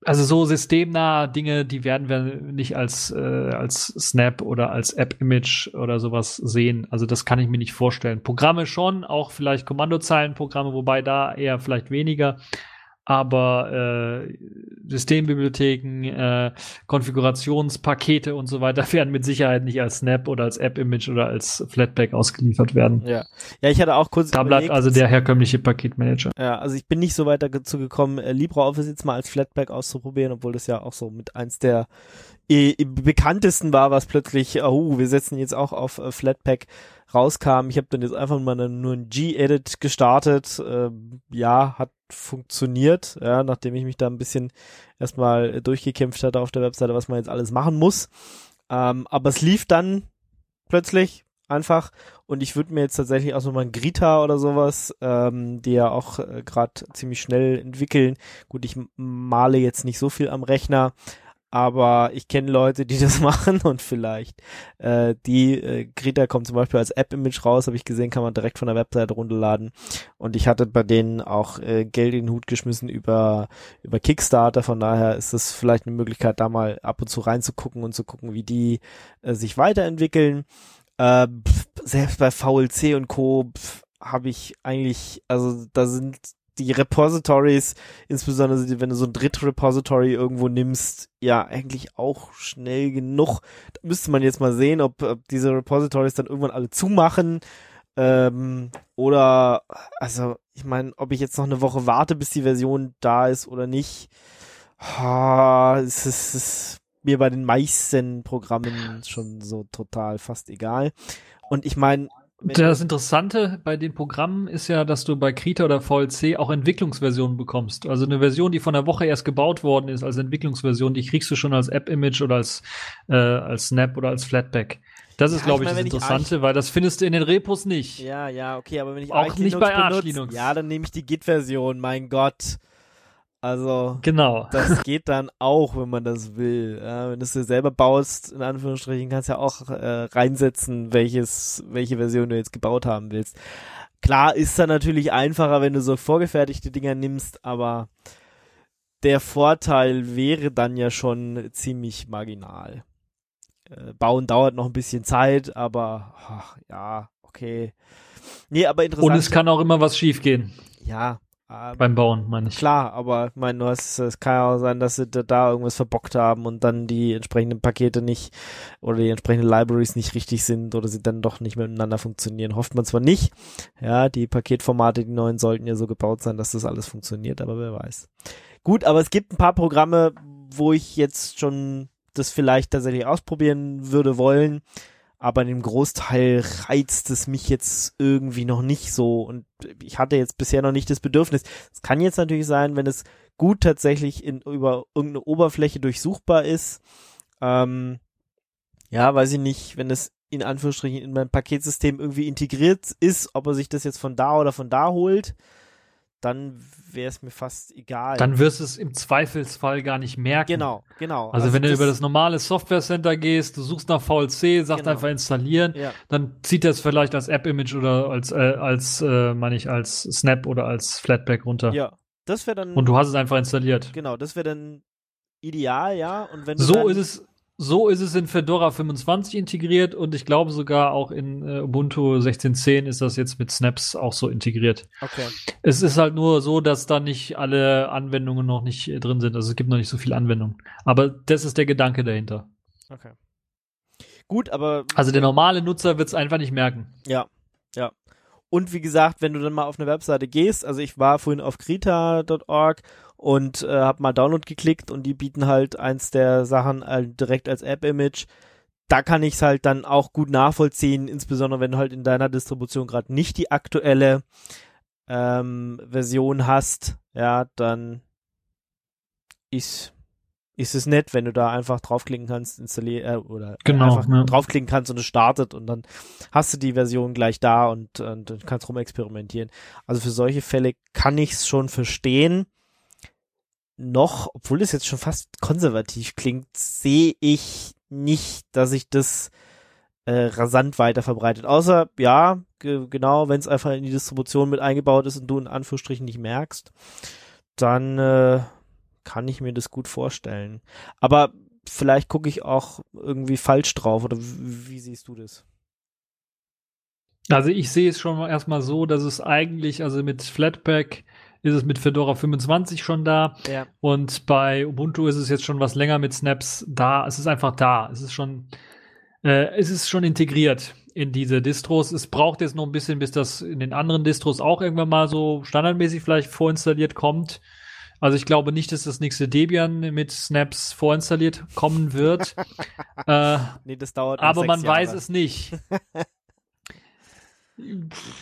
also so systemnahe Dinge, die werden wir nicht als, äh, als Snap oder als App-Image oder sowas sehen. Also das kann ich mir nicht vorstellen. Programme schon, auch vielleicht Kommandozeilenprogramme, wobei da eher vielleicht weniger. Aber äh, Systembibliotheken, äh, Konfigurationspakete und so weiter werden mit Sicherheit nicht als Snap oder als App-Image oder als Flatpak ausgeliefert werden. Ja. ja, ich hatte auch kurz Da bleibt also der herkömmliche Paketmanager. Ja, also ich bin nicht so weit dazu gekommen, äh, LibreOffice jetzt mal als Flatpak auszuprobieren, obwohl das ja auch so mit eins der äh, bekanntesten war, was plötzlich, oh, wir setzen jetzt auch auf äh, Flatpak rauskam. Ich habe dann jetzt einfach mal nur ein G-Edit gestartet. Ähm, ja, hat funktioniert, ja, nachdem ich mich da ein bisschen erstmal durchgekämpft hatte auf der Webseite, was man jetzt alles machen muss. Ähm, aber es lief dann plötzlich einfach und ich würde mir jetzt tatsächlich auch nochmal ein Grita oder sowas, ähm, die ja auch äh, gerade ziemlich schnell entwickeln. Gut, ich male jetzt nicht so viel am Rechner, aber ich kenne Leute, die das machen und vielleicht äh, die äh, Grita kommt zum Beispiel als App-Image raus, habe ich gesehen, kann man direkt von der Webseite runterladen. Und ich hatte bei denen auch äh, Geld in den Hut geschmissen über über Kickstarter. Von daher ist das vielleicht eine Möglichkeit, da mal ab und zu reinzugucken und zu gucken, wie die äh, sich weiterentwickeln. Äh, selbst bei VLC und Co. habe ich eigentlich, also da sind die Repositories, insbesondere wenn du so ein Drittrepository irgendwo nimmst, ja eigentlich auch schnell genug. Da müsste man jetzt mal sehen, ob, ob diese Repositories dann irgendwann alle zumachen. Ähm, oder, also, ich meine, ob ich jetzt noch eine Woche warte, bis die Version da ist oder nicht. Ah, es ist, ist mir bei den meisten Programmen schon so total fast egal. Und ich meine, Das Interessante bei den Programmen ist ja, dass du bei Krita oder VLC auch Entwicklungsversionen bekommst. Also eine Version, die von der Woche erst gebaut worden ist als Entwicklungsversion, die kriegst du schon als App-Image oder als, äh, als Snap oder als Flatpak. Das ist, Ja, glaube ich meine, das Interessante, weil das findest du in den Repos nicht. Ja, ja, okay, aber wenn ich Auch Arch nicht Linux bei Arch benutze, Linux. ja, dann nehme ich die Git-Version, mein Gott. Also, Genau. das geht dann auch, wenn man das will. Ja, wenn du es dir selber baust, in Anführungsstrichen, kannst du ja auch äh, reinsetzen, welches, welche Version du jetzt gebaut haben willst. Klar ist dann natürlich einfacher, wenn du so vorgefertigte Dinger nimmst, aber der Vorteil wäre dann ja schon ziemlich marginal. äh, bauen dauert noch ein bisschen Zeit, aber ach, ja, okay. Nee, aber interessant. Und es kann auch immer was schiefgehen ja, ähm, beim Bauen, meine ich. Klar, aber ich meine, hast, es kann ja auch sein, dass sie da, da irgendwas verbockt haben und dann die entsprechenden Pakete nicht oder die entsprechenden Libraries nicht richtig sind oder sie dann doch nicht miteinander funktionieren. Hofft man zwar nicht. Ja, die Paketformate, die neuen sollten ja so gebaut sein, dass das alles funktioniert, aber wer weiß. Gut, aber es gibt ein paar Programme, wo ich jetzt schon das vielleicht tatsächlich ausprobieren würde wollen aber in dem Großteil reizt es mich jetzt irgendwie noch nicht so und ich hatte jetzt bisher noch nicht das Bedürfnis. Es kann jetzt natürlich sein, wenn es gut tatsächlich in, über irgendeine Oberfläche durchsuchbar ist. Ähm, ja, weiß ich nicht, wenn es in Anführungsstrichen in mein Paketsystem irgendwie integriert ist, ob er sich das jetzt von da oder von da holt dann wäre es mir fast egal. Dann wirst du es im Zweifelsfall gar nicht merken. Genau, genau. Also, also wenn du über das normale Software Center gehst, du suchst nach VLC, sagst genau. einfach installieren, ja. dann zieht das vielleicht als App-Image oder als, äh, als, äh, meine ich, als Snap oder als Flatpak runter. Ja, das wäre dann. Und du hast es einfach installiert. Genau, das wäre dann ideal, ja. Und wenn so ist es so ist es in Fedora 25 integriert und ich glaube sogar auch in äh, Ubuntu 16.10 ist das jetzt mit Snaps auch so integriert. Okay. Es ist halt nur so, dass da nicht alle Anwendungen noch nicht äh, drin sind. Also es gibt noch nicht so viele Anwendungen. Aber das ist der Gedanke dahinter. Okay. Gut, aber. Also der normale Nutzer wird es einfach nicht merken. Ja, ja. Und wie gesagt, wenn du dann mal auf eine Webseite gehst, also ich war vorhin auf krita.org und äh, habe mal Download geklickt und die bieten halt eins der Sachen äh, direkt als App-Image. Da kann ich es halt dann auch gut nachvollziehen, insbesondere wenn du halt in deiner Distribution gerade nicht die aktuelle ähm, Version hast, ja, dann ist ist es nett, wenn du da einfach draufklicken kannst, installieren äh, oder genau, einfach ja. draufklicken kannst und es startet und dann hast du die Version gleich da und, und kannst rumexperimentieren. Also für solche Fälle kann ich es schon verstehen noch, obwohl es jetzt schon fast konservativ klingt, sehe ich nicht, dass sich das äh, rasant weiter verbreitet. Außer, ja, ge genau, wenn es einfach in die Distribution mit eingebaut ist und du in Anführungsstrichen nicht merkst, dann äh, kann ich mir das gut vorstellen. Aber vielleicht gucke ich auch irgendwie falsch drauf oder wie siehst du das? Also ich sehe es schon erstmal so, dass es eigentlich, also mit Flatpak ist es mit Fedora 25 schon da. Ja. Und bei Ubuntu ist es jetzt schon was länger mit Snaps da. Es ist einfach da. Es ist schon, äh, es ist schon integriert in diese Distros. Es braucht jetzt noch ein bisschen, bis das in den anderen Distros auch irgendwann mal so standardmäßig vielleicht vorinstalliert kommt. Also ich glaube nicht, dass das nächste Debian mit Snaps vorinstalliert kommen wird. äh, nee, das dauert. Aber man Jahre. weiß es nicht.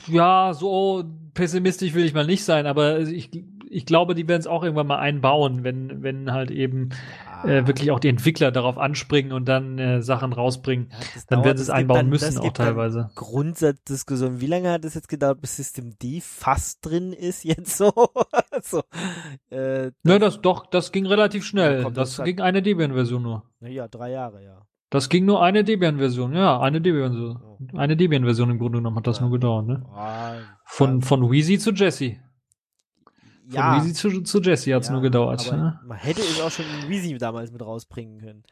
Ja, so pessimistisch will ich mal nicht sein, aber ich, ich glaube, die werden es auch irgendwann mal einbauen, wenn, wenn halt eben ah. äh, wirklich auch die Entwickler darauf anspringen und dann äh, Sachen rausbringen. Ja, dann dauert, werden sie es einbauen dann, müssen auch teilweise. Grundsatzdiskussion. Wie lange hat es jetzt gedauert, bis System D fast drin ist jetzt so? so äh, ne, das doch, das ging relativ schnell. Das, das ging eine Debian-Version nur. Ja, drei Jahre, ja. Das ging nur eine Debian-Version, ja, eine Debian-Version. Oh. Eine Debian-Version im Grunde genommen hat das nur gedauert, ne? Von, von Wheezy zu Jesse. Von ja. Wheezy zu, zu Jesse hat es ja, nur gedauert. Ne? Man hätte es auch schon in Wheezy damals mit rausbringen können.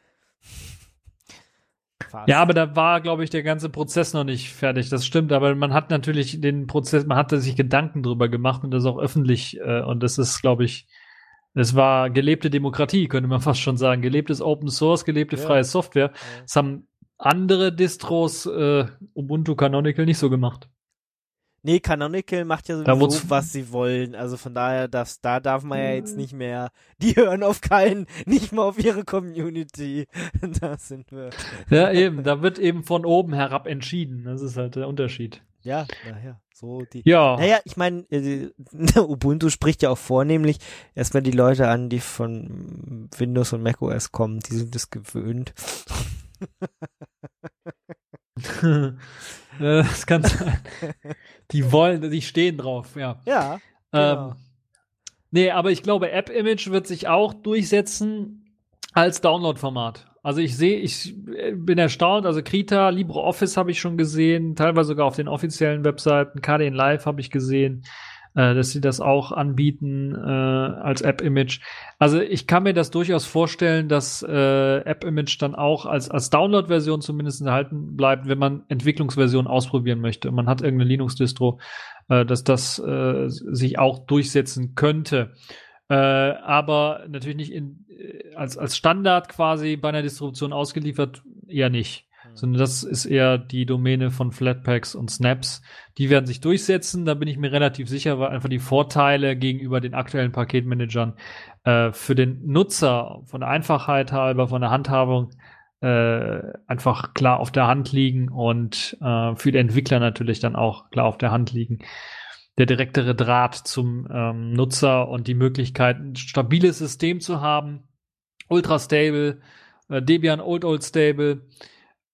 Fast. Ja, aber da war, glaube ich, der ganze Prozess noch nicht fertig. Das stimmt, aber man hat natürlich den Prozess, man hatte sich Gedanken drüber gemacht und das auch öffentlich. Äh, und das ist, glaube ich, es war gelebte Demokratie, könnte man fast schon sagen. Gelebtes Open Source, gelebte ja. freie Software. Das haben andere Distros, äh, Ubuntu Canonical, nicht so gemacht. Nee, Canonical macht ja sowieso, was sie wollen. Also von daher, das, da darf man ja jetzt nicht mehr, die hören auf keinen, nicht mal auf ihre Community. da sind wir. Ja, eben, da wird eben von oben herab entschieden. Das ist halt der Unterschied. Ja, naja, so die. Ja. Naja, ich meine, äh, Ubuntu spricht ja auch vornehmlich erstmal die Leute an, die von Windows und macOS kommen. Die sind das gewöhnt. das kann sein. Die wollen, die stehen drauf, ja. Ja. Genau. Ähm, nee, aber ich glaube, App-Image wird sich auch durchsetzen als Download-Format. Also ich sehe, ich äh, bin erstaunt. Also Krita, LibreOffice habe ich schon gesehen, teilweise sogar auf den offiziellen Webseiten. KDN Live habe ich gesehen. äh, dass sie das auch anbieten äh, als App-Image. Also ich kann mir das durchaus vorstellen, dass äh, App-Image dann auch als, als Download-Version zumindest erhalten bleibt, wenn man Entwicklungsversion ausprobieren möchte. Man hat irgendeine Linux-Distro, äh, dass das äh, sich auch durchsetzen könnte. Äh, aber natürlich nicht in, äh, als, als Standard quasi bei einer Distribution ausgeliefert, eher nicht sondern das ist eher die Domäne von Flatpaks und Snaps. Die werden sich durchsetzen, da bin ich mir relativ sicher, weil einfach die Vorteile gegenüber den aktuellen Paketmanagern äh, für den Nutzer von der Einfachheit halber, von der Handhabung äh, einfach klar auf der Hand liegen und äh, für die Entwickler natürlich dann auch klar auf der Hand liegen. Der direktere Draht zum ähm, Nutzer und die Möglichkeit, ein stabiles System zu haben, ultra stable, äh, Debian Old Old Stable,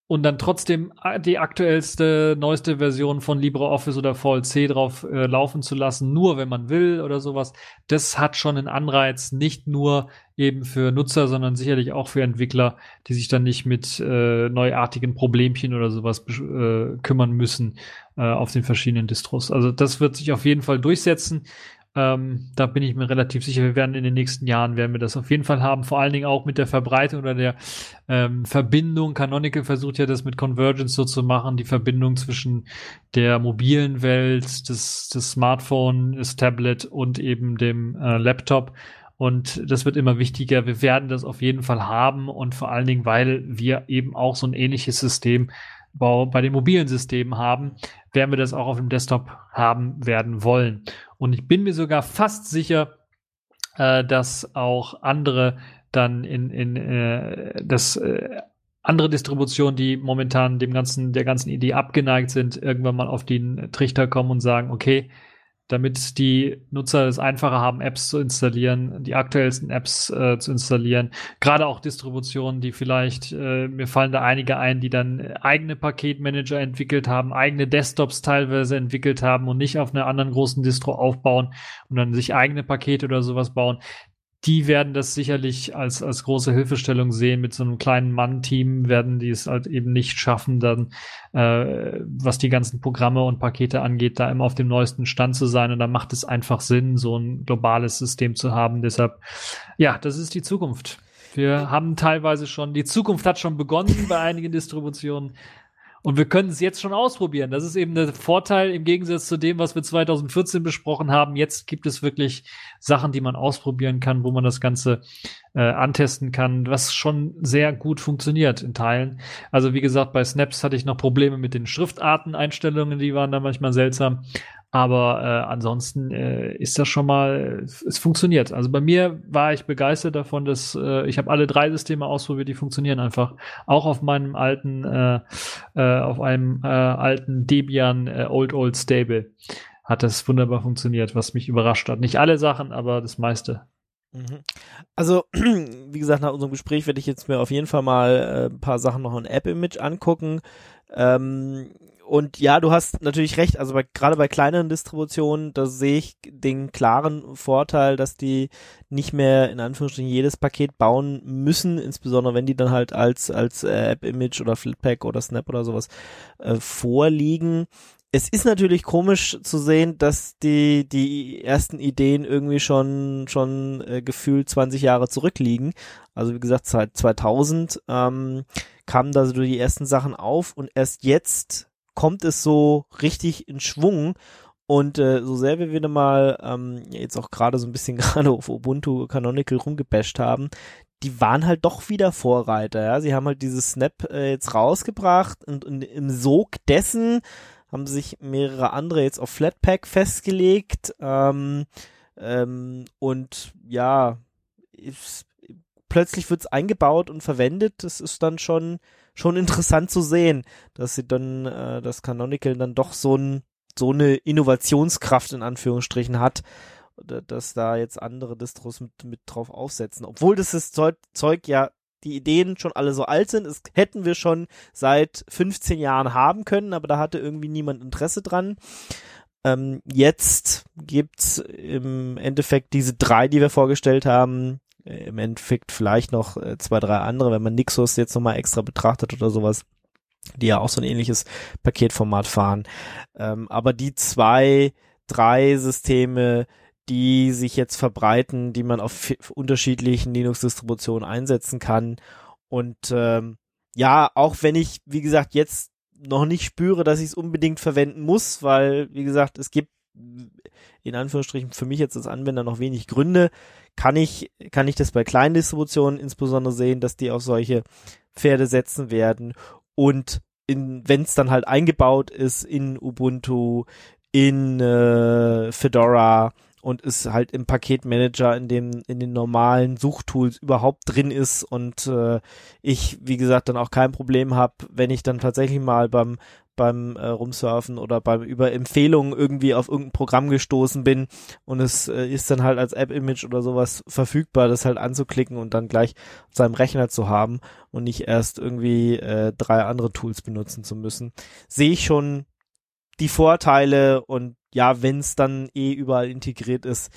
und dann trotzdem die aktuellste, neueste Version von LibreOffice oder VLC drauf äh, laufen zu lassen, nur wenn man will oder sowas, das hat schon einen Anreiz, nicht nur eben für Nutzer, sondern sicherlich auch für Entwickler, die sich dann nicht mit äh, neuartigen Problemchen oder sowas äh, kümmern müssen äh, auf den verschiedenen Distros. Also das wird sich auf jeden Fall durchsetzen. Ähm, da bin ich mir relativ sicher, wir werden in den nächsten Jahren werden wir das auf jeden Fall haben, vor allen Dingen auch mit der Verbreitung oder der ähm, Verbindung. Canonical versucht ja das mit Convergence so zu machen, die Verbindung zwischen der mobilen Welt, des, des Smartphone, des Tablet und eben dem äh, Laptop. Und das wird immer wichtiger. Wir werden das auf jeden Fall haben und vor allen Dingen, weil wir eben auch so ein ähnliches System bei den mobilen Systemen haben, werden wir das auch auf dem Desktop haben werden wollen. Und ich bin mir sogar fast sicher, äh, dass auch andere dann in, in äh, das äh, andere Distributionen, die momentan dem ganzen, der ganzen Idee abgeneigt sind, irgendwann mal auf den Trichter kommen und sagen, okay, damit die Nutzer es einfacher haben, Apps zu installieren, die aktuellsten Apps äh, zu installieren. Gerade auch Distributionen, die vielleicht, äh, mir fallen da einige ein, die dann eigene Paketmanager entwickelt haben, eigene Desktops teilweise entwickelt haben und nicht auf einer anderen großen Distro aufbauen und dann sich eigene Pakete oder sowas bauen die werden das sicherlich als, als große Hilfestellung sehen. Mit so einem kleinen Mann-Team werden die es halt eben nicht schaffen, dann, äh, was die ganzen Programme und Pakete angeht, da immer auf dem neuesten Stand zu sein. Und da macht es einfach Sinn, so ein globales System zu haben. Deshalb, ja, das ist die Zukunft. Wir haben teilweise schon, die Zukunft hat schon begonnen bei einigen Distributionen. Und wir können es jetzt schon ausprobieren. Das ist eben der Vorteil im Gegensatz zu dem, was wir 2014 besprochen haben. Jetzt gibt es wirklich Sachen, die man ausprobieren kann, wo man das Ganze äh, antesten kann, was schon sehr gut funktioniert in Teilen. Also wie gesagt, bei Snaps hatte ich noch Probleme mit den Schriftarteneinstellungen, die waren da manchmal seltsam. Aber äh, ansonsten äh, ist das schon mal, es funktioniert. Also bei mir war ich begeistert davon, dass äh, ich habe alle drei Systeme ausprobiert, die funktionieren einfach. Auch auf meinem alten, äh, äh, auf einem äh, alten Debian äh, Old Old Stable hat das wunderbar funktioniert, was mich überrascht hat. Nicht alle Sachen, aber das meiste. Mhm. Also, wie gesagt, nach unserem Gespräch werde ich jetzt mir auf jeden Fall mal äh, ein paar Sachen noch in App-Image angucken. Ähm, und ja, du hast natürlich recht, also bei, gerade bei kleineren Distributionen, da sehe ich den klaren Vorteil, dass die nicht mehr in Anführungsstrichen jedes Paket bauen müssen, insbesondere wenn die dann halt als, als äh, App-Image oder Flippack oder Snap oder sowas äh, vorliegen. Es ist natürlich komisch zu sehen, dass die, die ersten Ideen irgendwie schon, schon äh, gefühlt 20 Jahre zurückliegen. Also wie gesagt, seit 2000 ähm, kamen da so die ersten Sachen auf und erst jetzt kommt es so richtig in Schwung. Und äh, so sehr wir wieder mal ähm, jetzt auch gerade so ein bisschen gerade auf Ubuntu Canonical rumgebasht haben, die waren halt doch wieder Vorreiter. Ja? Sie haben halt dieses Snap äh, jetzt rausgebracht und, und im Sog dessen haben sich mehrere andere jetzt auf Flatpak festgelegt. Ähm, ähm, und ja, ist, plötzlich wird's eingebaut und verwendet. Das ist dann schon schon interessant zu sehen, dass sie dann, äh, das Canonical dann doch so ein so eine Innovationskraft in Anführungsstrichen hat, dass da jetzt andere Distros mit, mit drauf aufsetzen. Obwohl das ist Zeug, Zeug ja die Ideen schon alle so alt sind. Das hätten wir schon seit 15 Jahren haben können, aber da hatte irgendwie niemand Interesse dran. Ähm, jetzt gibt's im Endeffekt diese drei, die wir vorgestellt haben, äh, im Endeffekt vielleicht noch äh, zwei, drei andere, wenn man Nixus jetzt nochmal extra betrachtet oder sowas, die ja auch so ein ähnliches Paketformat fahren. Ähm, aber die zwei drei Systeme, die sich jetzt verbreiten, die man auf unterschiedlichen Linux-Distributionen einsetzen kann. Und ähm, ja, auch wenn ich, wie gesagt, jetzt noch nicht spüre, dass ich es unbedingt verwenden muss, weil, wie gesagt, es gibt in Anführungsstrichen für mich jetzt als Anwender noch wenig Gründe, kann ich, kann ich das bei kleinen Distributionen insbesondere sehen, dass die auf solche Pferde setzen werden und wenn es dann halt eingebaut ist in Ubuntu, in äh, Fedora und es halt im Paketmanager in dem in den normalen Suchtools überhaupt drin ist und äh, ich wie gesagt dann auch kein Problem habe, wenn ich dann tatsächlich mal beim beim äh, Rumsurfen oder beim über Empfehlungen irgendwie auf irgendein Programm gestoßen bin und es äh, ist dann halt als App-Image oder sowas verfügbar, das halt anzuklicken und dann gleich auf seinem Rechner zu haben und nicht erst irgendwie äh, drei andere Tools benutzen zu müssen. Sehe ich schon die Vorteile und ja, wenn es dann eh überall integriert ist,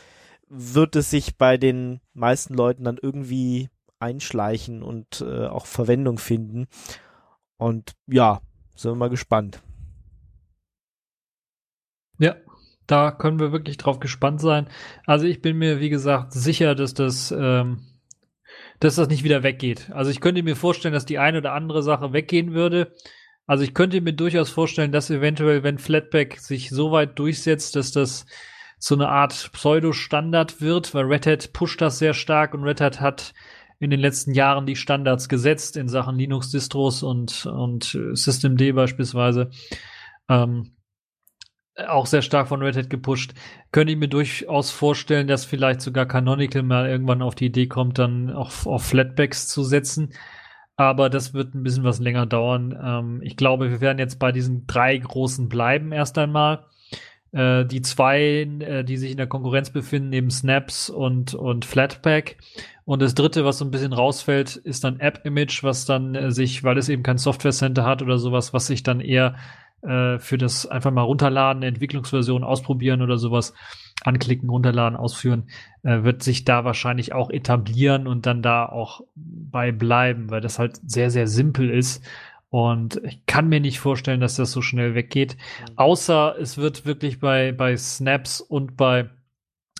wird es sich bei den meisten Leuten dann irgendwie einschleichen und äh, auch Verwendung finden. Und ja, sind wir mal gespannt. Ja, da können wir wirklich drauf gespannt sein. Also ich bin mir, wie gesagt, sicher, dass das, ähm, dass das nicht wieder weggeht. Also ich könnte mir vorstellen, dass die eine oder andere Sache weggehen würde. Also ich könnte mir durchaus vorstellen, dass eventuell, wenn Flatpak sich so weit durchsetzt, dass das so eine Art Pseudo-Standard wird, weil Red Hat pusht das sehr stark und Red Hat hat in den letzten Jahren die Standards gesetzt in Sachen Linux-Distros und, und Systemd beispielsweise. Ähm, auch sehr stark von Red Hat gepusht. Könnte ich mir durchaus vorstellen, dass vielleicht sogar Canonical mal irgendwann auf die Idee kommt, dann auch auf Flatbacks zu setzen. Aber das wird ein bisschen was länger dauern. Ähm, ich glaube, wir werden jetzt bei diesen drei großen bleiben erst einmal. Äh, die zwei, äh, die sich in der Konkurrenz befinden, neben Snaps und, und Flatpak. Und das dritte, was so ein bisschen rausfällt, ist dann App-Image, was dann äh, sich, weil es eben kein Software Center hat oder sowas, was sich dann eher äh, für das einfach mal runterladen, Entwicklungsversion ausprobieren oder sowas, anklicken, runterladen, ausführen, äh, wird sich da wahrscheinlich auch etablieren und dann da auch bei bleiben, weil das halt sehr, sehr simpel ist. Und ich kann mir nicht vorstellen, dass das so schnell weggeht. Mhm. Außer es wird wirklich bei, bei Snaps und bei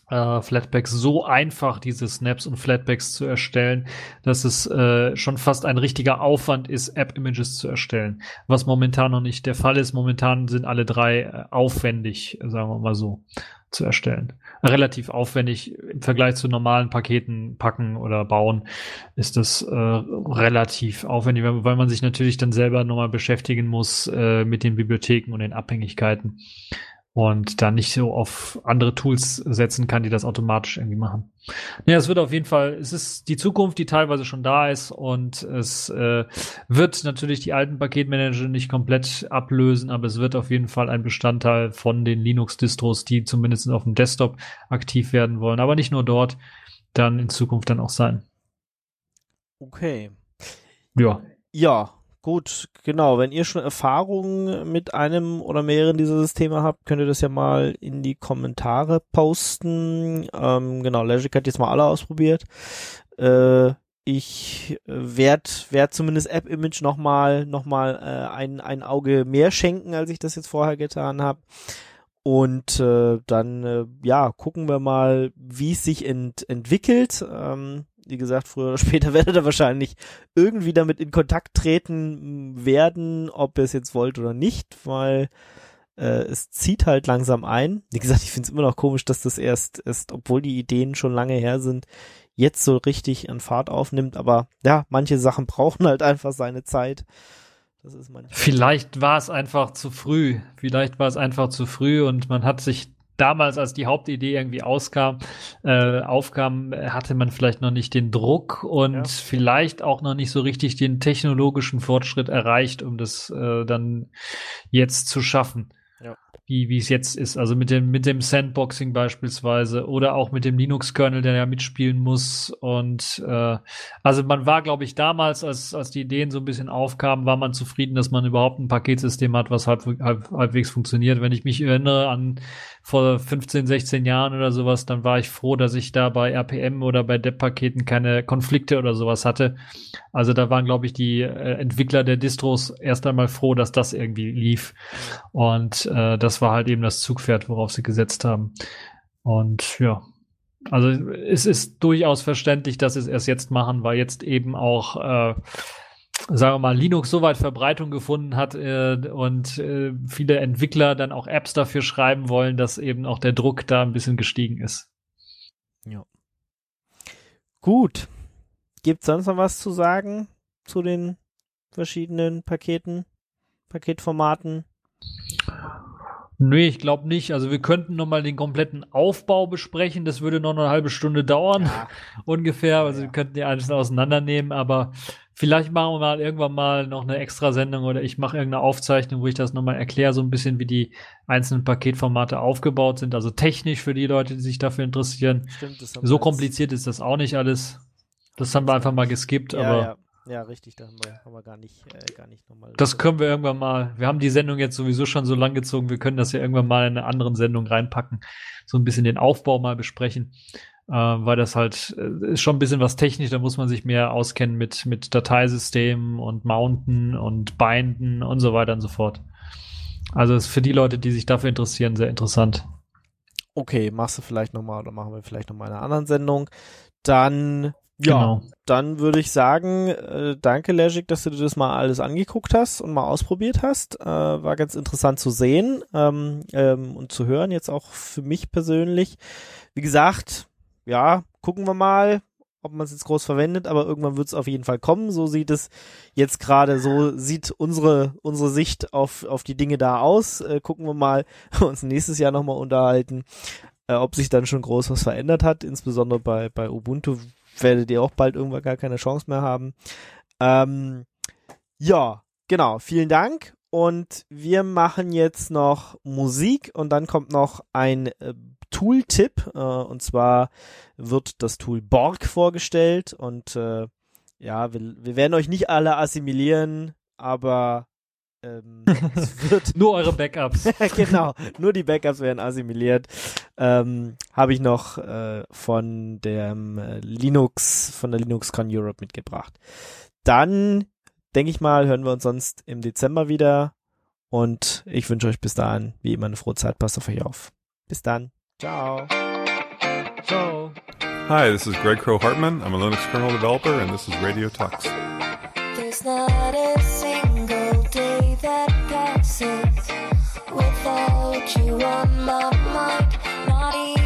äh, Flatbacks so einfach, diese Snaps und Flatbacks zu erstellen, dass es äh, schon fast ein richtiger Aufwand ist, App-Images zu erstellen. Was momentan noch nicht der Fall ist. Momentan sind alle drei äh, aufwendig, sagen wir mal so, zu erstellen. Relativ aufwendig im Vergleich zu normalen Paketen packen oder bauen ist das äh, relativ aufwendig, weil man sich natürlich dann selber nochmal beschäftigen muss äh, mit den Bibliotheken und den Abhängigkeiten und dann nicht so auf andere Tools setzen kann, die das automatisch irgendwie machen. Ja, es wird auf jeden Fall, es ist die Zukunft, die teilweise schon da ist und es äh, wird natürlich die alten Paketmanager nicht komplett ablösen, aber es wird auf jeden Fall ein Bestandteil von den Linux-Distros, die zumindest auf dem Desktop aktiv werden wollen, aber nicht nur dort, dann in Zukunft dann auch sein. Okay. Ja. Ja, Gut, genau. Wenn ihr schon Erfahrungen mit einem oder mehreren dieser Systeme habt, könnt ihr das ja mal in die Kommentare posten. Ähm, genau, Logic hat jetzt mal alle ausprobiert. Äh, ich werde werd zumindest App-Image nochmal noch mal, äh, ein, ein Auge mehr schenken, als ich das jetzt vorher getan habe. Und äh, dann, äh, ja, gucken wir mal, wie es sich ent entwickelt. Ähm, wie gesagt, früher oder später werdet ihr wahrscheinlich irgendwie damit in Kontakt treten werden, ob ihr es jetzt wollt oder nicht, weil äh, es zieht halt langsam ein. Wie gesagt, ich finde es immer noch komisch, dass das erst ist, obwohl die Ideen schon lange her sind, jetzt so richtig an Fahrt aufnimmt. Aber ja, manche Sachen brauchen halt einfach seine Zeit. Das ist Vielleicht war es einfach zu früh. Vielleicht war es einfach zu früh und man hat sich damals, als die Hauptidee irgendwie auskam, äh, aufkam, hatte man vielleicht noch nicht den Druck und ja. vielleicht auch noch nicht so richtig den technologischen Fortschritt erreicht, um das äh, dann jetzt zu schaffen wie wie es jetzt ist. Also mit dem mit dem Sandboxing beispielsweise oder auch mit dem Linux-Kernel, der ja mitspielen muss. Und äh, also man war, glaube ich, damals, als als die Ideen so ein bisschen aufkamen, war man zufrieden, dass man überhaupt ein Paketsystem hat, was halb, halb, halbwegs funktioniert. Wenn ich mich erinnere an vor 15, 16 Jahren oder sowas, dann war ich froh, dass ich da bei RPM oder bei Depp-Paketen keine Konflikte oder sowas hatte. Also da waren, glaube ich, die äh, Entwickler der Distros erst einmal froh, dass das irgendwie lief. Und äh, das war halt eben das Zugpferd, worauf sie gesetzt haben. Und ja, also es ist durchaus verständlich, dass sie es erst jetzt machen, weil jetzt eben auch, äh, sagen wir mal, Linux so weit Verbreitung gefunden hat äh, und äh, viele Entwickler dann auch Apps dafür schreiben wollen, dass eben auch der Druck da ein bisschen gestiegen ist. Ja. Gut. Gibt es sonst noch was zu sagen zu den verschiedenen Paketen, Paketformaten? Nee, ich glaube nicht. Also wir könnten nochmal den kompletten Aufbau besprechen. Das würde noch eine halbe Stunde dauern, ja. ungefähr. Also ja. wir könnten die einzeln auseinandernehmen, aber vielleicht machen wir mal irgendwann mal noch eine extra Sendung oder ich mache irgendeine Aufzeichnung, wo ich das nochmal erkläre, so ein bisschen, wie die einzelnen Paketformate aufgebaut sind. Also technisch für die Leute, die sich dafür interessieren. Stimmt, so kompliziert ist das auch nicht alles. Das haben wir einfach mal geskippt, ja, aber ja, richtig, da haben wir, haben wir gar nicht, äh, gar nicht nochmal. Das können wir irgendwann mal. Wir haben die Sendung jetzt sowieso schon so lang gezogen, wir können das ja irgendwann mal in eine anderen Sendung reinpacken. So ein bisschen den Aufbau mal besprechen. Äh, weil das halt äh, ist schon ein bisschen was technisch, da muss man sich mehr auskennen mit, mit Dateisystemen und Mounten und Binden und so weiter und so fort. Also ist für die Leute, die sich dafür interessieren, sehr interessant. Okay, machst du vielleicht nochmal oder machen wir vielleicht nochmal eine anderen Sendung. Dann ja, genau. dann würde ich sagen, äh, danke Legic, dass du dir das mal alles angeguckt hast und mal ausprobiert hast. Äh, war ganz interessant zu sehen ähm, ähm, und zu hören, jetzt auch für mich persönlich. Wie gesagt, ja, gucken wir mal, ob man es jetzt groß verwendet, aber irgendwann wird es auf jeden Fall kommen. So sieht es jetzt gerade, so sieht unsere, unsere Sicht auf, auf die Dinge da aus. Äh, gucken wir mal, uns nächstes Jahr nochmal unterhalten, äh, ob sich dann schon groß was verändert hat, insbesondere bei, bei Ubuntu werdet ihr auch bald irgendwann gar keine Chance mehr haben. Ähm, ja, genau. Vielen Dank. Und wir machen jetzt noch Musik und dann kommt noch ein äh, Tool-Tipp. Äh, und zwar wird das Tool Borg vorgestellt. Und äh, ja, wir, wir werden euch nicht alle assimilieren, aber ähm, nur eure Backups. genau, nur die Backups werden assimiliert. Ähm, Habe ich noch äh, von dem äh, Linux, von der LinuxCon Europe mitgebracht. Dann, denke ich mal, hören wir uns sonst im Dezember wieder. Und ich wünsche euch bis dahin, wie immer, eine frohe Zeit. Passt auf euch auf. Bis dann. Ciao. Ciao. Hi, this is Greg Crow Hartman. I'm a Linux kernel developer, and this is Radio Talks. There's not a single day that passes without you on my mind. Not even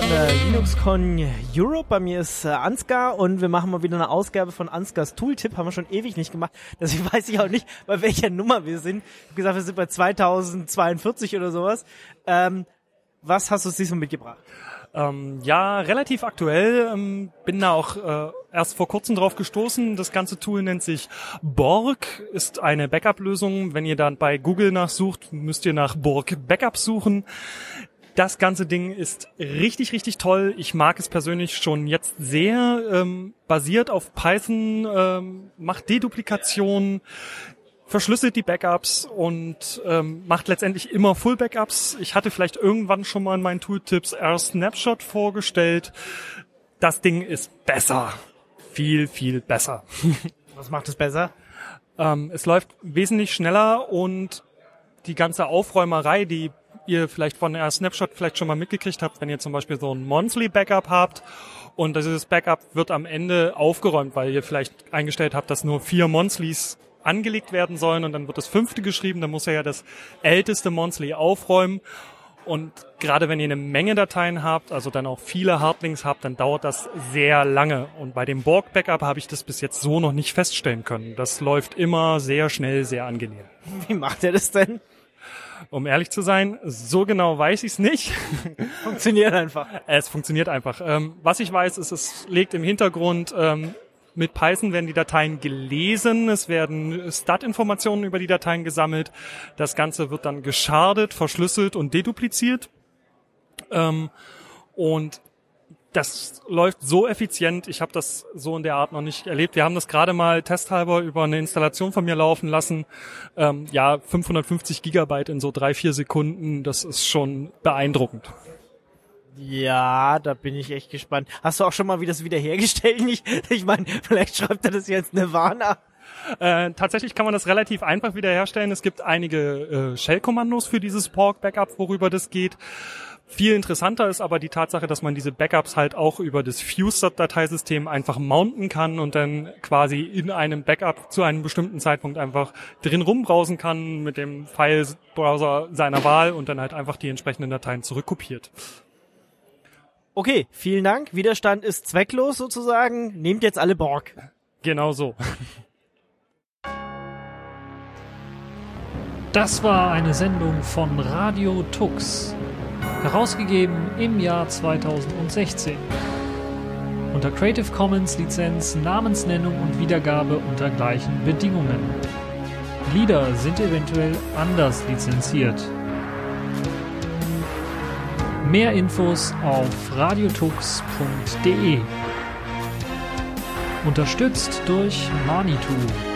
LinuxCon Europe. Bei mir ist äh, Ansgar und wir machen mal wieder eine Ausgabe von Ansgars Tooltip. Haben wir schon ewig nicht gemacht. Deswegen weiß ich auch nicht, bei welcher Nummer wir sind. Ich habe gesagt, wir sind bei 2042 oder sowas. Ähm, was hast du uns diesmal mitgebracht? Ähm, ja, relativ aktuell. Ähm, bin da auch äh, erst vor kurzem drauf gestoßen. Das ganze Tool nennt sich Borg, ist eine Backup-Lösung. Wenn ihr dann bei Google nachsucht, müsst ihr nach Borg Backup suchen. Das ganze Ding ist richtig, richtig toll. Ich mag es persönlich schon jetzt sehr. Ähm, basiert auf Python, ähm, macht Deduplikation, verschlüsselt die Backups und ähm, macht letztendlich immer Full Backups. Ich hatte vielleicht irgendwann schon mal in meinen Tooltips R Snapshot vorgestellt. Das Ding ist besser. Viel, viel besser. Was macht es besser? Ähm, es läuft wesentlich schneller und die ganze Aufräumerei, die ihr vielleicht von der Snapshot vielleicht schon mal mitgekriegt habt, wenn ihr zum Beispiel so ein Monthly Backup habt und dieses Backup wird am Ende aufgeräumt, weil ihr vielleicht eingestellt habt, dass nur vier Monthlies angelegt werden sollen und dann wird das fünfte geschrieben, dann muss er ja das älteste Monthly aufräumen und gerade wenn ihr eine Menge Dateien habt, also dann auch viele Hardlinks habt, dann dauert das sehr lange. Und bei dem Borg-Backup habe ich das bis jetzt so noch nicht feststellen können. Das läuft immer sehr schnell, sehr angenehm. Wie macht er das denn? Um ehrlich zu sein, so genau weiß ich es nicht. Funktioniert einfach. Es funktioniert einfach. Ähm, was ich weiß, ist, es legt im Hintergrund ähm, mit Python werden die Dateien gelesen, es werden Stat-Informationen über die Dateien gesammelt. Das Ganze wird dann geschardet, verschlüsselt und dedupliziert. Ähm, und das läuft so effizient. Ich habe das so in der Art noch nicht erlebt. Wir haben das gerade mal testhalber über eine Installation von mir laufen lassen. Ähm, ja, 550 Gigabyte in so drei, vier Sekunden. Das ist schon beeindruckend. Ja, da bin ich echt gespannt. Hast du auch schon mal wie das wiederhergestellt? Ich, ich meine, vielleicht schreibt er das jetzt Nirvana. Äh, tatsächlich kann man das relativ einfach wiederherstellen. Es gibt einige äh, Shell-Kommandos für dieses Pork-Backup, worüber das geht. Viel interessanter ist aber die Tatsache, dass man diese Backups halt auch über das Fuse-Dateisystem einfach mounten kann und dann quasi in einem Backup zu einem bestimmten Zeitpunkt einfach drin rumbrausen kann mit dem File-Browser seiner Wahl und dann halt einfach die entsprechenden Dateien zurückkopiert. Okay, vielen Dank. Widerstand ist zwecklos sozusagen. Nehmt jetzt alle Borg. Genau so. Das war eine Sendung von Radio Tux. Herausgegeben im Jahr 2016. Unter Creative Commons Lizenz, Namensnennung und Wiedergabe unter gleichen Bedingungen. Lieder sind eventuell anders lizenziert. Mehr Infos auf radiotux.de. Unterstützt durch Manitou.